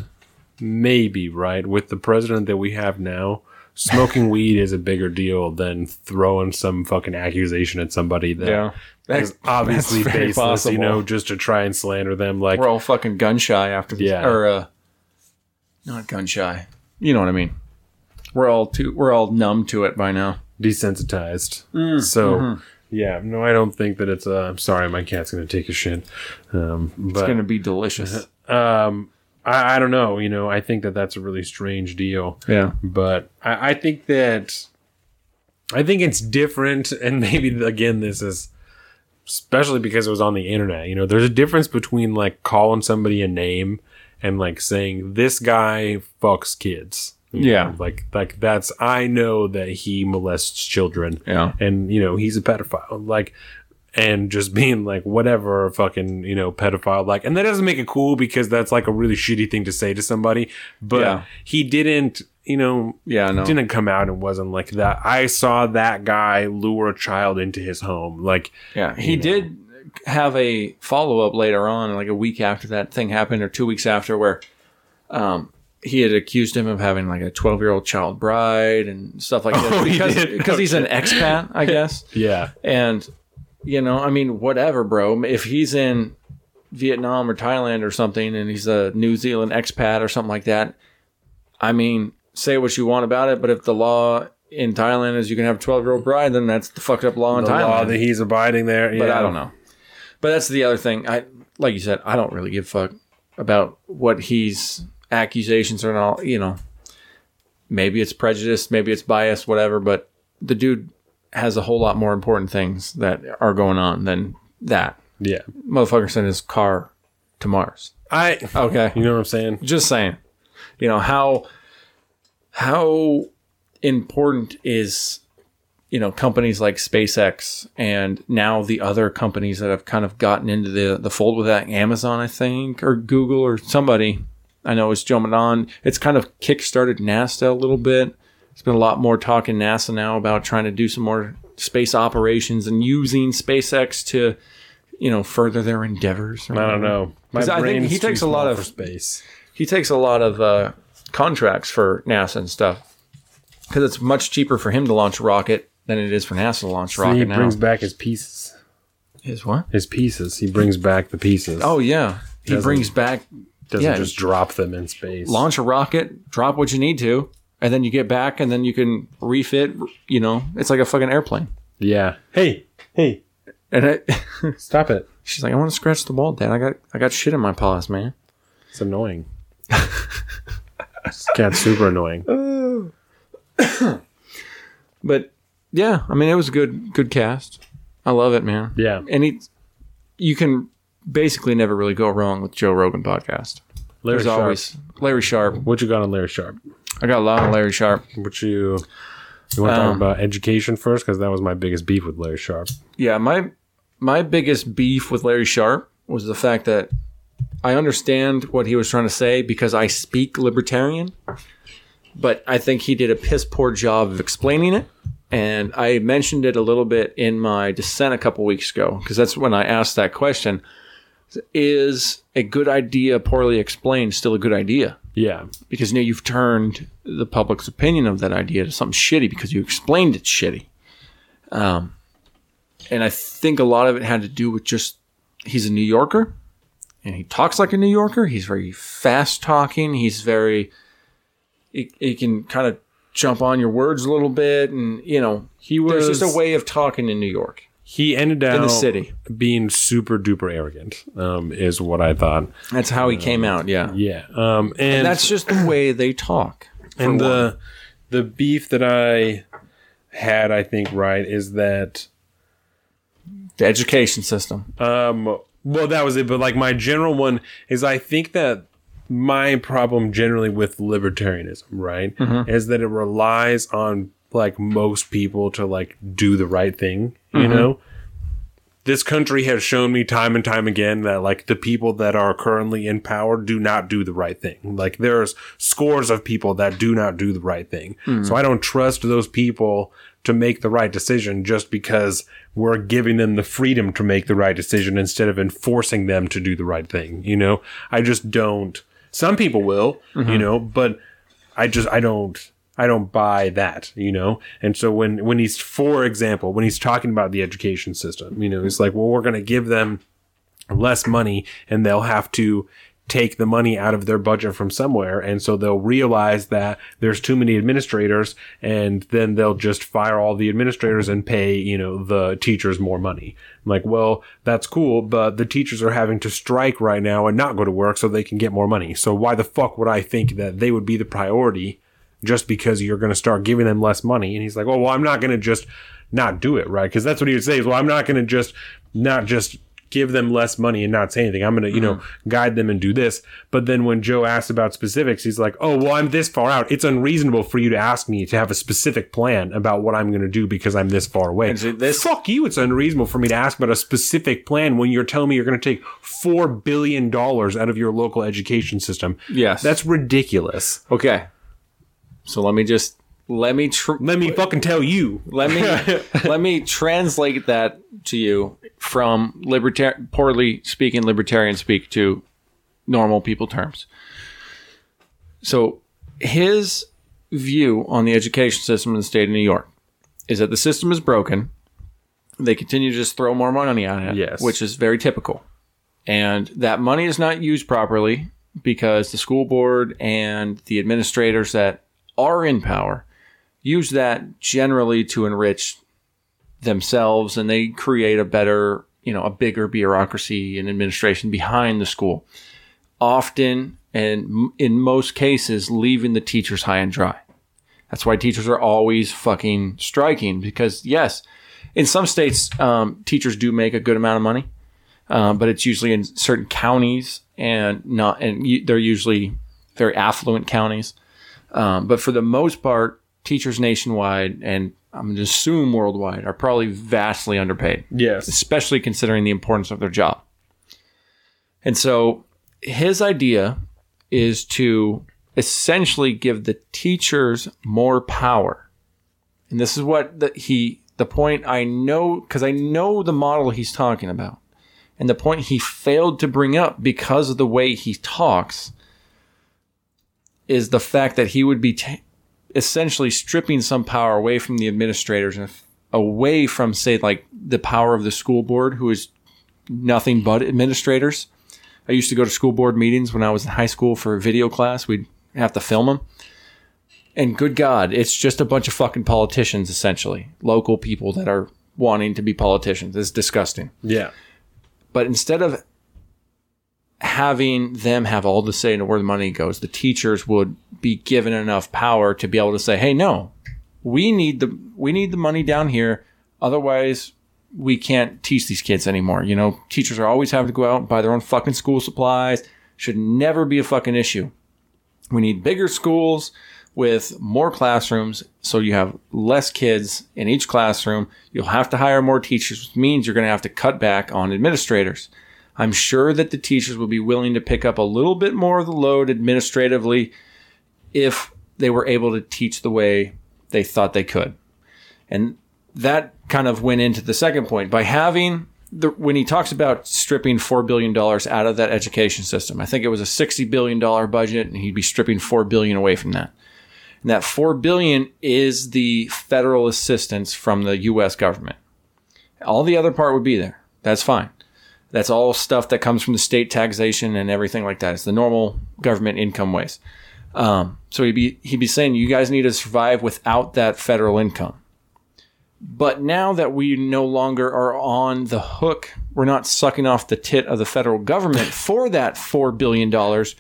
maybe, right, with the president that we have now, smoking weed is a bigger deal than throwing some fucking accusation at somebody that is obviously That's baseless, you know, just to try and slander them. Like, we're all fucking gun shy after this. Yeah. Or uh not gun shy. You know what I mean. We're all too we're all numb to it by now. desensitized. Mm, so, mm-hmm. yeah, no, I don't think that it's. Uh, I'm sorry, my cat's gonna take a shit. Um, It's gonna be delicious. um, I, I don't know. You know, I think that that's a really strange deal. yeah. but I, I think that I think it's different, and maybe again, this is especially because it was on the internet. You know, there's a difference between like calling somebody a name and like saying this guy fucks kids. Yeah. know, like like that's I know that he molests children. Yeah. and you know he's a pedophile. Like. And just being like whatever fucking you know pedophile like, and that doesn't make it cool because that's like a really shitty thing to say to somebody. But Yeah. he didn't, you know, Yeah, no. didn't come out and wasn't like that. I saw that guy lure a child into his home. Like, Yeah. He did have a follow up later on, like a week after that thing happened or two weeks after where um he had accused him of having like a 12 year old child bride and stuff like that Oh, he because, because he's an expat, I guess. yeah, And you know, I mean, whatever, bro. If he's in Vietnam or Thailand or something, and he's a New Zealand expat or something like that, I mean, say what you want about it, but if the law in Thailand is you can have a twelve year old bride, then that's the fucked up law in the Thailand. law that he's abiding there. but. I don't know. But that's the other thing. I like you said, I don't really give a fuck about what he's accusations are and all. You know, maybe it's prejudice, maybe it's bias, whatever. But the dude has a whole lot more important things that are going on than that. Yeah. Motherfucker sent his car to Mars. I Okay. you know what I'm saying? Just saying. You know, how how important is you know companies like SpaceX and now the other companies that have kind of gotten into the the fold with that Amazon I think or Google or somebody I know it's jumping on it's kind of kickstarted NASA a little bit there's been a lot more talk in NASA now about trying to do some more space operations and using SpaceX to you know further their endeavors or I don't know. My I think he takes a lot of- space. he takes a lot of uh, contracts for NASA and stuff because it's much cheaper for him to launch a rocket than it is for NASA to launch a rocket he now. brings back his pieces. His what? His pieces. He brings back the pieces. Oh yeah, he Doesn't- brings back doesn't yeah. just drop them in space. launch a rocket, drop what you need to, and then you get back, and then you can refit. You know, it's like a fucking airplane. Yeah. Hey, hey, And it, stop it. she's like, "I want to scratch the wall, Dad. I got I got shit in my paws, man." It's annoying. this cat's super annoying. But yeah, I mean, it was a good good cast. I love it, man. Yeah. and he, you can basically never really go wrong with Joe Rogan podcast. Larry There's Sharpe. always Larry Sharpe. What you got on Larry Sharpe? I got a lot of Larry Sharpe. What you you want to Um, talk about education first? Because that was my biggest beef with Larry Sharpe. Yeah, my my biggest beef with Larry Sharpe was the fact that I understand what he was trying to say because I speak libertarian, but I think he did a piss poor job of explaining it. And I mentioned it a little bit in my dissent a couple weeks ago because that's when I asked that question: Is a good idea poorly explained still a good idea? Yeah. because know you've turned the public's opinion of that idea to something shitty because you explained it shitty. Um, and I think a lot of it had to do with just he's a New Yorker, and he talks like a New Yorker. He's very fast talking. He's very he, he can kind of jump on your words a little bit, and you know He was there's just a way of talking in New York he ended up in the city. being super duper arrogant. Um, is what I thought. That's how he came out. Yeah, Yeah. Um, and, and that's just the way they talk. and the the beef that I had, I think, right, is that the education system. Um, well, that was it. But like my general one is, I think that my problem generally with libertarianism, right, mm-hmm. is that it relies on like most people to like do the right thing. You mm-hmm. know, this country has shown me time and time again that like the people that are currently in power do not do the right thing. Like there's scores of people that do not do the right thing. Mm. So I don't trust those people to make the right decision just because we're giving them the freedom to make the right decision instead of enforcing them to do the right thing. You know, I just don't. Some people will, you mm-hmm. know, but I just I don't I don't buy that, you know. And so when when he's for example, when he's talking about the education system, you know, he's like, well, we're going to give them less money and they'll have to take the money out of their budget from somewhere and so they'll realize that there's too many administrators and then they'll just fire all the administrators and pay you know the teachers more money I'm like well that's cool but the teachers are having to strike right now and not go to work so they can get more money so why the fuck would i think that they would be the priority just because you're going to start giving them less money. And he's like, oh, well, I'm not going to just not do it, right? Because that's what he would say is, well, I'm not going to just not just give them less money and not say anything. I'm going to, you know, mm-hmm. guide them and do this. But then when Joe asks about specifics, he's like, oh, well, I'm this far out. It's unreasonable for you to ask me to have a specific plan about what I'm going to do because I'm this far away. so this- Fuck you. It's unreasonable for me to ask about a specific plan when you're telling me you're going to take $4 billion out of your local education system. Yes. That's ridiculous. Okay. So let me just let me tr- Let me fucking tell you. let me let me translate that to you from libertarian poorly speaking libertarian speak to normal people terms. So his view on the education system in the state of New York is that the system is broken. They continue to just throw more money at it, Yes. which is very typical. And that money is not used properly because the school board and the administrators that are in power use that generally to enrich themselves and they create a better, you know, a bigger bureaucracy and administration behind the school. Often and in most cases, leaving the teachers high and dry. That's why teachers are always fucking striking because yes, in some states, um, teachers do make a good amount of money, um, but it's usually in certain counties and not, and they're usually very affluent counties. Um, but for the most part, teachers nationwide and I'm going to assume worldwide are probably vastly underpaid Yes. especially considering the importance of their job. And so his idea is to essentially give the teachers more power. And this is what the, he, the point I know, because I know the model he's talking about. And the point he failed to bring up because of the way he talks is the fact that he would be essentially stripping some power away from the administrators and away from, say, like the power of the school board, who is nothing but administrators. I used to go to school board meetings when I was in high school for a video class. We'd have to film them. And good God, it's just a bunch of fucking politicians, essentially. Local people that are wanting to be politicians. It's disgusting. Yeah. But instead of having them have all the say in where the money goes, the teachers would be given enough power to be able to say, "Hey, no, we need the we need the money down here. Otherwise, we can't teach these kids anymore." You know, teachers are always having to go out and buy their own fucking school supplies. Should never be a fucking issue. We need bigger schools with more classrooms so you have less kids in each classroom. You'll have to hire more teachers, which means you're going to have to cut back on administrators. I'm sure that the teachers would be willing to pick up a little bit more of the load administratively if they were able to teach the way they thought they could. And that kind of went into the second point by having the, when he talks about stripping $4 billion out of that education system, I think it was a $60 billion budget and he'd be stripping 4 billion away from that. And that 4 billion is the federal assistance from the U.S. government. All the other part would be there. That's fine. That's all stuff that comes from the state taxation and everything like that. It's the normal government income ways. Um, so he'd be he'd be saying you guys need to survive without that federal income. But now that we no longer are on the hook, we're not sucking off the tit of the federal government for that four billion dollars.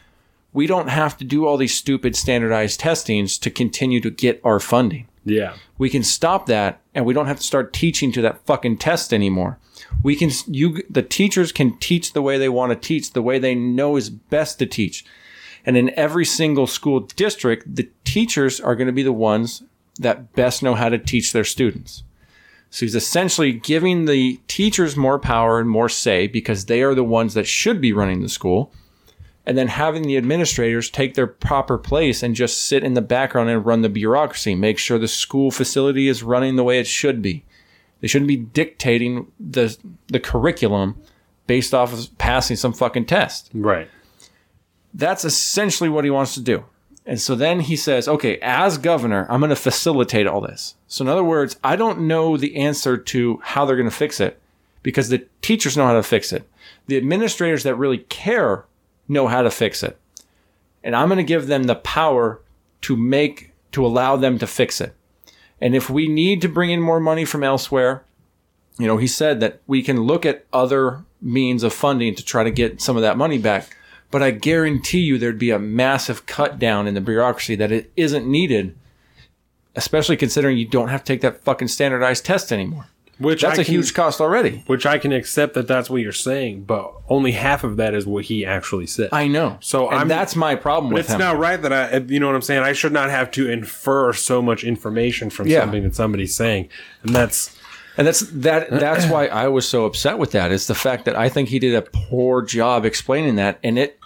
We don't have to do all these stupid standardized testings to continue to get our funding Yeah. we can stop that and we don't have to start teaching to that fucking test anymore we can you the teachers can teach the way they want to teach the way they know is best to teach. And in every single school district the teachers are going to be the ones that best know how to teach their students. So he's essentially giving the teachers more power and more say because they are the ones that should be running the school. And then having the administrators take their proper place and just sit in the background and run the bureaucracy, make sure the school facility is running the way it should be. They shouldn't be dictating the the curriculum based off of passing some fucking test. Right. That's essentially what he wants to do. And so then he says, okay, as governor, I'm going to facilitate all this. So in other words, I don't know the answer to how they're going to fix it because the teachers know how to fix it. The administrators that really care know how to fix it. And I'm going to give them the power to make, to allow them to fix it. And if we need to bring in more money from elsewhere, you know, he said that we can look at other means of funding to try to get some of that money back. But I guarantee you there'd be a massive cut down in the bureaucracy that it isn't needed, especially considering you don't have to take that fucking standardized test anymore. Which That's I a can- huge cost already. Which I can accept that that's what you're saying, but only half of that is what he actually said. I know. So and I'm- that's my problem with it's him. not right that I, uh, you know what I'm saying? I should not have to infer so much information from Yeah. something that somebody's saying. And that's, And that's that. That's why I was so upset with that. Is the fact that I think he did a poor job explaining that. And it,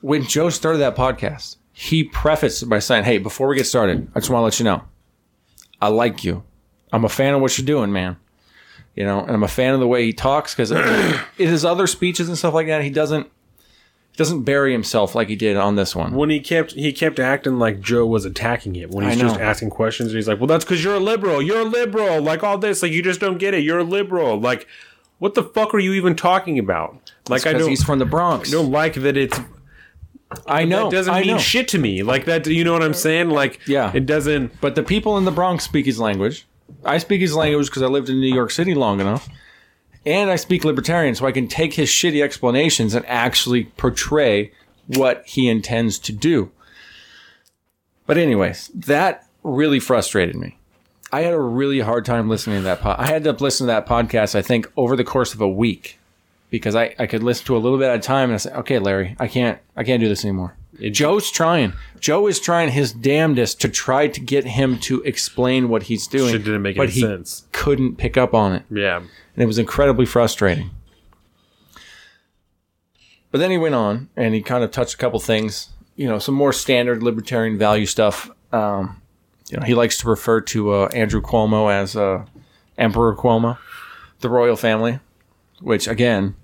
when Joe started that podcast, he prefaced it by saying, "Hey, before we get started, I just want to let you know, I like you. I'm a fan of what you're doing, man. You know, and I'm a fan of the way he talks because in his other speeches and stuff like that, he doesn't he doesn't bury himself like he did on this one. when he kept, he kept acting like Joe was attacking him when he's just asking questions. And he's like, well, that's because you're a liberal. You're a liberal. Like all this. Like, you just don't get it. You're a liberal. Like, what the fuck are you even talking about? Like, I don't, he's from the Bronx. I don't like that it's I know. That doesn't I mean know. shit to me. Like that, you know what I'm saying? Like, Yeah. it doesn't. But the people in the Bronx speak his language. I speak his language because I lived in New York City long enough. And I speak libertarian, so I can take his shitty explanations and actually portray what he intends to do. But, anyways, that really frustrated me. I had a really hard time listening to that. pod. I had to listen to that podcast. I think over the course of a week because I, I could listen to a little bit at a time and I said, okay, Larry, I can't I can't do this anymore. Joe's trying. Joe is trying his damnedest to try to get him to explain what he's doing. Shit didn't make but any he sense. couldn't pick up on it. Yeah. And it was incredibly frustrating. But then he went on and he kind of touched a couple things, you know, some more standard libertarian value stuff. Um, you know, he likes to refer to uh, Andrew Cuomo as uh, Emperor Cuomo, the royal family, which again,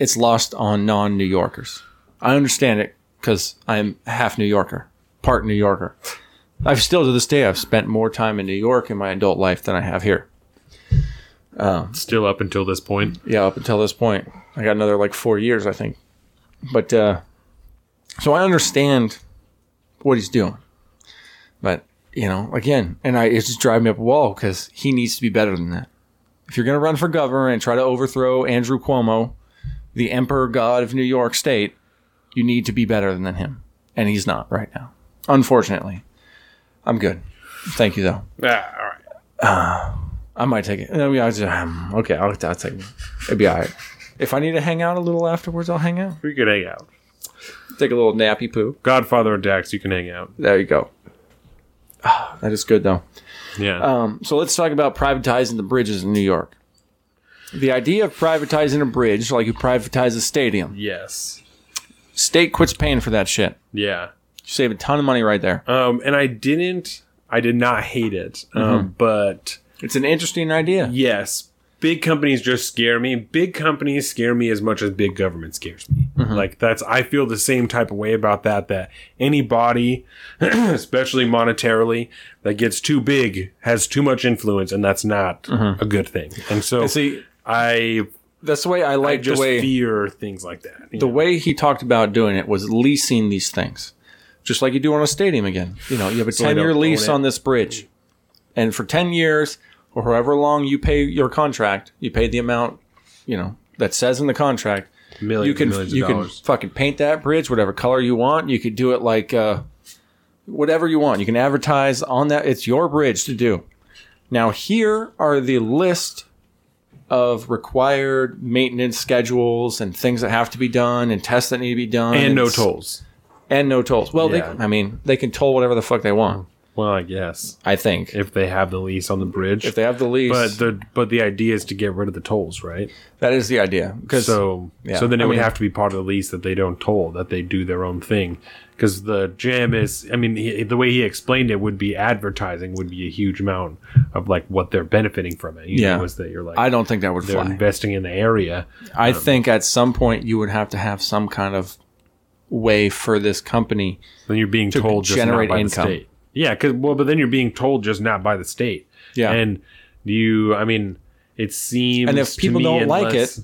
it's lost on non New Yorkers. I understand it because I'm half New Yorker, part New Yorker. I've still to this day, I've spent more time in New York in my adult life than I have here. Still up until this point. yeah, up until this point. I got another like four years, I think. But uh, so I understand what he's doing, but you know, again, and I it's just driving me up a wall because he needs to be better than that. If you're going to run for governor and try to overthrow Andrew Cuomo, the emperor god of New York State, you need to be better than him, and he's not right now. Unfortunately, I'm good. Thank you though. Ah, all right. I might take it. I mean, I just, um, okay, I'll, I'll take it. It'd be all right. If I need to hang out a little afterwards, I'll hang out. We could hang out. Take a little nappy poo. Godfather and Dax, you can hang out. There you go. Ah, that is good though. Yeah. Um, so let's talk about privatizing the bridges in New York. The idea of privatizing a bridge, like you privatize a stadium, yes. State quits paying for that shit. Yeah. You save a ton of money right there. Um, and I didn't, I did not hate it. Um, but It's an interesting idea. yes, big companies just scare me. Big companies scare me as much as big government scares me. Like that's, I feel the same type of way about that. That any body, especially monetarily, that gets too big has too much influence, and that's not a good thing. And so, And see, I, that's the way I like the way fear things like that. the know? way he talked about doing it was leasing these things, just like you do on a stadium again. You know, you have a So ten year lease on this bridge, and for ten years or however long you pay your contract, you pay the amount, you know, that says in the contract. millions, you can millions of you can fucking paint that bridge whatever color you want. You could do it like uh, whatever you want. You can advertise on that. It's your bridge to do. Now here are the list of required maintenance schedules and things that have to be done and tests that need to be done and no tolls. and no tolls. Well, Yeah. they, I mean, they can toll whatever the fuck they want. Well, I guess I think if they have the lease on the bridge, if they have the lease, but the but the idea is to get rid of the tolls, right? that is the idea. Because So yeah, so then it I would mean- have to be part of the lease that they don't toll, that they do their own thing. Because the jam is, I mean, he, the way he explained it would be advertising would be a huge amount of like what they're benefiting from it. You Yeah. know, is that you're like I don't think that would they're fly. investing in the area. I um, think at some point you would have to have some kind of way for this company. Then you're being told just generate income. Yeah, because well, but then you're being told just not by the state. Yeah. and you, I mean, it seems And if people don't like it,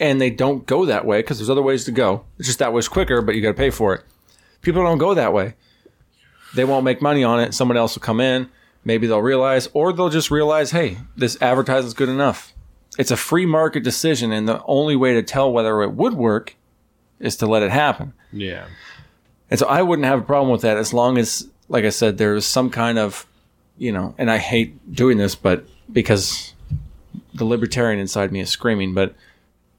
and they don't go that way because there's other ways to go. It's just that way's quicker, but you got to pay for it. People don't go that way. They won't make money on it. Someone else will come in. Maybe they'll realize, or they'll just realize, hey, this advertising's good enough. It's a free market decision, and the only way to tell whether it would work is to let it happen. yeah, And so I wouldn't have a problem with that as long as, like I said, there's some kind of, you know, and I hate doing this, but because the libertarian inside me is screaming, but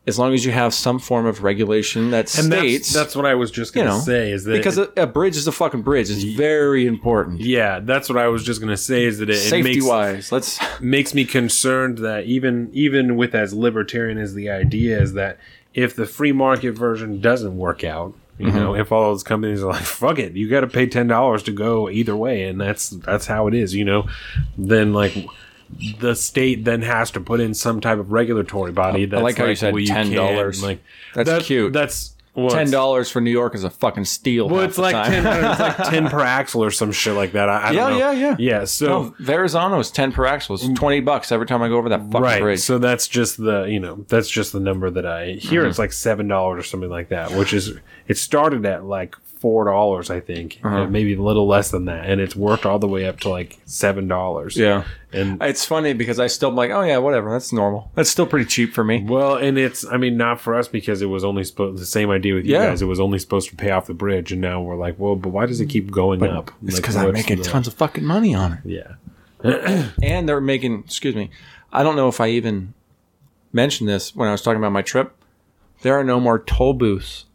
as long as you have some form of regulation that and states, that's, that's what I was just gonna know, say is that because a, a bridge is a fucking bridge. It's very important. Yeah, that's what I was just gonna say. Is that it, it Safety makes wise, let's makes me concerned that even even with as libertarian as the idea is that if the free market version doesn't work out, you Mm-hmm. know, if all those companies are like, "Fuck it, you got to pay ten dollars to go either way," and that's that's how it is, you know, then like the state then has to put in some type of regulatory body. That's like how you said well, $10. can, Like That's that- cute. That's well, ten dollars for New York is a fucking steal. Well, it's like time. ten. it's like ten per axle or some shit like that. I, I Yeah, don't know. yeah, yeah. yeah. So No, Verrazano is ten per axle. It's twenty bucks every time I go over that fucking right. bridge. So that's just the you know that's just the number that I hear. Mm-hmm. It's like seven dollars or something like that, which is it started at like four dollars, I think, Uh-huh. maybe a little less than that, and it's worked all the way up to like seven dollars. Yeah. and It's funny because I still like, oh yeah, whatever. That's normal. That's still pretty cheap for me. well, and it's I mean not for us because it was only supposed the same idea with you Yeah. guys. It was only supposed to pay off the bridge, and now we're like, well, but why does it keep going up? It's Like, because I'm making the- tons of fucking money on it. Yeah, and they're making excuse me i don't know if i even mentioned this when i was talking about my trip there are no more toll booths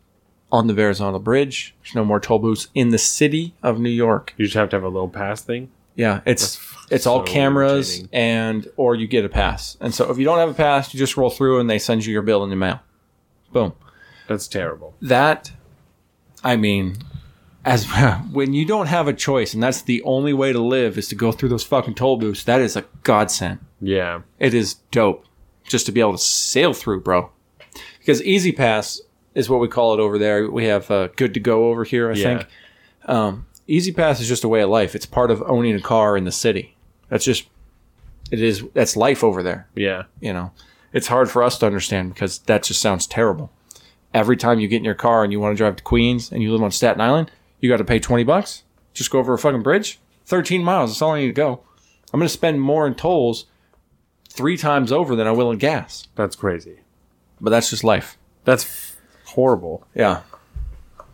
on the verrazano bridge. There's no more toll booths in the city of new york. You just have to have a little pass thing. yeah it's it's all cameras and or you get a pass. And so if you don't have a pass you just roll through and they send you your bill in the mail. Boom. That's terrible. that i mean as when you don't have a choice and that's the only way to live is to go through those fucking toll booths that is a godsend. Yeah, it is dope just to be able to sail through, bro. Because E-ZPass is what we call it over there. We have uh, Good to Go over here, I Yeah. think. Um, E-ZPass is just a way of life. It's part of owning a car in the city. That's just it is. That's life over there. yeah, You know, it's hard for us to understand because that just sounds terrible. Every time you get in your car and you want to drive to Queens and you live on Staten Island, you got to pay twenty bucks. Just go over a fucking bridge. Thirteen miles. That's all I need to go. I'm going to spend more in tolls three times over than I will in gas. that's crazy. But that's just life. That's horrible. Yeah.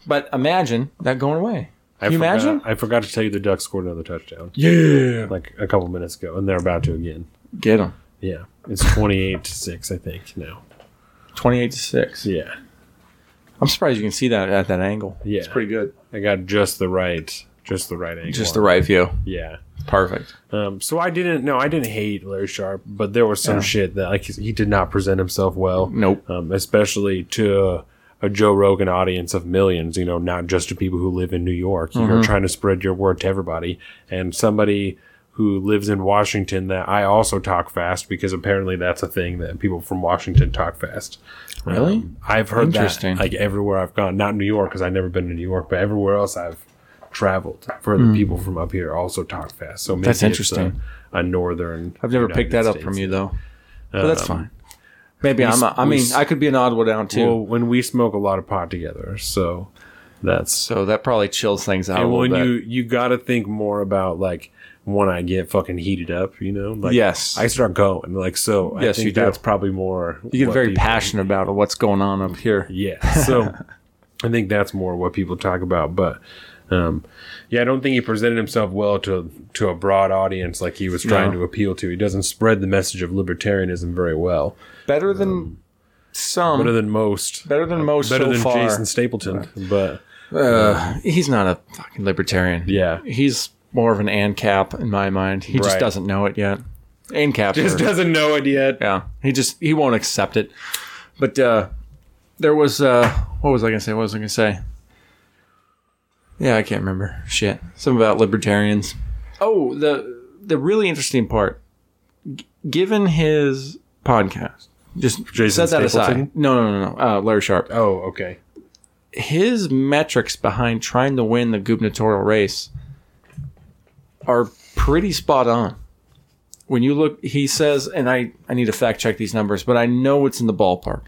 But imagine that going away. I Can you forgot, imagine? I forgot to tell you the Ducks scored another touchdown Yeah. like a couple minutes ago, and they're about to again. Get them. Yeah, it's twenty-eight to six, I think now. 28 to 6. Yeah, I'm surprised you can see that at that angle. Yeah. It's pretty good. I got just the right, just the right angle. Just the right view. Yeah. Perfect. Um. So I didn't. No, I didn't hate Larry Sharpe, but there was some Yeah. shit that like he did not present himself well. Nope. Um. Especially to a, Joe Rogan audience of millions. You know, not just to people who live in New York. Mm-hmm. You're trying to spread your word to everybody, and somebody who lives in Washington that I also talk fast because apparently that's a thing that people from Washington talk fast. Really? Um, I've heard Interesting. that like everywhere I've gone, not New York because I've never been to New York, but everywhere else I've traveled. For the people from up here also talk fast. So maybe. That's it's interesting. A, a northern. I've never United picked that up from you though. But that's Um, fine. Maybe we I'm. A, I we mean, I could be an odd one out too. Well, when we smoke a lot of pot together, so that's so that probably chills things out a and little when bit. you you got to think more about like when I get fucking heated up, you know. Like, Yes. I start going like so. I Yes, think you do. that's probably more. you get very people- passionate about what's going on up here. Yeah. So I think that's more what people talk about. But um, yeah, I don't think he presented himself well to to a broad audience like he was trying No. to appeal to. He doesn't spread the message of libertarianism very well. Better than some. Better than most. better than most Better so than far. Jason Stapleton. But Uh, he's not a fucking libertarian. yeah. He's more of an ANCAP in my mind. He just doesn't know it yet. ANCAP. Just doesn't know it yet. yeah. He just he won't accept it. But uh, there was uh, what was I gonna say? What was I gonna say? Yeah, I can't remember. Shit. Something about libertarians. Oh, the the really interesting part. G- given his podcast, just Jason set that Stapleton? aside. No, no, no, no. Uh, Larry Sharpe. Oh, okay. his metrics behind trying to win the gubernatorial race are pretty spot on. When you look, he says, and I, I need to fact check these numbers, but I know it's in the ballpark.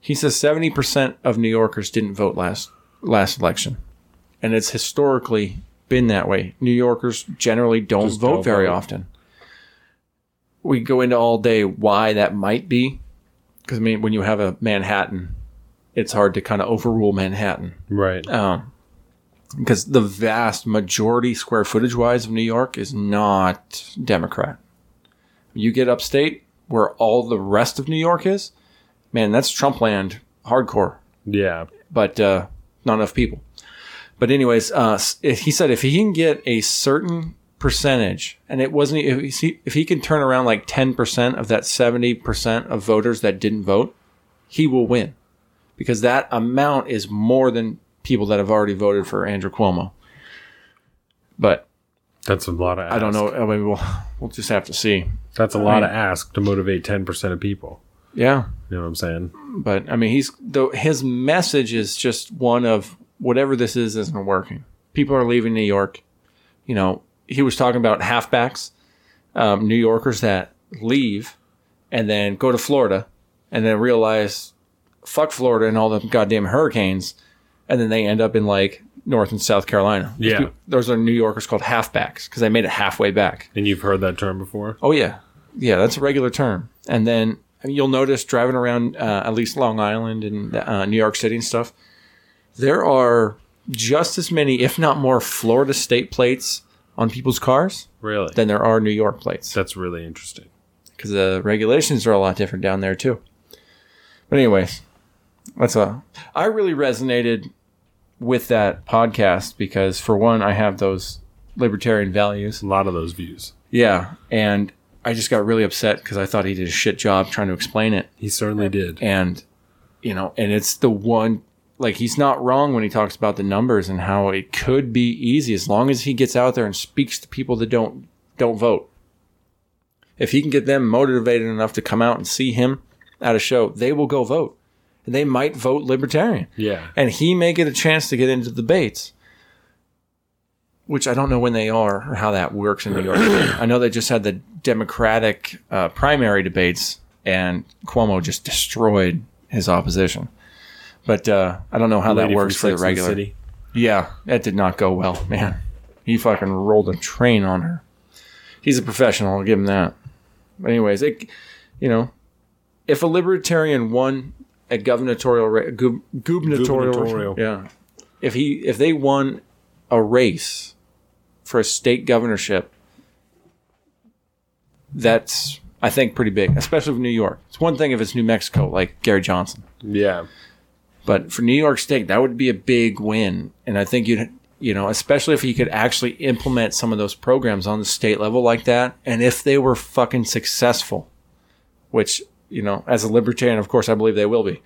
He says 70% of New Yorkers didn't vote last last election. And it's historically been that way. New Yorkers generally don't Just vote don't very vote. often. We go into all day why that might be. Because, I mean, when you have a Manhattan, it's hard to kind of overrule Manhattan Right. um, because the vast majority, square footage wise, of New York is not Democrat. You get upstate, where all the rest of New York is, man, that's Trump land hardcore, yeah. but uh, not enough people. But anyways, uh, he said if he can get a certain percentage, and it wasn't if he, if he can turn around like ten percent of that seventy percent of voters that didn't vote, he will win because that amount is more than people that have already voted for Andrew Cuomo. But That's a lot of. I don't know. I mean, we'll we'll just have to see. That's a lot mean- of ask to motivate ten percent of people. Yeah, You know what I'm saying? but I mean, he's though his message is just one of whatever this is isn't working. People are leaving New York. You know, he was talking about halfbacks, um, New Yorkers that leave and then go to Florida and then realize, fuck Florida and all the goddamn hurricanes, and then they end up in like North and South Carolina. Yeah. those are New Yorkers called halfbacks because they made it halfway back. And you've heard that term before? Oh yeah, yeah, that's a regular term. And then you'll notice driving around uh, at least Long Island and uh, New York City and stuff, there are just as many, if not more, Florida state plates on people's cars Really? than there are New York plates That's really interesting. because the regulations are a lot different down there too. But anyways, that's a. I really resonated with that podcast because for one, I have those libertarian values. A lot of those views. Yeah, and I just got really upset because I thought he did a shit job trying to explain it, He certainly did. and you know, and it's the one. Like he's not wrong when he talks about the numbers and how it could be easy as long as he gets out there and speaks to people that don't don't vote. If he can get them motivated enough to come out and see him at a show, they will go vote. And they might vote libertarian. Yeah. And he may get a chance to get into the debates. Which I don't know when they are or how that works in New York. I know they just had the Democratic uh, primary debates, and Cuomo just destroyed his opposition. But uh, I don't know how that works for the regular. City. Yeah, that did not go well, man. He fucking rolled a train on her. He's a professional. I'll give him that. But anyways, it, you know, if a libertarian won a gubernatorial, ra- gub, gubernatorial, Gubernatorial. yeah, if he if they won a race for a state governorship, that's I think pretty big, especially with New York. It's one thing if it's New Mexico, like Gary Johnson. Yeah. But for New York State, that would be a big win. And I think you'd, you know, especially if you could actually implement some of those programs on the state level like that. And if they were fucking successful, which, you know, as a libertarian, of course, I believe they will be,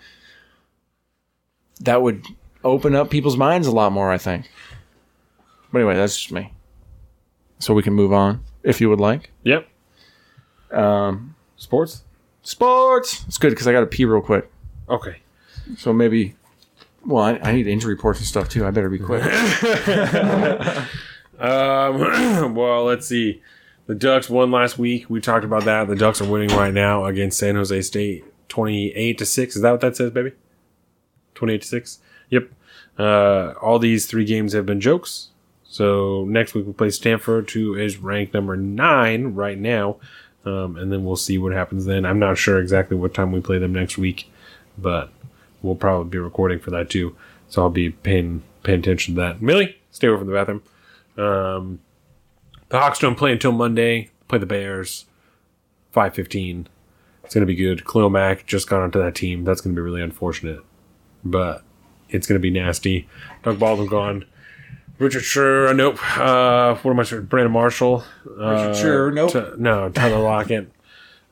that would open up people's minds a lot more, I think. But anyway, that's just me. So we can move on if you would like. Yep. Um, Sports? sports. It's good because I got to pee real quick. Okay. So maybe, well, I, I need injury reports and stuff too. I better be quick. Um, well, let's see. The Ducks won last week. We talked about that. The Ducks are winning right now against San Jose State, twenty-eight to six. Is that what that says, baby? Twenty-eight to six. Yep. Uh, all these three games have been jokes. So next week we play Stanford, who is ranked number nine right now, um, and then we'll see what happens then. I'm not sure exactly what time we play them next week, but we'll probably be recording for that too. So I'll be paying paying attention to that. Millie, stay away from the bathroom. Um, the Hawks don't play until Monday. Play the Bears. Five fifteen. It's gonna be good. Khalil Mack just got onto that team. That's gonna be really unfortunate, but it's gonna be nasty. Doug Baldwin gone. Richard Sure, nope. Uh, what am I saying? Brandon Marshall. Uh, Richard nope. T- no, Tyler Lockett.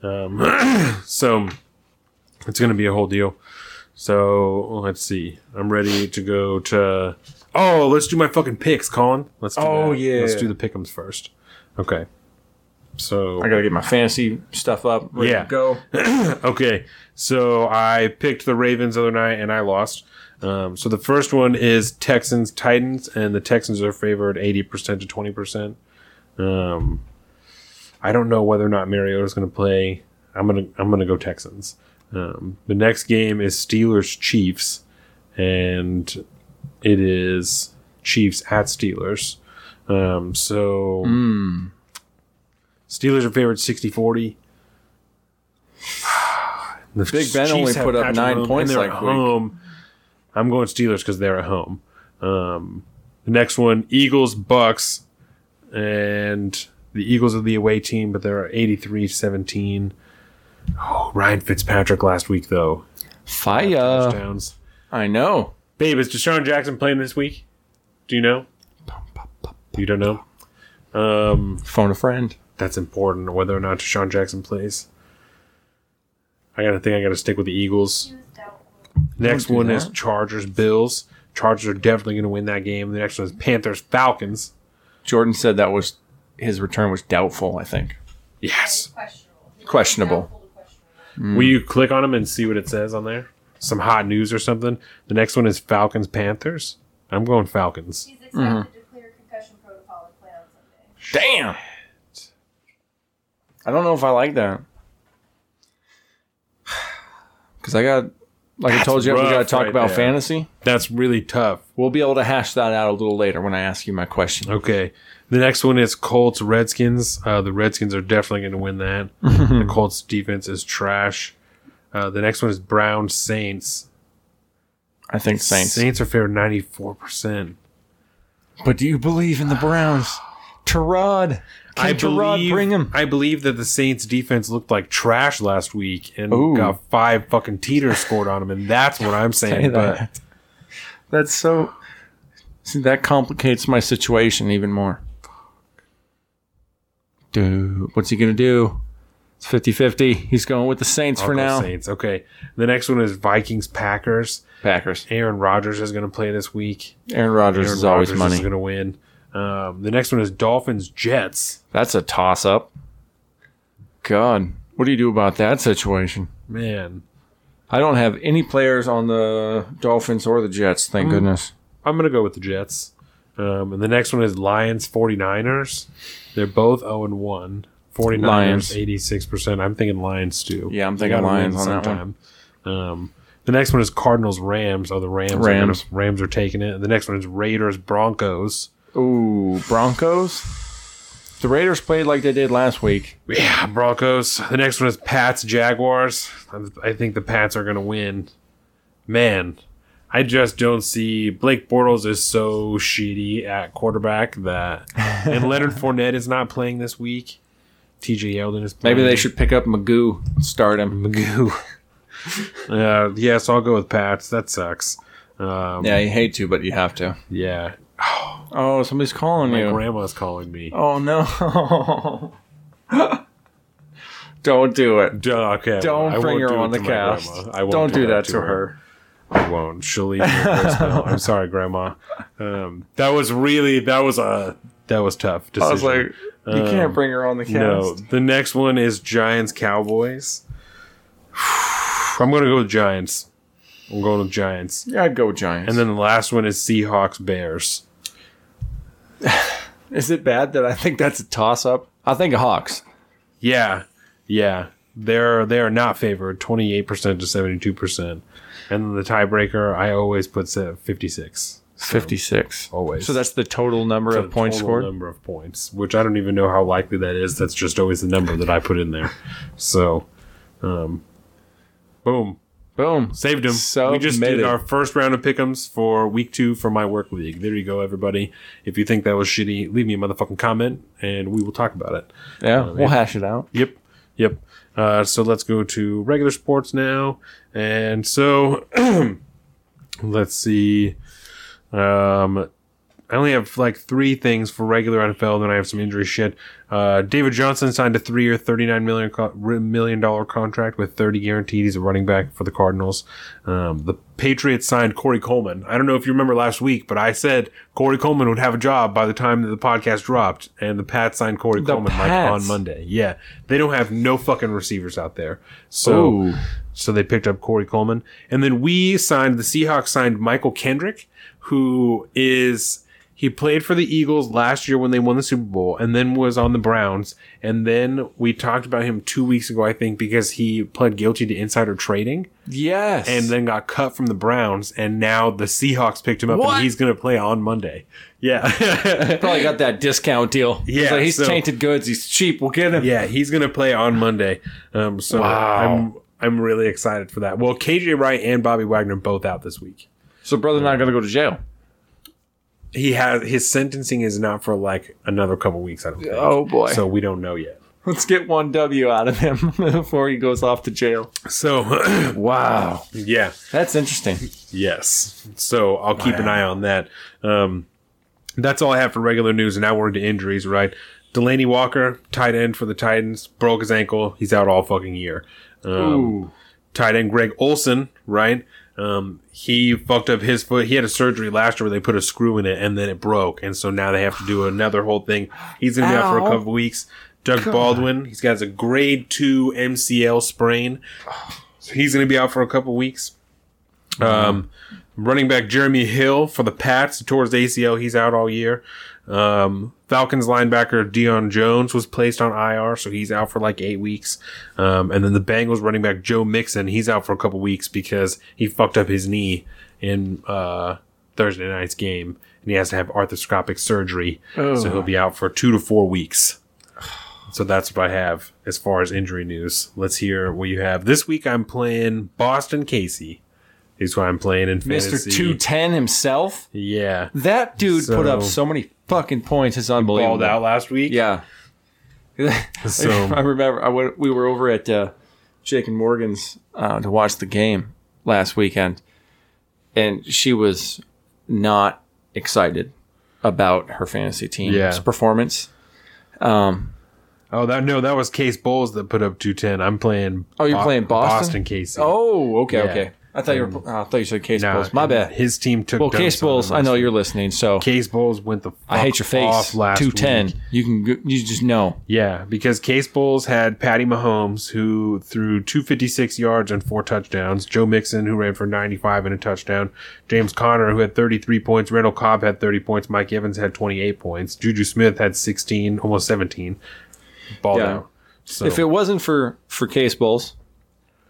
Um, so it's gonna be a whole deal. So let's see. I'm ready to go to. Oh, let's do my fucking picks, Colin. Let's. Do Oh, that. yeah. Let's do the pickums first. Okay. So I gotta get my fantasy stuff up. Ready Yeah. to go. okay, so I picked the Ravens the other night and I lost. Um, so the first one is Texans Titans, and the Texans are favored eighty percent to twenty percent. Um, I don't know whether or not Mariota's going to play. I'm gonna I'm gonna go Texans. Um, the next game is Steelers Chiefs, and it is Chiefs at Steelers. Um, so Mm. Steelers are favored 60-40. The Big Ben only put up nine points and they're that at week. home. I'm going Steelers because they're at home. Um, the next one, Eagles Bucks, and the Eagles are the away team, but they're 83-17. Oh, Ryan Fitzpatrick last week though. Fire. Touchdowns. I know. Babe, is DeSean Jackson playing this week? Do you know? You don't know? Um, Phone a friend. that's important whether or not DeSean Jackson plays. I gotta think I gotta stick with the Eagles. Next do one is. Chargers Bills. Chargers are definitely gonna win that game. The next one is Panthers Falcons. Jordan said that was his return was doubtful. I think Yes. Questionable. Questionable. Doubtful to questionable. Will you click on them and see what it says on there? Some hot news or something. The next one is Falcons Panthers. I'm going Falcons. He's expected mm-hmm. to clear concussion protocol and play on Sunday. Damn. I don't know if I like that. Because I got Like I told you, we got to talk right about there. fantasy. That's really tough. We'll be able to hash that out a little later when I ask you my question. Okay. The next one is Colts Redskins. Uh, the Redskins are definitely going to win that. the Colts defense is trash. Uh, the next one is Browns Saints. I think Saints. Saints are favored ninety four percent. But do you believe in the Browns? Tyrod. Can I Tyrod believe, bring him? I believe that the Saints defense looked like trash last week and Ooh. got five fucking teeters scored on them, and that's what I'm Say saying. But that. That's so. See, that complicates my situation even more. Dude, what's he going to do? It's 50 50. He's going with the Saints I'll for go now. Saints. Okay. The next one is Vikings Packers. Packers. Aaron Rodgers is going to play this week. Aaron Rodgers Aaron is always money. is going to win. Um, the next one is Dolphins Jets. That's a toss up. God, what do you do about that situation? Man, I don't have any players on the Dolphins or the Jets, thank Mm. goodness. I'm going to go with the Jets. Um, and the next one is Lions 49ers. They're both 0 and 1. 49ers, Lions. 86%. I'm thinking Lions too. Yeah, I'm thinking gotta Lions win on that one. sometime. Um, the next one is Cardinals Rams. Oh, the Rams. Are gonna- Rams. Rams are taking it. The next one is Raiders Broncos. Ooh, Broncos? The Raiders played like they did last week. Yeah, Broncos. The next one is Pats Jaguars. I think the Pats are going to win. Man, I just don't see Blake Bortles is so shitty at quarterback that, and Leonard Fournette is not playing this week. T.J. Yeldon is playing. Maybe they should pick up Magoo, start him. Magoo. uh, yeah, so I'll go with Pats. That sucks. Um, Yeah, you hate to, but you have to. yeah. Oh, somebody's calling My you. grandma's calling me. Oh no! Don't do it. Duh, okay. Don't I bring her do on the cast. grandma. I won't Don't do that to her. I won't. She'll leave me a voicemail. I'm sorry, Grandma. Um, that was really that was a that was tough. Decision. I was like, you Um, can't bring her on the cast. no. The next one is Giants Cowboys. I'm gonna go with Giants. I'm going with Giants. Yeah, I'd go Giants. And then the last one is Seahawks Bears. is it bad that I think that's a toss up? I think Hawks. Yeah, yeah. They're they are not favored, twenty eight percent to seventy two percent. And then the tiebreaker, I always put fifty six. Fifty six. Always. So that's the total number the of points total scored. Number of points, which I don't even know how likely that is. That's just always the number that I put in there. So, um, boom, Boom. saved him. So we just did our first round of pickums for week two for my work league. There you go, everybody. If you think that was shitty, leave me a motherfucking comment, and we will talk about it. Yeah, Oh, we'll hash it out. Yep, yep. Uh, so let's go to regular sports now, and so let's see. Um, I only have like three things for regular NFL. Then I have some injury shit. Uh, David Johnson signed a three-year, thirty-nine million million dollar contract with thirty guaranteed. He's a running back for the Cardinals. Um, the Patriots signed Corey Coleman. I don't know if you remember last week, but I said Corey Coleman would have a job by the time that the podcast dropped, and the Pats signed Corey The Coleman like on Monday. Yeah, they don't have no fucking receivers out there. So Ooh. so they picked up Corey Coleman. And then we signed, the Seahawks signed Mychal Kendrick, who is, he played for the Eagles last year when they won the Super Bowl and then was on the Browns. And then we talked about him two weeks ago, I think, because he pled guilty to insider trading Yes. and then got cut from the Browns. And now the Seahawks picked him up What? and he's going to play on Monday. Yeah. probably got that discount deal. Yeah, He's, like, he's so- tainted goods. He's cheap. We'll get him. Yeah, he's gonna play on Monday. Um, so Wow. I'm I'm really excited for that. Well, KJ Wright and Bobby Wagner both out this week. So brother not gonna go to jail. He has his sentencing is not for like another couple weeks. I don't think. Oh, boy. So we don't know yet. Let's get one W out of him before he goes off to jail. So Wow. yeah, That's interesting. yes. So I'll keep an eye on that. Um, that's all I have for regular news. And now we're into injuries, right? Delanie Walker, tight end for the Titans, broke his ankle. He's out all fucking year. Um, Ooh. tight end Greg Olsen, right? Um, he fucked up his foot. He had a surgery last year where they put a screw in it and then it broke. And so now they have to do another whole thing. He's going to be out for a couple weeks. Doug Baldwin, he's got a grade two MCL sprain. So he's going to be out for a couple weeks. Um, running back Jeremy Hill for the Pats towards ACL. He's out all year. Um, Falcons linebacker Deion Jones was placed on IR, so he's out for like eight weeks. Um, and then the Bengals running back Joe Mixon, he's out for a couple weeks because he fucked up his knee in uh, Thursday night's game, and he has to have arthroscopic surgery, so he'll be out for two to four weeks. So that's what I have as far as injury news. Let's hear what you have. This week I'm playing Boston Casey. Is who I'm playing in Mr. fantasy. 210 himself. Yeah. That dude put up So- so many fucking points. It's unbelievable. Balled out last week. Yeah. So I remember I went, we were over at uh, Jake and Morgan's uh, to watch the game last weekend, and she was not excited about her fantasy team's Yeah. performance. Um, Oh, that no, that was Case Bowles that put up two ten. I'm playing. Oh, you're playing Boston? Boston Casey. oh, okay, Yeah. okay. I thought you were. oh, I thought you said Case No, Bulls. My bad. His team took. Well, Case Bulls. I know you're listening, so Case Bowles went the. I hate your fuck off face. last Two ten. week. You can. go- You just know. Yeah, because Case Bulls had Patty Mahomes, who threw 256 yards and four touchdowns. Joe Mixon, who ran for 95 and a touchdown. James Conner, who had 33 points. Randall Cobb had 30 points. Mike Evans had 28 points. Juju Smith had 16, almost 17. Balled Yeah. out. So, If it wasn't for for Case Bulls,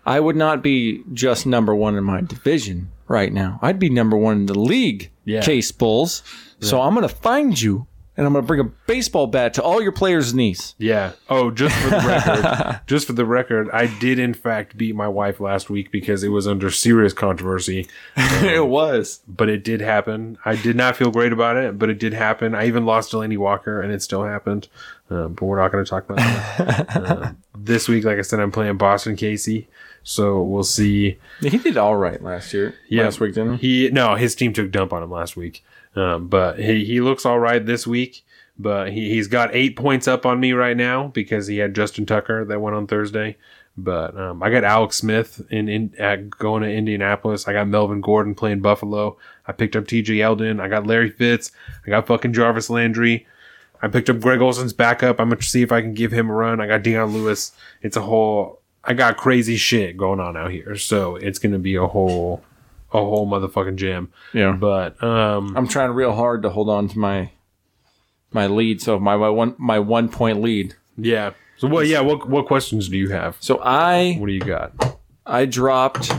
I would not be just number one in my division right now. I'd be number one in the league. Yeah. Case Bulls. So I'm gonna find you, and I'm gonna bring a baseball bat to all your players' knees. Yeah. Oh, just for the record, just for the record, I did in fact beat my wife last week because it was under serious controversy, it was. but it did happen. I did not feel great about it, but it did happen. I even lost Delanie Walker, and it still happened. Uh, but we're not going to talk about that. uh, this week, like I said, I'm playing Boston Casey, so we'll see. He did all right last year. Yeah. Last week, didn't he? He no, his team took dump on him last week, um, but he he looks all right this week. But he he's got eight points up on me right now because he had Justin Tucker that went on Thursday. But um, I got Alex Smith in, in at going to Indianapolis. I got Melvin Gordon playing Buffalo. I picked up T.J. Yeldon. I got Larry Fitz. I got fucking Jarvis Landry. I picked up Greg Olsen's backup. I'm gonna see if I can give him a run. I got Dion Lewis. It's a whole. I got crazy shit going on out here, so it's gonna be a whole, a whole motherfucking jam. Yeah. But um, I'm trying real hard to hold on to my my lead. So my, my one my one point lead. yeah. So what? Yeah. What what questions do you have? So I What do you got? I dropped.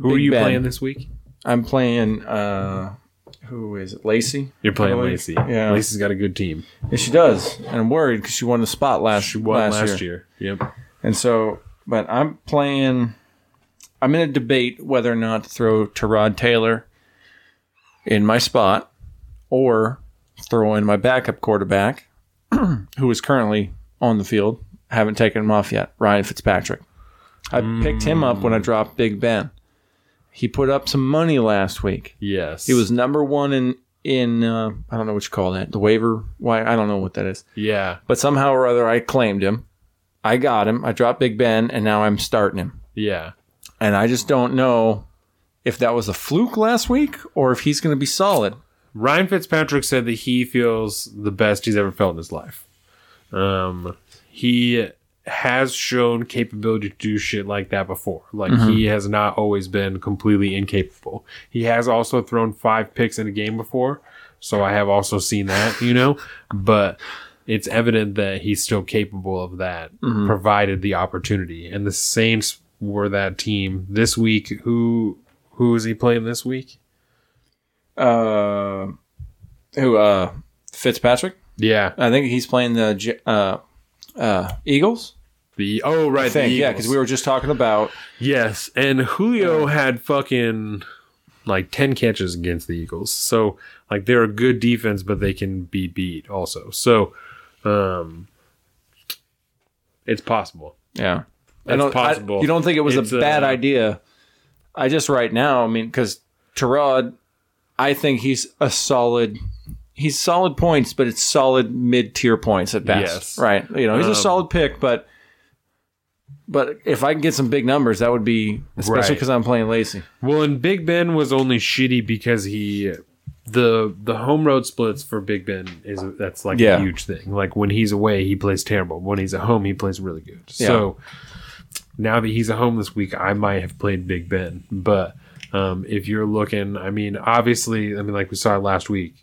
Who are you Ben. playing this week? I'm playing. uh Who is it? Lacey. You're playing. Lacey. Yeah. Lacey's got a good team. Yeah, she does, and I'm worried because she won the spot last She won last, last, year. year. Yep. and so, but I'm playing. I'm in a debate whether or not to throw Tyrod Taylor in my spot, or throw in my backup quarterback, who is currently on the field. Haven't taken him off yet. Ryan Fitzpatrick. I picked him up when I dropped Big Ben. He put up some money last week. Yes. He was number one in in uh, I don't know what you call that the waiver. Why I don't know what that is. Yeah. But somehow or other, I claimed him. I got him. I dropped Big Ben, and now I'm starting him. Yeah. And I just don't know if that was a fluke last week or if he's going to be solid. Ryan Fitzpatrick said that he feels the best he's ever felt in his life. Um, he has shown capability to do shit like that before. Like he has not always been completely incapable. He has also thrown five picks in a game before, so I have also seen that, you know. But it's evident that he's still capable of that, provided the opportunity. And the Saints were that team this week. Who who is he playing this week? Uh, who? Uh, Fitzpatrick. Yeah, I think he's playing the J- uh, uh, Eagles. the oh right, the yeah, because we were just talking about Yes, and Julio had fucking like 10 catches against the Eagles. So, like they're a good defense but they can be beat also. So, um it's possible. yeah. I It's I- possible. you don't think it was It's, a bad uh, idea? I just right now, I mean, because Tyrod, I think he's a solid. He's solid points, but it's solid mid tier points at best. Yes. Right. You know, he's a Um, solid pick, but but if I can get some big numbers, that would be especially Right. because I'm playing Lacey. Well, and Big Ben was only shitty because he the the home road splits for Big Ben is that's like Yeah. a huge thing. Like when he's away, he plays terrible. When he's at home, he plays really good. Yeah. So now that he's at home this week, I might have played Big Ben. But um, if you're looking, I mean, obviously, I mean, like we saw last week,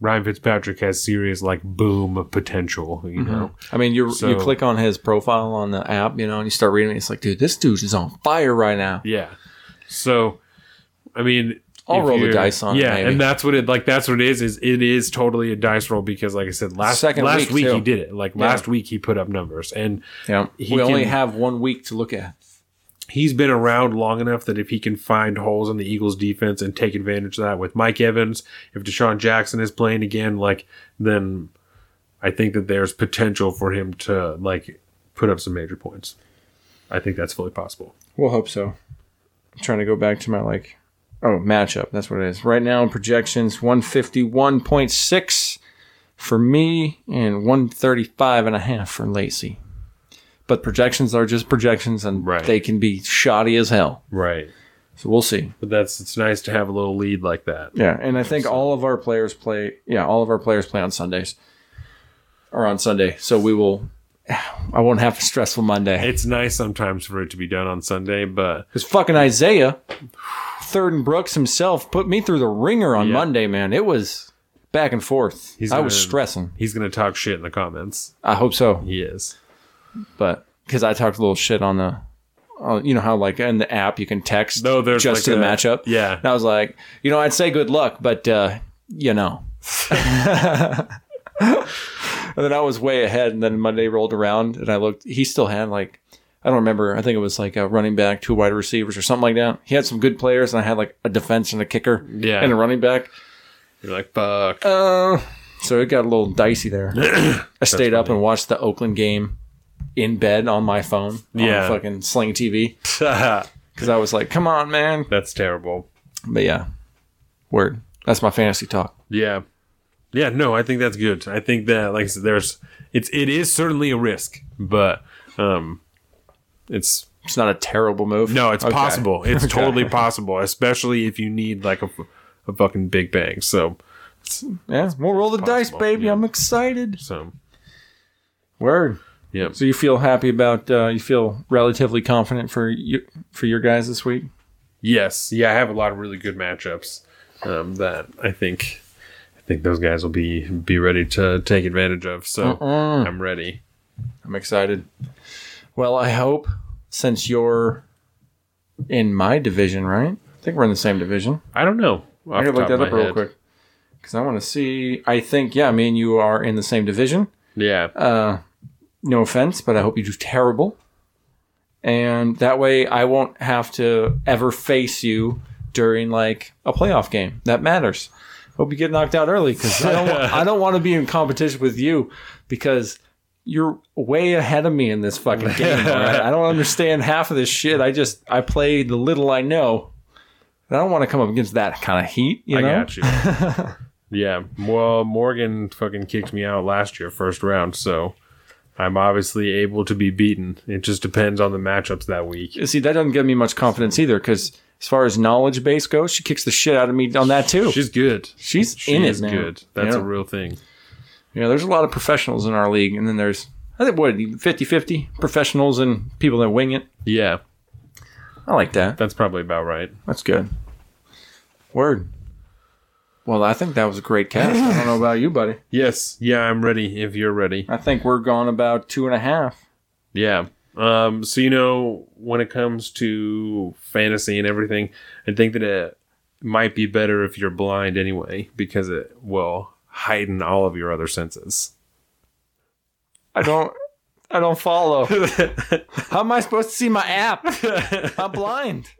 Ryan Fitzpatrick has serious like boom potential. You know, I mean, you you click on his profile on the app, you know, and you start reading it. It's like, dude, this dude is on fire right now. yeah. So, I mean, I'll if roll the dice on it, Yeah, maybe. and that's what it like. That's what it is. Is it is totally a dice roll because, like I said, last Second last week, week, he did it. Like last week he put up numbers, and Yeah, He we only have one week to look at. he's been around long enough that if he can find holes in the Eagles defense and take advantage of that with Mike Evans, if DeSean Jackson is playing again, like then I think that there's potential for him to like put up some major points. I think that's fully possible. We'll hope so. I'm trying to go back to my like, oh matchup. That's what it is. Right now projections, one fifty one point six for me and one thirty five and a half for Lacey. But projections are just projections, and Right. they can be shoddy as hell. Right. So we'll see. But that's it's nice to have a little lead like that. Yeah, and I think all of our players play. Yeah, all of our players play on Sundays or on Sunday, so we will. I won't have a stressful Monday. It's nice sometimes for it to be done on Sunday, but Because fucking Isaiah, Third and Brooks himself, put me through the ringer on Yeah. Monday, man. It was back and forth. He's I was gonna- stressing. he's gonna talk shit in the comments. I hope so, He is. but because I talked a little shit on the, uh, you know how like in the app you can text No, there's just like to the a- matchup. Yeah. And I was like, you know, I'd say good luck, but uh, you know. and then I was way ahead, and then Monday rolled around, and I looked. He still had like, I don't remember. I think it was like a running back, two wide receivers, or something like that. He had some good players, and I had like a defense and a kicker, Yeah. and a running back. You're like, fuck. Uh, so it got a little dicey there. I stayed up and watched the Oakland game in bed on my phone, on Yeah. fucking Sling TV, because I was like, come on, man. That's terrible. But yeah, word. That's my fantasy talk. Yeah. Yeah, no, I think that's good. I think that like I said, there's it's it is certainly a risk, but um it's It's not a terrible move. no, it's Okay. possible. It's Okay. totally possible, especially if you need like a, a fucking big bang. So Yeah, we'll roll the dice, baby. yeah. I'm excited. so Word. yeah. So you feel happy about? Uh, you feel relatively confident for you for your guys this week? Yes. Yeah, I have a lot of really good matchups um that I think I think those guys will be be ready to take advantage of. So Uh-uh. I'm ready. I'm excited. Well, I hope since you're in my division, right? I think we're in the same division. I don't know. I gotta look that up real head. quick because I want to see. I think yeah, me and you are in the same division. Yeah. Uh, no offense, but I hope you do terrible. And that way I won't have to ever face you during like a playoff game. That matters. Hope you get knocked out early because I don't, I don't want to be in competition with you because you're way ahead of me in this fucking game. right? I don't understand half of this shit. I just, I play the little I know. And I don't want to come up against that kind of heat, you I got you. yeah. Well, Morgan fucking kicked me out last year, first round, so I'm obviously able to be beaten. It just depends on the matchups that week. See, that doesn't give me much confidence either because as far as knowledge base goes, she kicks the shit out of me on that too. She's good. She's She in is it, man. good. That's yeah. a real thing. Yeah, there's a lot of professionals in our league, and then there's I think what 50-50 professionals and people that wing it. Yeah, I like that. that's probably about right. That's good. Word. Well, I think that was a great cast. I don't know about you, buddy. Yes. Yeah, I'm ready if you're ready. I think we're gone about two and a half. Yeah. Um, so you know, when it comes to fantasy and everything, I think that it might be better if you're blind anyway, because it will heighten all of your other senses. I don't. I don't follow. How am I supposed to see my app? I'm blind.